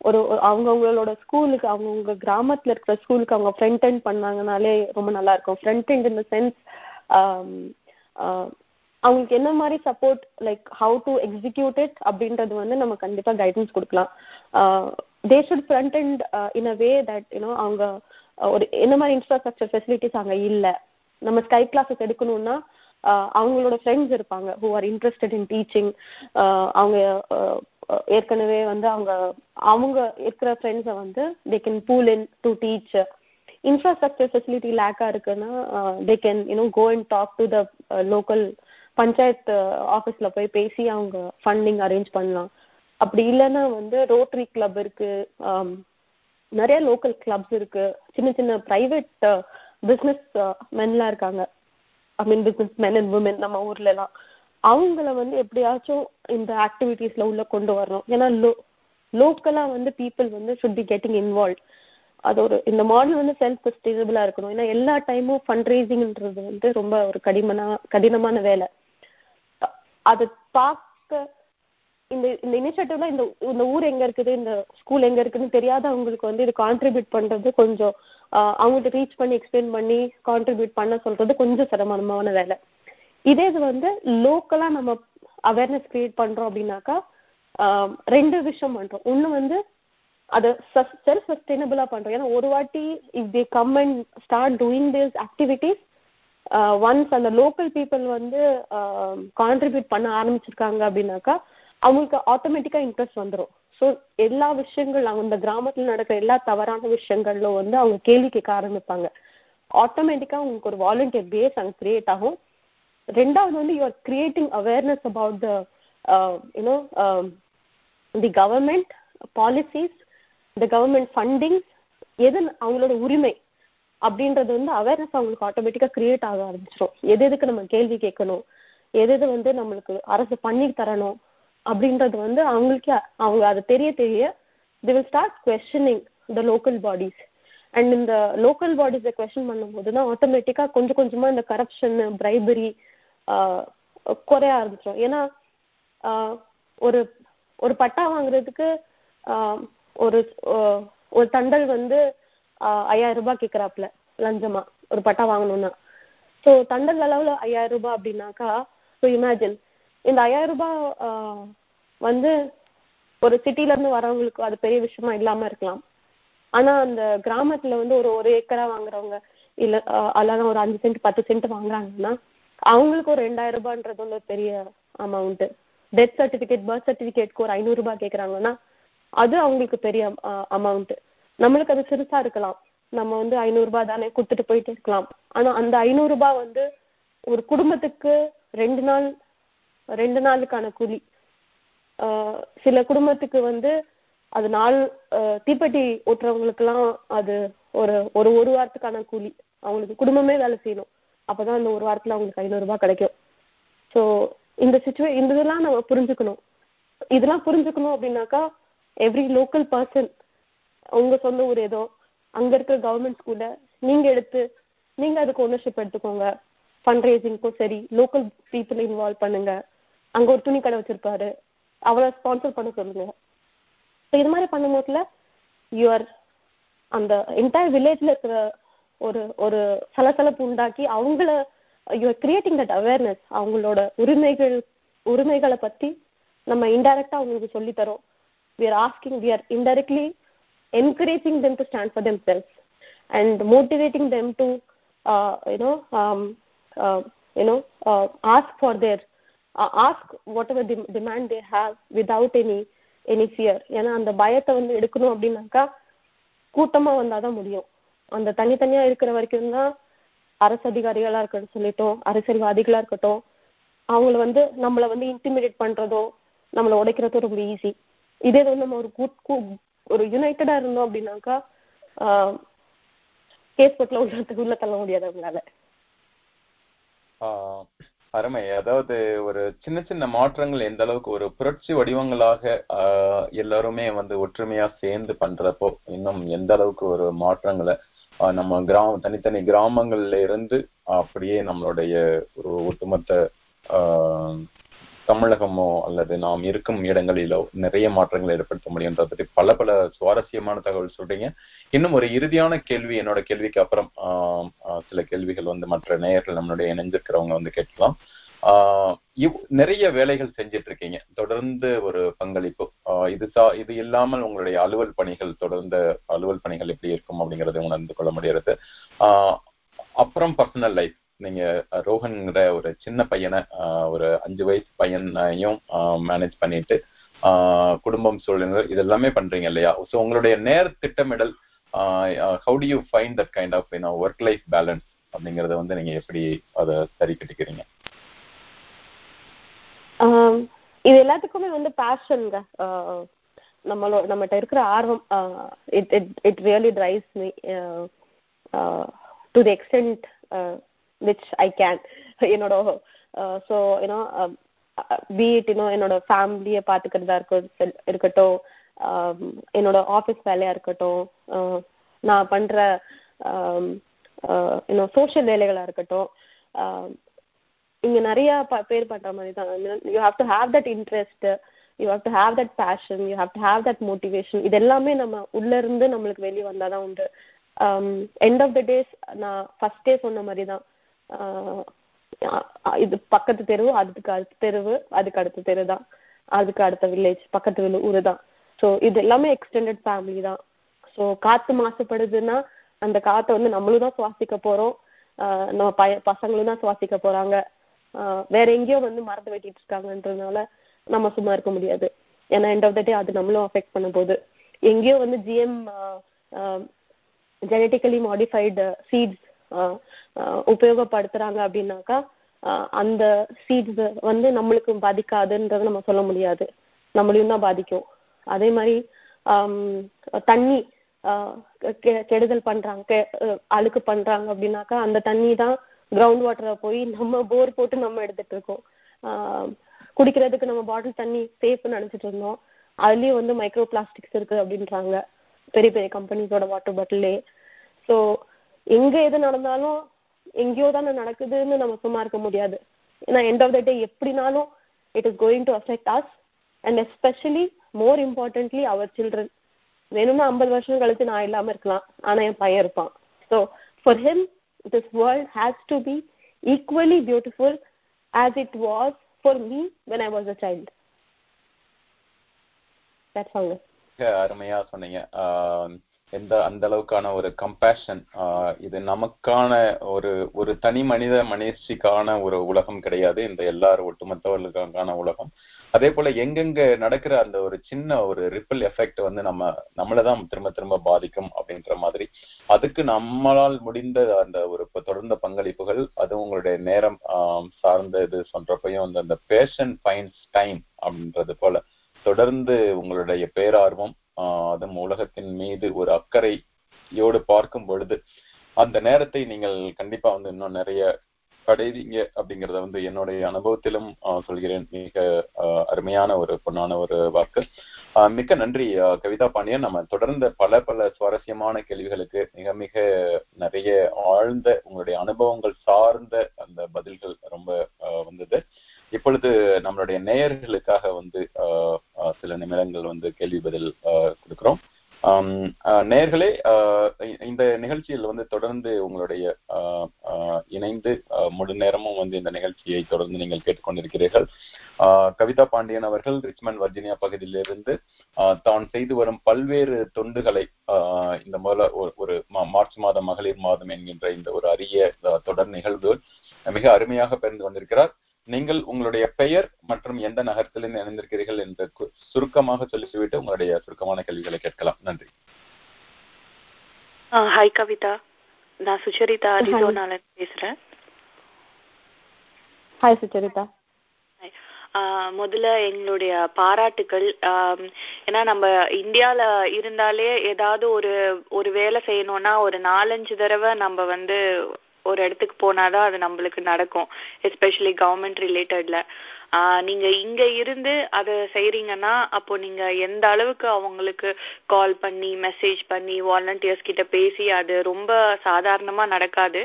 ஒரு அவங்கவுங்களோட ஸ்கூலுக்கு அவங்கவுங்க கிராமத்துல இருக்கிற ஸ்கூலுக்கு அவங்க ஃப்ரண்ட் எண்ட் பண்ணாங்கனாலே ரொம்ப நல்லா இருக்கும் ஃப்ரண்ட் எண்ட் இந்த சென்ஸ் அவங்களுக்கு என்ன மாதிரி support like how to execute it அப்படின்றது வந்து நம்ம கண்டிப்பா கைடன்ஸ் கொடுக்கலாம். They should front and in a way that you know அவங்க uh, ஒரு என்ன மாதிரி இன்ஃப்ராஸ்ட்ரக்சர் ஃபெசிலிட்டிஸ் அங்க இல்ல. நம்ம ஸ்கை கிளாஸஸ் எடுக்கணும்னா uh, அவங்களோட ஃப்ரெண்ட்ஸ் இருப்பாங்க who are interested in teaching அவங்க uh, ஏற்கனவே வந்து அவங்க அவங்க இருக்கிற ஃப்ரெண்ட்ஸை வந்து they can pool in to teach infrastructure facility லேக்கா இருக்குன்னா they can you know go and talk to the local panchayat ஆஃபீஸ்ல போய் பேசி அவங்க ஃபண்டிங் அரேஞ்ச் பண்ணலாம். அப்படி இல்லைன்னா வந்து ரோட்டரி கிளப் இருக்கு நிறைய லோக்கல் கிளப்ஸ் இருக்கு. சின்ன சின்ன பிரைவேட் பிஸ்னஸ் மென்லாம் இருக்காங்க. I mean business men and women நம்ம ஊர்ல எல்லாம் அவங்கள வந்து எப்படியாச்சும் இந்த ஆக்டிவிட்டீஸ்ல உள்ள கொண்டு வரணும். ஏன்னா லோ லோக்கலா வந்து பீப்புள் வந்து ஷுட் பி கெட்டிங் இன்வால்வ் அது ஒரு இந்த மாடல் வந்து செல்ஃப் சஸ்டைனபிளா இருக்கணும். ஏன்னா எல்லா டைமும் ஃபண்ட் ரேசிங்ன்றது வந்து ரொம்ப ஒரு கடிமனா கடினமான வேலை. அது பார்க்க இந்த இந்த இனிஷியேட்டிவ்ல இந்த இந்த ஊர் எங்க இருக்குது இந்த ஸ்கூல் எங்க இருக்குன்னு தெரியாதவங்களுக்கு வந்து இது கான்ட்ரிபியூட் பண்றது கொஞ்சம் அவங்கள்ட்ட ரீச் பண்ணி எக்ஸ்பிளைன் பண்ணி கான்ட்ரிபியூட் பண்ண சொல்றது கொஞ்சம் சிரமமான வேலை. இதே இது வந்து லோக்கலா நம்ம அவேர்னஸ் கிரியேட் பண்றோம் அப்படின்னாக்கா ரெண்டு விஷயம் பண்றோம். ஒண்ணு வந்து அதை செல்ஃப் சஸ்டைனபிளா பண்றோம். ஏன்னா ஒரு வாட்டி if they come and start doing this activities once அந்த லோக்கல் பீப்புள் வந்து கான்ட்ரிபியூட் பண்ண ஆரம்பிச்சிருக்காங்க அப்படின்னாக்கா அவங்களுக்கு ஆட்டோமேட்டிக்கா இன்ட்ரெஸ்ட் வந்துடும் ஸோ எல்லா விஷயங்கள் இந்த கிராமத்தில் நடக்கிற எல்லா தவறான விஷயங்களும் வந்து அவங்க கேள்வி கேட்க ஆரம்பிப்பாங்க. ஆட்டோமேட்டிக்கா உங்களுக்கு ஒரு வாலண்டியர் பேஸ் அங்கே கிரியேட் ஆகும். ரெண்டாவது வந்து you are creating awareness about the you know the government policies the government funding எது அவங்களோட உரிமை அப்படின்றது வந்து அவேர்னஸ் அவங்களுக்கு ஆட்டோமேட்டிக்கா கிரியேட் ஆக ஆரம்பிச்சிடும் எது எதுக்கு நம்ம கேள்வி கேட்கணும்? எது எது வந்து நம்மளுக்கு அரசு பண்ணி தரணும்? அப்படின்றது வந்து அவங்களுக்கே அவங்க அதை தெரிய தெரிய they will start questioning the local bodies and இந்த லோக்கல் பாடிஸை கொஸ்டின் பண்ணும்போது தான் ஆட்டோமேட்டிக்காக கொஞ்சம் கொஞ்சமாக இந்த கரப்ஷன் பிரைபரி குறைய ஆரம்பிச்சிடும் ஏன்னா ஒரு ஒரு பட்டா வாங்குறதுக்கு ஒரு ஒரு தண்டல் வந்து ஐயாயிரம் ரூபாய் கேட்கறாப்புல லஞ்சமா ஒரு பட்டா வாங்கணும்னா. ஸோ தண்டல் அளவுல ஐயாயிரம் ரூபாய் அப்படின்னாக்கா ஸோ இமேஜின் இந்த ஐயாயிரம் ரூபாய் வந்து ஒரு சிட்டில இருந்து வரவங்களுக்கு அது பெரிய விஷயமா இல்லாம இருக்கலாம். ஆனா அந்த கிராமத்துல வந்து ஒரு ஒரு ஏக்கரா வாங்குறவங்க இல்ல அல்லது ஒரு அஞ்சு சென்ட் பத்து சென்ட் வாங்குறாங்கன்னா அவங்களுக்கு ஒரு ரெண்டாயிரம் ரூபான்றது ஒரு பெரிய அமௌண்ட் டெத் சர்டிபிகேட் பர்த் சர்டிபிகேட்க்கு ஒரு ஐநூறு ரூபாய் கேக்குறாங்கன்னா அது அவங்களுக்கு பெரிய அமௌண்ட் நம்மளுக்கு அது சிறுசா இருக்கலாம். நம்ம வந்து ஐநூறு ரூபாய் தானே கொடுத்துட்டு போயிட்டு இருக்கலாம். ஆனா அந்த ஐநூறு ரூபாய் வந்து ஒரு குடும்பத்துக்கு ரெண்டு நாள் ரெண்டு நாளுக்கான கூலி. சில குடும்பத்துக்கு வந்து அது நாள் தீப்பெட்டி ஓட்டுறவங்களுக்குலாம் அது ஒரு ஒரு ஒரு வாரத்துக்கான கூலி. அவங்களுக்கு குடும்பமே வேலை செய்யணும். அப்பதான் இந்த ஒரு வாரத்துல அவங்களுக்கு ஐநூறுரூபா கிடைக்கும். ஸோ இந்த சுச்சுவே இந்த இதெல்லாம் நம்ம புரிஞ்சுக்கணும். இதெல்லாம் புரிஞ்சுக்கணும் அப்படின்னாக்கா எவ்ரி லோக்கல் பர்சன் உங்க சொந்த ஊர் ஏதோ அங்க இருக்கிற கவர்மெண்ட் ஸ்கூல்ல நீங்க எடுத்து நீங்க அதுக்கு ஓனர்ஷிப் எடுத்துக்கோங்க. ஃபண்ட் ரேசிங்க்கும் சரி லோக்கல் பீப்புள் இன்வால்வ் பண்ணுங்க. அங்க ஒரு துணி கடை வச்சிருப்பாரு. அவரை ஸ்பான்சர் பண்ண சொல்லுங்க. ஸோ இது மாதிரி பண்ணும்போதுல யூஆர் அந்த என்டையர் வில்லேஜ்ல இருக்கிற ஒரு ஒரு சலசலப்பு உண்டாக்கி அவங்கள யூஆர் கிரியேட்டிங் தட் அவேர்னஸ் அவங்களோட உரிமைகள் உரிமைகளை பத்தி நம்ம இன்டைரக்டா அவங்களுக்கு சொல்லி தரோம் we are asking we are indirectly encouraging them to stand for themselves and motivating them to you know you know ask for their ask whatever demand they have without any any fear ஏன்னா அந்த பயத்தை வந்து எடுக்கணும் அப்படின்னாக்கா கூட்டமா வந்தாதான் முடியும் அந்த தனித்தனியா இருக்கிற வரைக்கும் தான் அரசு அதிகாரிகளா இருக்கட்டும் சொல்லிட்டோம். அரசியல்வாதிகளா இருக்கட்டும். அவங்கள வந்து நம்மள வந்து இன்டிமிடேட் பண்றதோ நம்மள உடைக்கிறதோ ரொம்ப ஈஸி இதே வந்து நம்ம ஒரு கூட் ஒரு யுனைட்டடா இருந்தோம் அப்படின்னாக்கா கேஸ் பட்டில உள்ள உள்ள தள்ள முடியாது அவங்களால அருமை. அதாவது ஒரு சின்ன சின்ன மாற்றங்கள் எந்த அளவுக்கு ஒரு புரட்சி வடிவங்களாக எல்லாருமே வந்து ஒற்றுமையா சேர்ந்து பண்றப்போ இன்னும் எந்த அளவுக்கு ஒரு மாற்றங்களை நம்ம கிராம தனித்தனி கிராமங்கள்ல இருந்து அப்படியே நம்மளுடைய ஒரு ஒட்டுமொத்த ஆஹ் தமிழகமோ அல்லது நாம் இருக்கும் இடங்களிலோ நிறைய மாற்றங்களை ஏற்படுத்த முடியுன்றதை பற்றி பல பல சுவாரஸ்யமான தகவல் சொல்றீங்க. இன்னும் ஒரு இறுதியான கேள்வி என்னோட கேள்விக்கு அப்புறம் ஆஹ் சில கேள்விகள் வந்து மற்ற நேயர்கள் நம்மளுடைய இணைஞ்சிருக்கிறவங்க வந்து கேட்கலாம். நிறைய வேலைகள் செஞ்சிட்டு இருக்கீங்க தொடர்ந்து ஒரு பங்களிப்பு. இது சா இது இல்லாமல் உங்களுடைய அலுவல் பணிகள் தொடர்ந்த அலுவல் பணிகள் எப்படி இருக்கும் அப்படிங்கறத உணர்ந்து கொள்ள முடிகிறது. அப்புறம் பர்சனல் லைஃப் நீங்க அஹ், ரோஹன்ங்கிற ஒரு சின்ன பையனை ஒரு அஞ்சு வயசு பையனையும் மேனேஜ் பண்ணிட்டு குடும்பம் சூழ்நிலை இதெல்லாமே பண்றீங்க இல்லையா? ஸோ உங்களுடைய நேர் திட்டமிடல் how do you find that kind of work life balance அப்படிங்கறத வந்து நீங்க எப்படி அதை சரி கட்டிக்கிறீங்க? இது எல்லாத்துக்குமே வந்து பேஷன்ங்க நம்மளோட நம்மகிட்ட இருக்கிற ஆர்வம் it it it really drives me to the extent which I can என்னோட so you know beat you know என்னோட ஃபேமிலியை பார்த்துக்கிறதா இருக்கட்டும் இருக்கட்டும் என்னோட ஆஃபீஸ் வேலையா இருக்கட்டும் நான் பண்ற இன்னும் சோஷியல் வேலைகளா இருக்கட்டும் இங்க நிறைய ப- பேர் பண்ற மாதிரி தான் you have to have that interest you have to have that passion you have to have that motivation இது எல்லாமே நம்ம உள்ள இருந்து நம்மளுக்கு வெளியே வந்தாதான் உண்டு. எண்ட் ஆஃப் த டேஸ் நான் ஃபர்ஸ்டே சொன்ன மாதிரி தான் uh, இது பக்கத்து தெரு அதுக்கு அடுத்த தெருவு அதுக்கு அடுத்த தெரு தான் அதுக்கு அடுத்த வில்லேஜ் பக்கத்து வில்லு ஊரு தான் ஸோ இது எல்லாமே எக்ஸ்டெண்டட் ஃபேமிலி தான். ஸோ காற்று மாசுபடுதுன்னா அந்த காற்றை வந்து நம்மளும் தான் சுவாசிக்க போறோம். Uh, நம்ம பய பசங்களும் தான் சுவாசிக்க போறாங்க. வேற எங்கேயோ வந்து மறந்து வெட்டிட்டு இருக்காங்கன்றதுனால நம்ம சும்மா இருக்க முடியாது. ஏன்னா எண்ட் ஆஃப் த டே அது நம்மளும் அஃபெக்ட் பண்ண போது எங்கேயோ வந்து ஜிஎம் ஜெனட்டிக்கலி மாடிஃபைடு சீட்ஸ் உபயோகப்படுத்துறாங்க அப்படின்னாக்கா அந்த சீட்ஸ் வந்து நம்மளுக்கு பாதிக்காதுன்றதை நம்ம சொல்ல முடியாது. நம்மளையும் தான் பாதிக்கும். அதே மாதிரி தண்ணி கெ- கெடுதல் பண்றாங்க கெ- அழுக்கு பண்றாங்க அப்படின்னாக்கா அந்த தண்ணி தான் கிரவுண்ட் வாட்டரை போய் நம்ம போர் போட்டு நம்ம எடுத்துட்டு இருக்கோம். குடிக்கிறதுக்கு நம்ம பாட்டில் தண்ணி சேஃப்னு நினைச்சிட்டு இருந்தோம். அதுலயும் வந்து மைக்ரோ பிளாஸ்டிக்ஸ் இருக்கு அப்படின்றாங்க. பெரிய பெரிய கம்பெனிஸோட வாட்டர் பாட்டிலே ஸோ எங்க எது நடந்தாலும் எங்கேயோ தானே நடக்குதுன்னு நம்ம சும்மா இருக்க முடியாது. ஏன்னா எண்ட் ஆஃப் த டே எப்படினாலும் it is going to affect us and especially more importantly our children வேணும்னா ஐம்பது வருஷம் கழிச்சு நான் இல்லாம இருக்கலாம். ஆனா என் பையன் இருப்பான். So for him this world has to be equally beautiful as it was for me when I was a child that's அவங்க மிக அருமையா சொன்னீங்க ஆஹ் எந்த அந்த அளவுக்கான ஒரு கம்பேஷன் இது நமக்கான ஒரு ஒரு தனி மனித மனுஷிக்கான ஒரு உலகம் கிடையாது. இந்த எல்லாரும் ஒட்டுமொத்தவர்களுக்கான உலகம். அதே போல எங்கெங்க நடக்கிற அந்த ஒரு சின்ன ஒரு ரிப்பிள் எஃபெக்ட் வந்து நம்ம நம்மளதான் திரும்ப திரும்ப பாதிக்கும் அப்படின்ற மாதிரி அதுக்கு நம்மளால் முடிந்த அந்த ஒரு தொடர்ந்த பங்களிப்புகள் அது உங்களுடைய நேரம் ஆஹ் சார்ந்த இது சொல்றப்பையும் அந்த அந்த பேஷன் ஃபைன்ஸ் டைம் அப்படின்றது போல தொடர்ந்து உங்களுடைய பேரார்வம் அதுவும் உலகத்தின் மீது ஒரு அக்கறையோடு பார்க்கும் பொழுது அந்த நேரத்தை நீங்கள் கண்டிப்பா வந்து இன்னும் நிறைய கடைவீங்க அப்படிங்கறத வந்து என்னுடைய அனுபவத்திலும் ஆஹ் சொல்கிறேன். மிக அருமையான ஒரு பொன்னான ஒரு வாக்கு. ஆஹ் மிக்க நன்றி ஆஹ் கவிதா பாண்டியன். நம்ம தொடர்ந்த பல பல சுவாரஸ்யமான கேள்விகளுக்கு மிக மிக நிறைய ஆழ்ந்த உங்களுடைய அனுபவங்கள் சார்ந்த அந்த பதில்கள் ரொம்ப வந்தது. இப்பொழுது நம்மளுடைய நேயர்களுக்காக வந்து ஆஹ் சில நிமிடங்கள் வந்து கேள்வி பதில் ஆஹ் கொடுக்கிறோம். நேர்களே நேயர்களே இந்த நிகழ்ச்சியில் வந்து தொடர்ந்து உங்களுடைய இணைந்து முழு நேரமும் வந்து இந்த நிகழ்ச்சியை தொடர்ந்து நீங்கள் கேட்டுக்கொண்டிருக்கிறீர்கள். ஆஹ் கவிதா பாண்டியன் அவர்கள் ரிச்மண்ட் வர்ஜினியா பகுதியிலிருந்து ஆஹ் தான் செய்து வரும் பல்வேறு தொண்டுகளை ஆஹ் இந்த முதல்ல ஒரு- ஒரு மா- மார்ச் மாதம் மகளிர் மாதம் என்கின்ற இந்த ஒரு அரிய தொடர் நிகழ்வு மிக அருமையாக பிறந்து கொண்டிருக்கிறார் நீங்கள் உங்களுடைய பெயர் மற்றும் எந்த நகரத்திலிருந்து இணைந்திருக்கிறீர்கள் என்று சுருக்கமாக சொல்லிவிட்டு உங்களுடைய சுருக்கமான கேள்விகளை கேட்கலாம். நன்றி. ஹாய் கவிதா. நான் சுச்சரிதா அரிசோனால பேசுறேன். ஹாய் சுச்சரிதா. ஆஹ் முதல்ல எங்களுடைய பாராட்டுக்கள். ஆம், ஏன்னா நம்ம இந்தியால இருந்தாலே ஏதாவது ஒரு ஒரு வேலை செய்யணும்னா ஒரு நாலஞ்சு தடவை நம்ம வந்து ஒரு இடத்துக்கு போனாதான் அது நம்மளுக்கு நடக்கும் எஸ்பெஷலி கவர்மெண்ட் ரிலேட்டட்ல நீங்க இங்க இருந்து அதை செய்யறீங்கன்னா அப்போ நீங்க எந்த அளவுக்கு அவங்களுக்கு கால் பண்ணி மெசேஜ் பண்ணி வாலண்டியர்ஸ் கிட்ட பேசி அது ரொம்ப சாதாரணமா நடக்காது.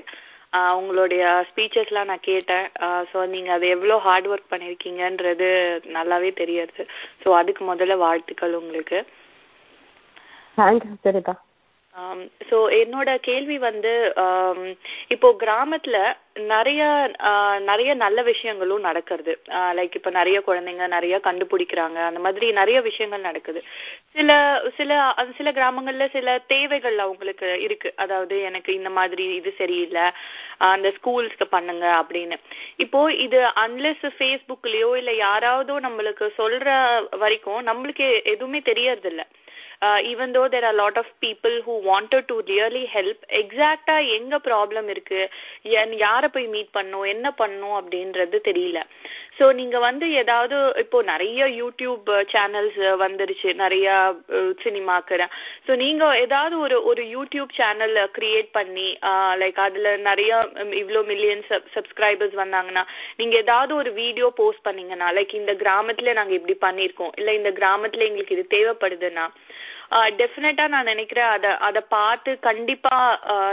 உங்களுடைய ஸ்பீச்சஸ்லாம் நான் கேட்டேன். ஸோ நீங்க அது எவ்வளோ ஹார்ட் ஒர்க் பண்ணிருக்கீங்கன்றது நல்லாவே தெரியாது. ஸோ அதுக்கு முதல்ல வாழ்த்துக்கள் உங்களுக்கு. தேங்க்யூ சுச்சரிதா ஸோ என்னோட கேள்வி வந்து இப்போ கிராமத்துல நிறைய நிறைய நல்ல விஷயங்களும் நடக்கிறது. லைக் இப்போ நிறைய குழந்தைங்க நிறைய கண்டுபிடிக்கிறாங்க. அந்த மாதிரி நிறைய விஷயங்கள் நடக்குது. சில சில சில கிராமங்கள்ல சில தேவைகள் அவங்களுக்கு இருக்கு. அதாவது எனக்கு இந்த மாதிரி இது சரியில்லை. அந்த ஸ்கூல்ஸ்க்கு பண்ணுங்க அப்படின்னு. இப்போ இது அன்லெஸ் ஃபேஸ்புக்லயோ இல்ல யாராவதோ நம்மளுக்கு சொல்ற வரைக்கும் நம்மளுக்கு எதுவுமே தெரியறதில்லை. Uh, even though there are a lot of people who wanted to really help எக்ஸாக்டா எங்க ப்ராப்ளம் இருக்கு? என்- யார போய் மீட் பண்ணும் என்ன பண்ணும் அப்படின்றது தெரியல. ஸோ நீங்க வந்து ஏதாவது இப்போ நிறைய யூடியூப் சேனல்ஸ் வந்துருச்சு. நிறைய uh, சினிமாக்கு ஸோ நீங்க ஏதாவது ஒரு ஒரு யூடியூப் சேனல் கிரியேட் பண்ணி uh, லைக் அதுல நிறைய இவ்வளோ மில்லியன் சப்ஸ்கிரைபர்ஸ் வந்தாங்கன்னா நீங்க ஏதாவது ஒரு வீடியோ போஸ்ட் பண்ணீங்கன்னா லைக் இந்த கிராமத்துல நாங்க இப்படி பண்ணிருக்கோம் இல்ல இந்த கிராமத்துல எங்களுக்கு இது தேவைப்படுதுன்னா டெஃபினட்டா நான் நினைக்கிறேன் அதை அத பார்த்து கண்டிப்பா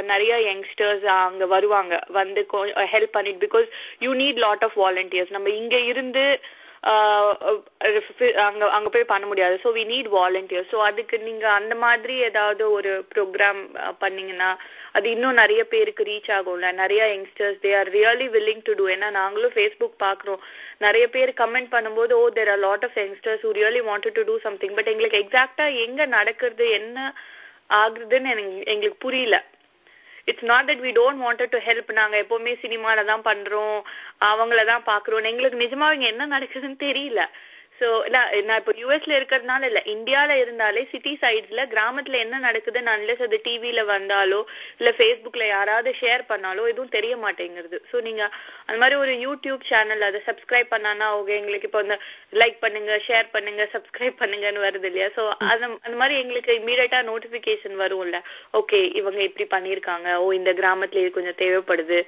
நிறைய யங்ஸ்டர்ஸ் அங்க வருவாங்க. வந்து ஹெல்ப் பண்ணிட்டு because you need lot of volunteers நம்ம இங்க இருந்து அங்க அங்க போய் பண்ண முடியாது. So we need volunteer so அதுக்கு நீங்க அந்த மாதிரி ஏதாவது ஒரு ப்ரோக்ராம் பண்ணீங்கன்னா அது இன்னும் நிறைய பேருக்கு ரீச் ஆகும்ல. நிறைய youngsters they are really willing to do ஏன்னா நாங்களும் ஃபேஸ்புக் பார்க்குறோம். நிறைய பேர் கமெண்ட் பண்ணும்போது ஓ there are lot of youngsters who really wanted to do something but எங்களுக்கு எக்ஸாக்டா எங்க நடக்கிறது என்ன ஆகுதுன்னு எங்களுக்கு புரியல. It's not that we don't wanted to help நாங்க எப்பவுமே சினிமால தான் பண்றோம். அவங்கள தான் பாக்குறோம் எங்களுக்கு நிஜமா இங்க என்ன நடக்குதுன்னு தெரியல. சோ நான் இப்போ யூஎஸ்ல இருக்கிறதுனால இல்ல இந்தியால இருந்தாலே சிட்டி சைட்ஸ்ல கிராமத்துல என்ன நடக்குதுன்னு அன்லெஸ் அது டிவில வந்தாலோ இல்ல ஃபேஸ்புக்ல யாராவது ஷேர் பண்ணாலோ எதுவும் தெரிய மாட்டேங்கிறது. சோ நீங்க அந்த மாதிரி ஒரு யூடியூப் சேனல் அதை சப்ஸ்கிரைப் பண்ணானா ஓகே எங்களுக்கு இப்போ வந்து லைக் பண்ணுங்க ஷேர் பண்ணுங்க சப்ஸ்கிரைப் பண்ணுங்கன்னு வருது இல்லையா? சோ அது அந்த மாதிரி எங்களுக்கு இமீடியட்டா நோட்டிபிகேஷன் வரும்ல. ஓகே இவங்க இப்படி பண்ணிருக்காங்க ஓ இந்த கிராமத்துல இது கொஞ்சம் தேவைப்படுது.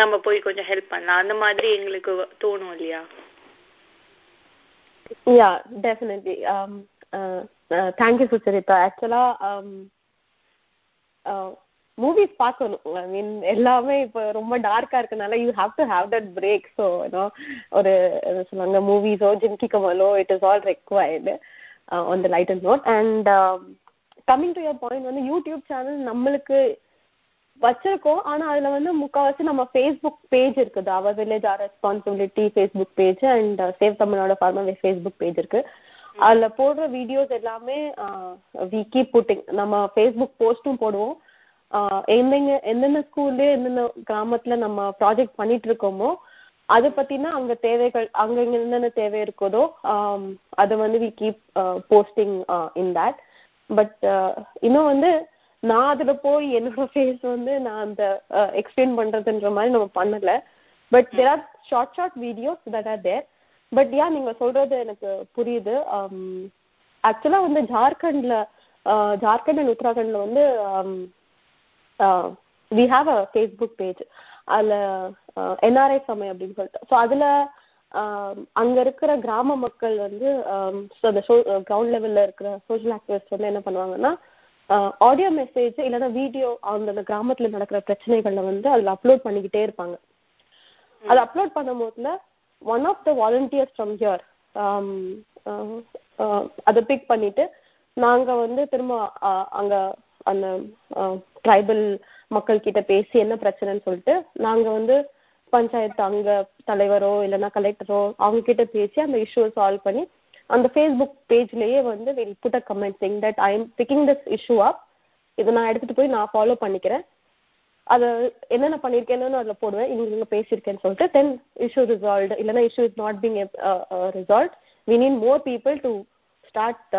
நம்ம போய் கொஞ்சம் ஹெல்ப் பண்ணலாம். அந்த மாதிரி எங்களுக்கு தோணும் இல்லையா? Yeah, definitely. Um, uh, uh, thank you, Sucharita. Actually, um, uh, movies பார்க்கணும் ஐ மீன் எல்லாமே இப்போ ரொம்ப டார்க்கா இருக்கனால you have to have that break so ஏன்னா ஒரு என்ன சொல்லுவாங்க மூவிஸோ ஜிம்கி கமலோ it is all required on the light and note and coming to your point வந்து யூடியூப் சேனல் நம்மளுக்கு வச்சிருக்கோம். ஆனா அதுல வந்து முக்காவாசி நம்ம ஃபேஸ்புக் பேஜ் இருக்குது. Our village our responsibility Facebook page and save Tamil Nadu farmer Facebook page இருக்கு. அதுல போடுற வீடியோஸ் எல்லாமே வி கீப் புட்டிங் நம்ம ஃபேஸ்புக் போஸ்டும் போடுவோம். எந்தெங்க எந்தெந்த ஸ்கூல்ல எந்தெந்த கிராமத்துல நம்ம ப்ராஜெக்ட் பண்ணிட்டு இருக்கோமோ அதை பத்தினா அங்க தேவைகள் அங்க இங்க என்னென்ன தேவை இருக்குதோ அதை வந்து we keep posting in that but இன்னும் வந்து நான் அதுல போய் என்னோட ஃபேஸ் வந்து நான் அந்த எக்ஸ்பிளைன் பண்றதுன்ற மாதிரி நம்ம பண்ணல. But there are short short videos that are there but yeah நீங்க சொல்றது எனக்கு புரியுது. Um, ஆக்சுவலா வந்து ஜார்க்கண்ட்ல ஜார்க்கண்ட் அண்ட் உத்தராகண்ட்ல வந்து we have a Facebook page அதுல என்ஆர்ஐ சமயம் அப்படின்னு சொல்லிட்டு. ஸோ அதுல அங்க இருக்கிற கிராம மக்கள் வந்து அந்த கிரவுண்ட் லெவல்ல இருக்கிற சோஷியல் ஆக்டிவிஸ்ட் வந்து என்ன பண்ணுவாங்கன்னா ஆடியோ மெசேஜ் இல்லைன்னா வீடியோ அந்த கிராமத்துல நடக்கிற பிரச்சனைகள்ல வந்து அதுல அப்லோட் பண்ணிக்கிட்டே இருப்பாங்க. அது அப்லோட் பண்ணும் போதுல one of the volunteers from here அதை பிக் பண்ணிட்டு நாங்க வந்து திரும்ப அங்க அந்த ட்ரைபல் மக்கள் கிட்ட பேசி என்ன பிரச்சனைன்னு சொல்லிட்டு நாங்க வந்து பஞ்சாயத்து அங்க தலைவரோ இல்லைன்னா கலெக்டரோ அவங்க கிட்ட பேசி அந்த இஷ்யூ சால்வ் பண்ணி அந்த ஃபேஸ்புக் பேஜ்லயே வந்து will put a comment saying that I am picking this issue up இதை நான் எடுத்துட்டு போய் நான் ஃபாலோ பண்ணிக்கிறேன். அதை என்னென்ன பண்ணியிருக்கேன்னு அதில் போடுவேன் இங்க இங்க பேசியிருக்கேன்னு சொல்லிட்டு தென் இஷ்யூ ரிசால்வ் இல்லைன்னா issue is not being resolve we need more people to start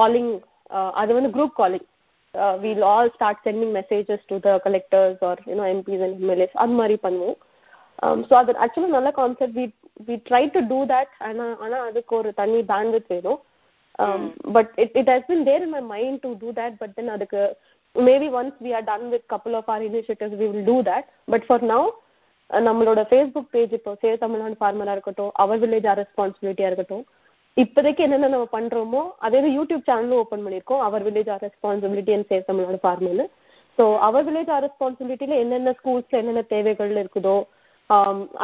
calling அது வந்து group calling we'll all start sending messages to the collectors or you know MPs and MLAs அது மாதிரி பண்ணுவோம். ஸோ அது ஆக்சுவலி நல்ல concept we we try to do that ஆனால் ஆனால் அதுக்கு ஒரு தனி பேண்ட்வித் வேணும். But it it has been there in my mind to do that but then அதுக்கு maybe once we are done with couple of our initiatives we will do that but for now நம்மளோட ஃபேஸ்புக் பேஜ் இப்போ சேவ் தமிழ்நாடு ஃபார்மரா இருக்கட்டும் அவர் வில்லேஜ் ஆர் ரெஸ்பான்சிபிலிட்டியா இருக்கட்டும் இப்போதைக்கு என்னென்ன நம்ம பண்றோமோ அதே யூடியூப் சேனலும் ஓப்பன் பண்ணியிருக்கோம் our village our responsibility and save Tamil Nadu ஃபார்மர்னு so our village our ரெஸ்பான்சிபிலிட்டியில என்னென்ன ஸ்கூல்ஸ்ல என்னென்ன தேவைகள் இருக்குதோ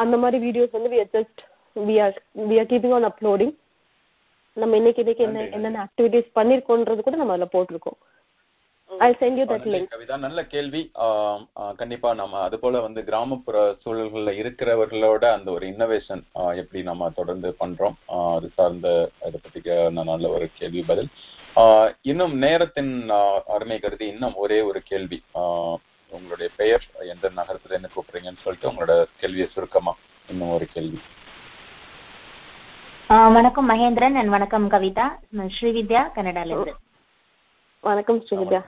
அந்த மாதிரி வீடியோஸ் வந்து we are just we are we are keeping on uploading நம்ம இன்னைக்கு இன்னைக்கு என்ன என்னென்ன ஆக்டிவிட்டிஸ் பண்ணிருக்கோன்றது கூட நம்ம அதில் போட்டிருக்கோம். I sent you that link Kavitha நல்ல கேள்வி. கண்டிப்பா நம்ம அது போல வந்து கிராமப்புற சூழல்கள்ல இருக்கிறவர்களோட அந்த ஒரு இன்னோவேஷன் எப்படி நம்ம தொடர்ந்து பண்றோம் அது சார்ந்த இதை பத்தி நல்ல ஒரு கேள்வி பதில். இன்னும் நேரத்தின் அருமை கருதி இன்னும் ஒரே ஒரு கேள்வி. உங்களுடைய பெயர் எந்த நகரத்துல என்ன கூப்பிடுறீங்கன்னு சொல்லிட்டு உங்களோட கேள்வியை சுருக்கமா இன்னும் ஒரு கேள்வி. வணக்கம் மகேந்திரன் அண்ட் வணக்கம் கவிதா. ஸ்ரீவித்யா கனடால இருந்து வணக்கம் Srividya.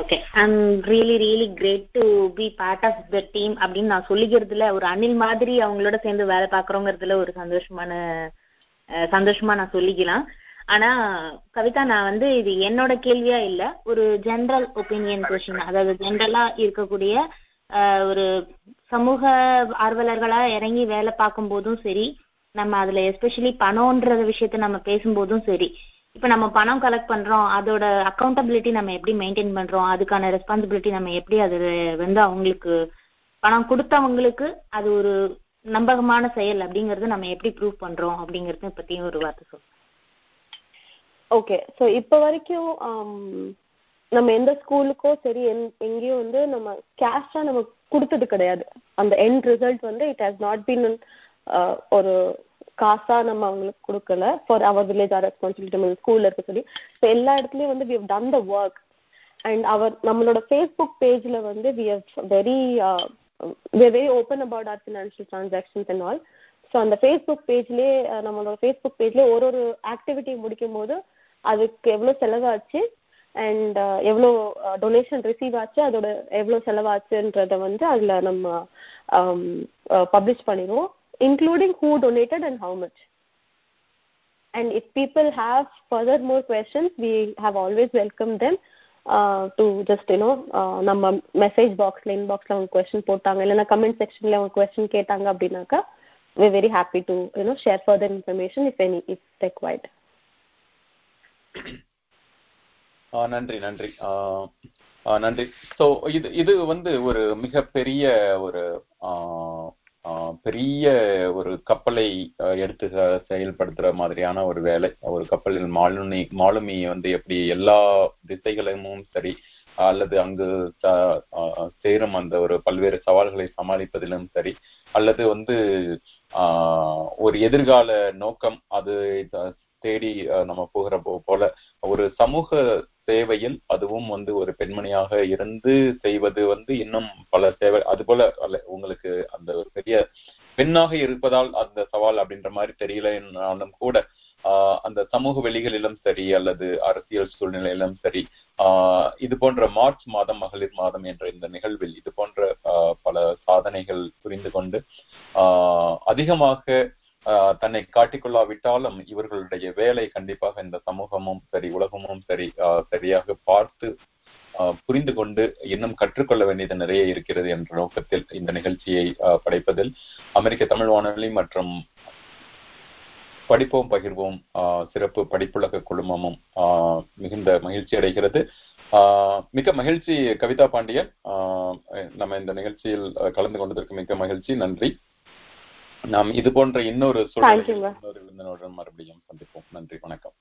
Okay I'm really really great to be part of the team அப்படின்னு நான் சொல்லிக்கிறதுல ஒரு அணில் மாதிரி அவங்களோட சேர்ந்து வேலை பார்க்குறோங்கிறதுல ஒரு சந்தோஷமான சந்தோஷமா நான் சொல்லிக்கலாம். ஆனா கவிதா நான் வந்து இது என்னோட கேள்வியா இல்ல. ஒரு ஜென்ரல் ஒப்பீனியன் கொஸ்டின் அதாவது ஜென்ரலா இருக்கக்கூடிய ஒரு சமூக ஆர்வலர்களா இறங்கி வேலை பார்க்கும் போதும் சரி நம்ம அதுல எஸ்பெஷலி பணம்ன்ற விஷயத்த நம்ம பேசும்போதும் சரி இப்ப நம்ம பணம் கலெக்ட் பண்றோம் அதோட அக்கௌண்டபிலிட்டி நம்ம எப்படி மெயின்டைன் பண்றோம் அதுக்கான ரெஸ்பான்சிபிலிட்டி நம்ம எப்படி அது வந்து அவங்களுக்கு பணம் கொடுத்தவங்களுக்கு அது ஒரு நம்பகமான செயல் அப்படிங்கறது நம்ம எப்படி ப்ரூவ் பண்றோம் அப்படிங்கறத பத்தியும் ஒரு வார்த்தை சொல்லுங்க ஓகே ஸோ இப்போ வரைக்கும் um, நம்ம எந்த ஸ்கூலுக்கோ சரி எங்கேயும் வந்து நம்ம கேஷா நம்ம கொடுத்தது கிடையாது. அந்த எண்ட் ரிசல்ட் வந்து இட் ஹாஸ் நாட் பீன் ஒரு காசா நம்ம அவங்களுக்கு கொடுக்கல. For our village our responsibility நம்ம ஸ்கூல்ல இருக்க சொல்லி ஸோ எல்லா இடத்துலயும் வந்து we have done the work and our நம்மளோட ஃபேஸ்புக் பேஜ்ல வந்து we have very we very open about our financial transactions and all so அந்த ஃபேஸ்புக் பேஜ்லேயே uh, நம்மளோட ஃபேஸ்புக் பேஜ்லேயே ஒரு ஒரு ஆக்டிவிட்டி முடிக்கும் போது அதுக்கு எவ்வளோ செலவாச்சு? அண்ட் எவ்வளோ டொனேஷன் ரிசீவ் ஆச்சு? அதோட எவ்வளோ செலவாச்சுன்றத வந்து அதில் நம்ம பப்ளிஷ் பண்ணிடுவோம். Including who donated and how much. And if people have further more questions, we have always welcomed them uh, to just, you know, நம்ம மெசேஜ் பாக்ஸ்ல இன்பாக்ஸ்ல அவங்க கொஸ்டின் போட்டாங்க. இல்லைன்னா கமெண்ட் செக்ஷன்ல அவங்க கொஸ்டின் கேட்டாங்க அப்படின்னாக்கா we very happy to you know share further information if any if required நன்றி நன்றி. நன்றி. ஸோ இது இது வந்து ஒரு மிகப்பெரிய ஒரு பெரிய ஒரு கப்பலை எடுத்து செயல்படுத்துற மாதிரியான ஒரு வேலை. ஒரு கப்பலில் மாலுமி மாலுமி வந்து எப்படி எல்லா திசைகளிலும் சரி அல்லது அங்கு சேரும் அந்த ஒரு பல்வேறு சவால்களை சமாளிப்பதிலும் சரி அல்லது வந்து ஒரு எதிர்கால நோக்கம் அது தேடி நம்ம போகிற போல ஒரு சமூக சேவையில் அதுவும் வந்து ஒரு பெண்மணியாக இருந்து செய்வது வந்து இன்னும் பல சேவை அது போல அல்ல உங்களுக்கு அந்த ஒரு பெரிய பெண்ணாக இருப்பதால் அந்த சவால் அப்படின்ற மாதிரி தெரியலனாலும் கூட அந்த சமூக வெளிகளிலும் சரி அல்லது அரசியல் சூழ்நிலையிலும் சரி இது போன்ற மார்ச் மாதம் மகளிர் மாதம் என்ற இந்த நிகழ்வில் இது போன்ற பல சாதனைகள் புரிந்து கொண்டு அதிகமாக தன்னை காட்டிக்கொள்ளாவிட்டாலும் இவர்களுடைய வேலை கண்டிப்பாக இந்த சமூகமும் சரி உலகமும் சரி சரியாக பார்த்து புரிந்து கொண்டு இன்னும் கற்றுக்கொள்ள வேண்டியது நிறைய இருக்கிறது என்ற நோக்கத்தில் இந்த நிகழ்ச்சியை ஆஹ் படைப்பதில் அமெரிக்க தமிழ் வானொலி மற்றும் படிப்போம் பகிர்வோம் ஆஹ் சிறப்பு படிப்புலக குழுமமும் ஆஹ் மிகுந்த மகிழ்ச்சி அடைகிறது. ஆஹ் மிக்க மகிழ்ச்சி கவிதா பாண்டியன். ஆஹ் நம்ம இந்த நிகழ்ச்சியில் கலந்து கொண்டதற்கு மிக்க மகிழ்ச்சி. நன்றி. நாம் இது போன்ற இன்னொரு ma'am. இன்னொரு விருந்தினருடன் மறுபடியும் சந்திப்போம் நன்றி வணக்கம்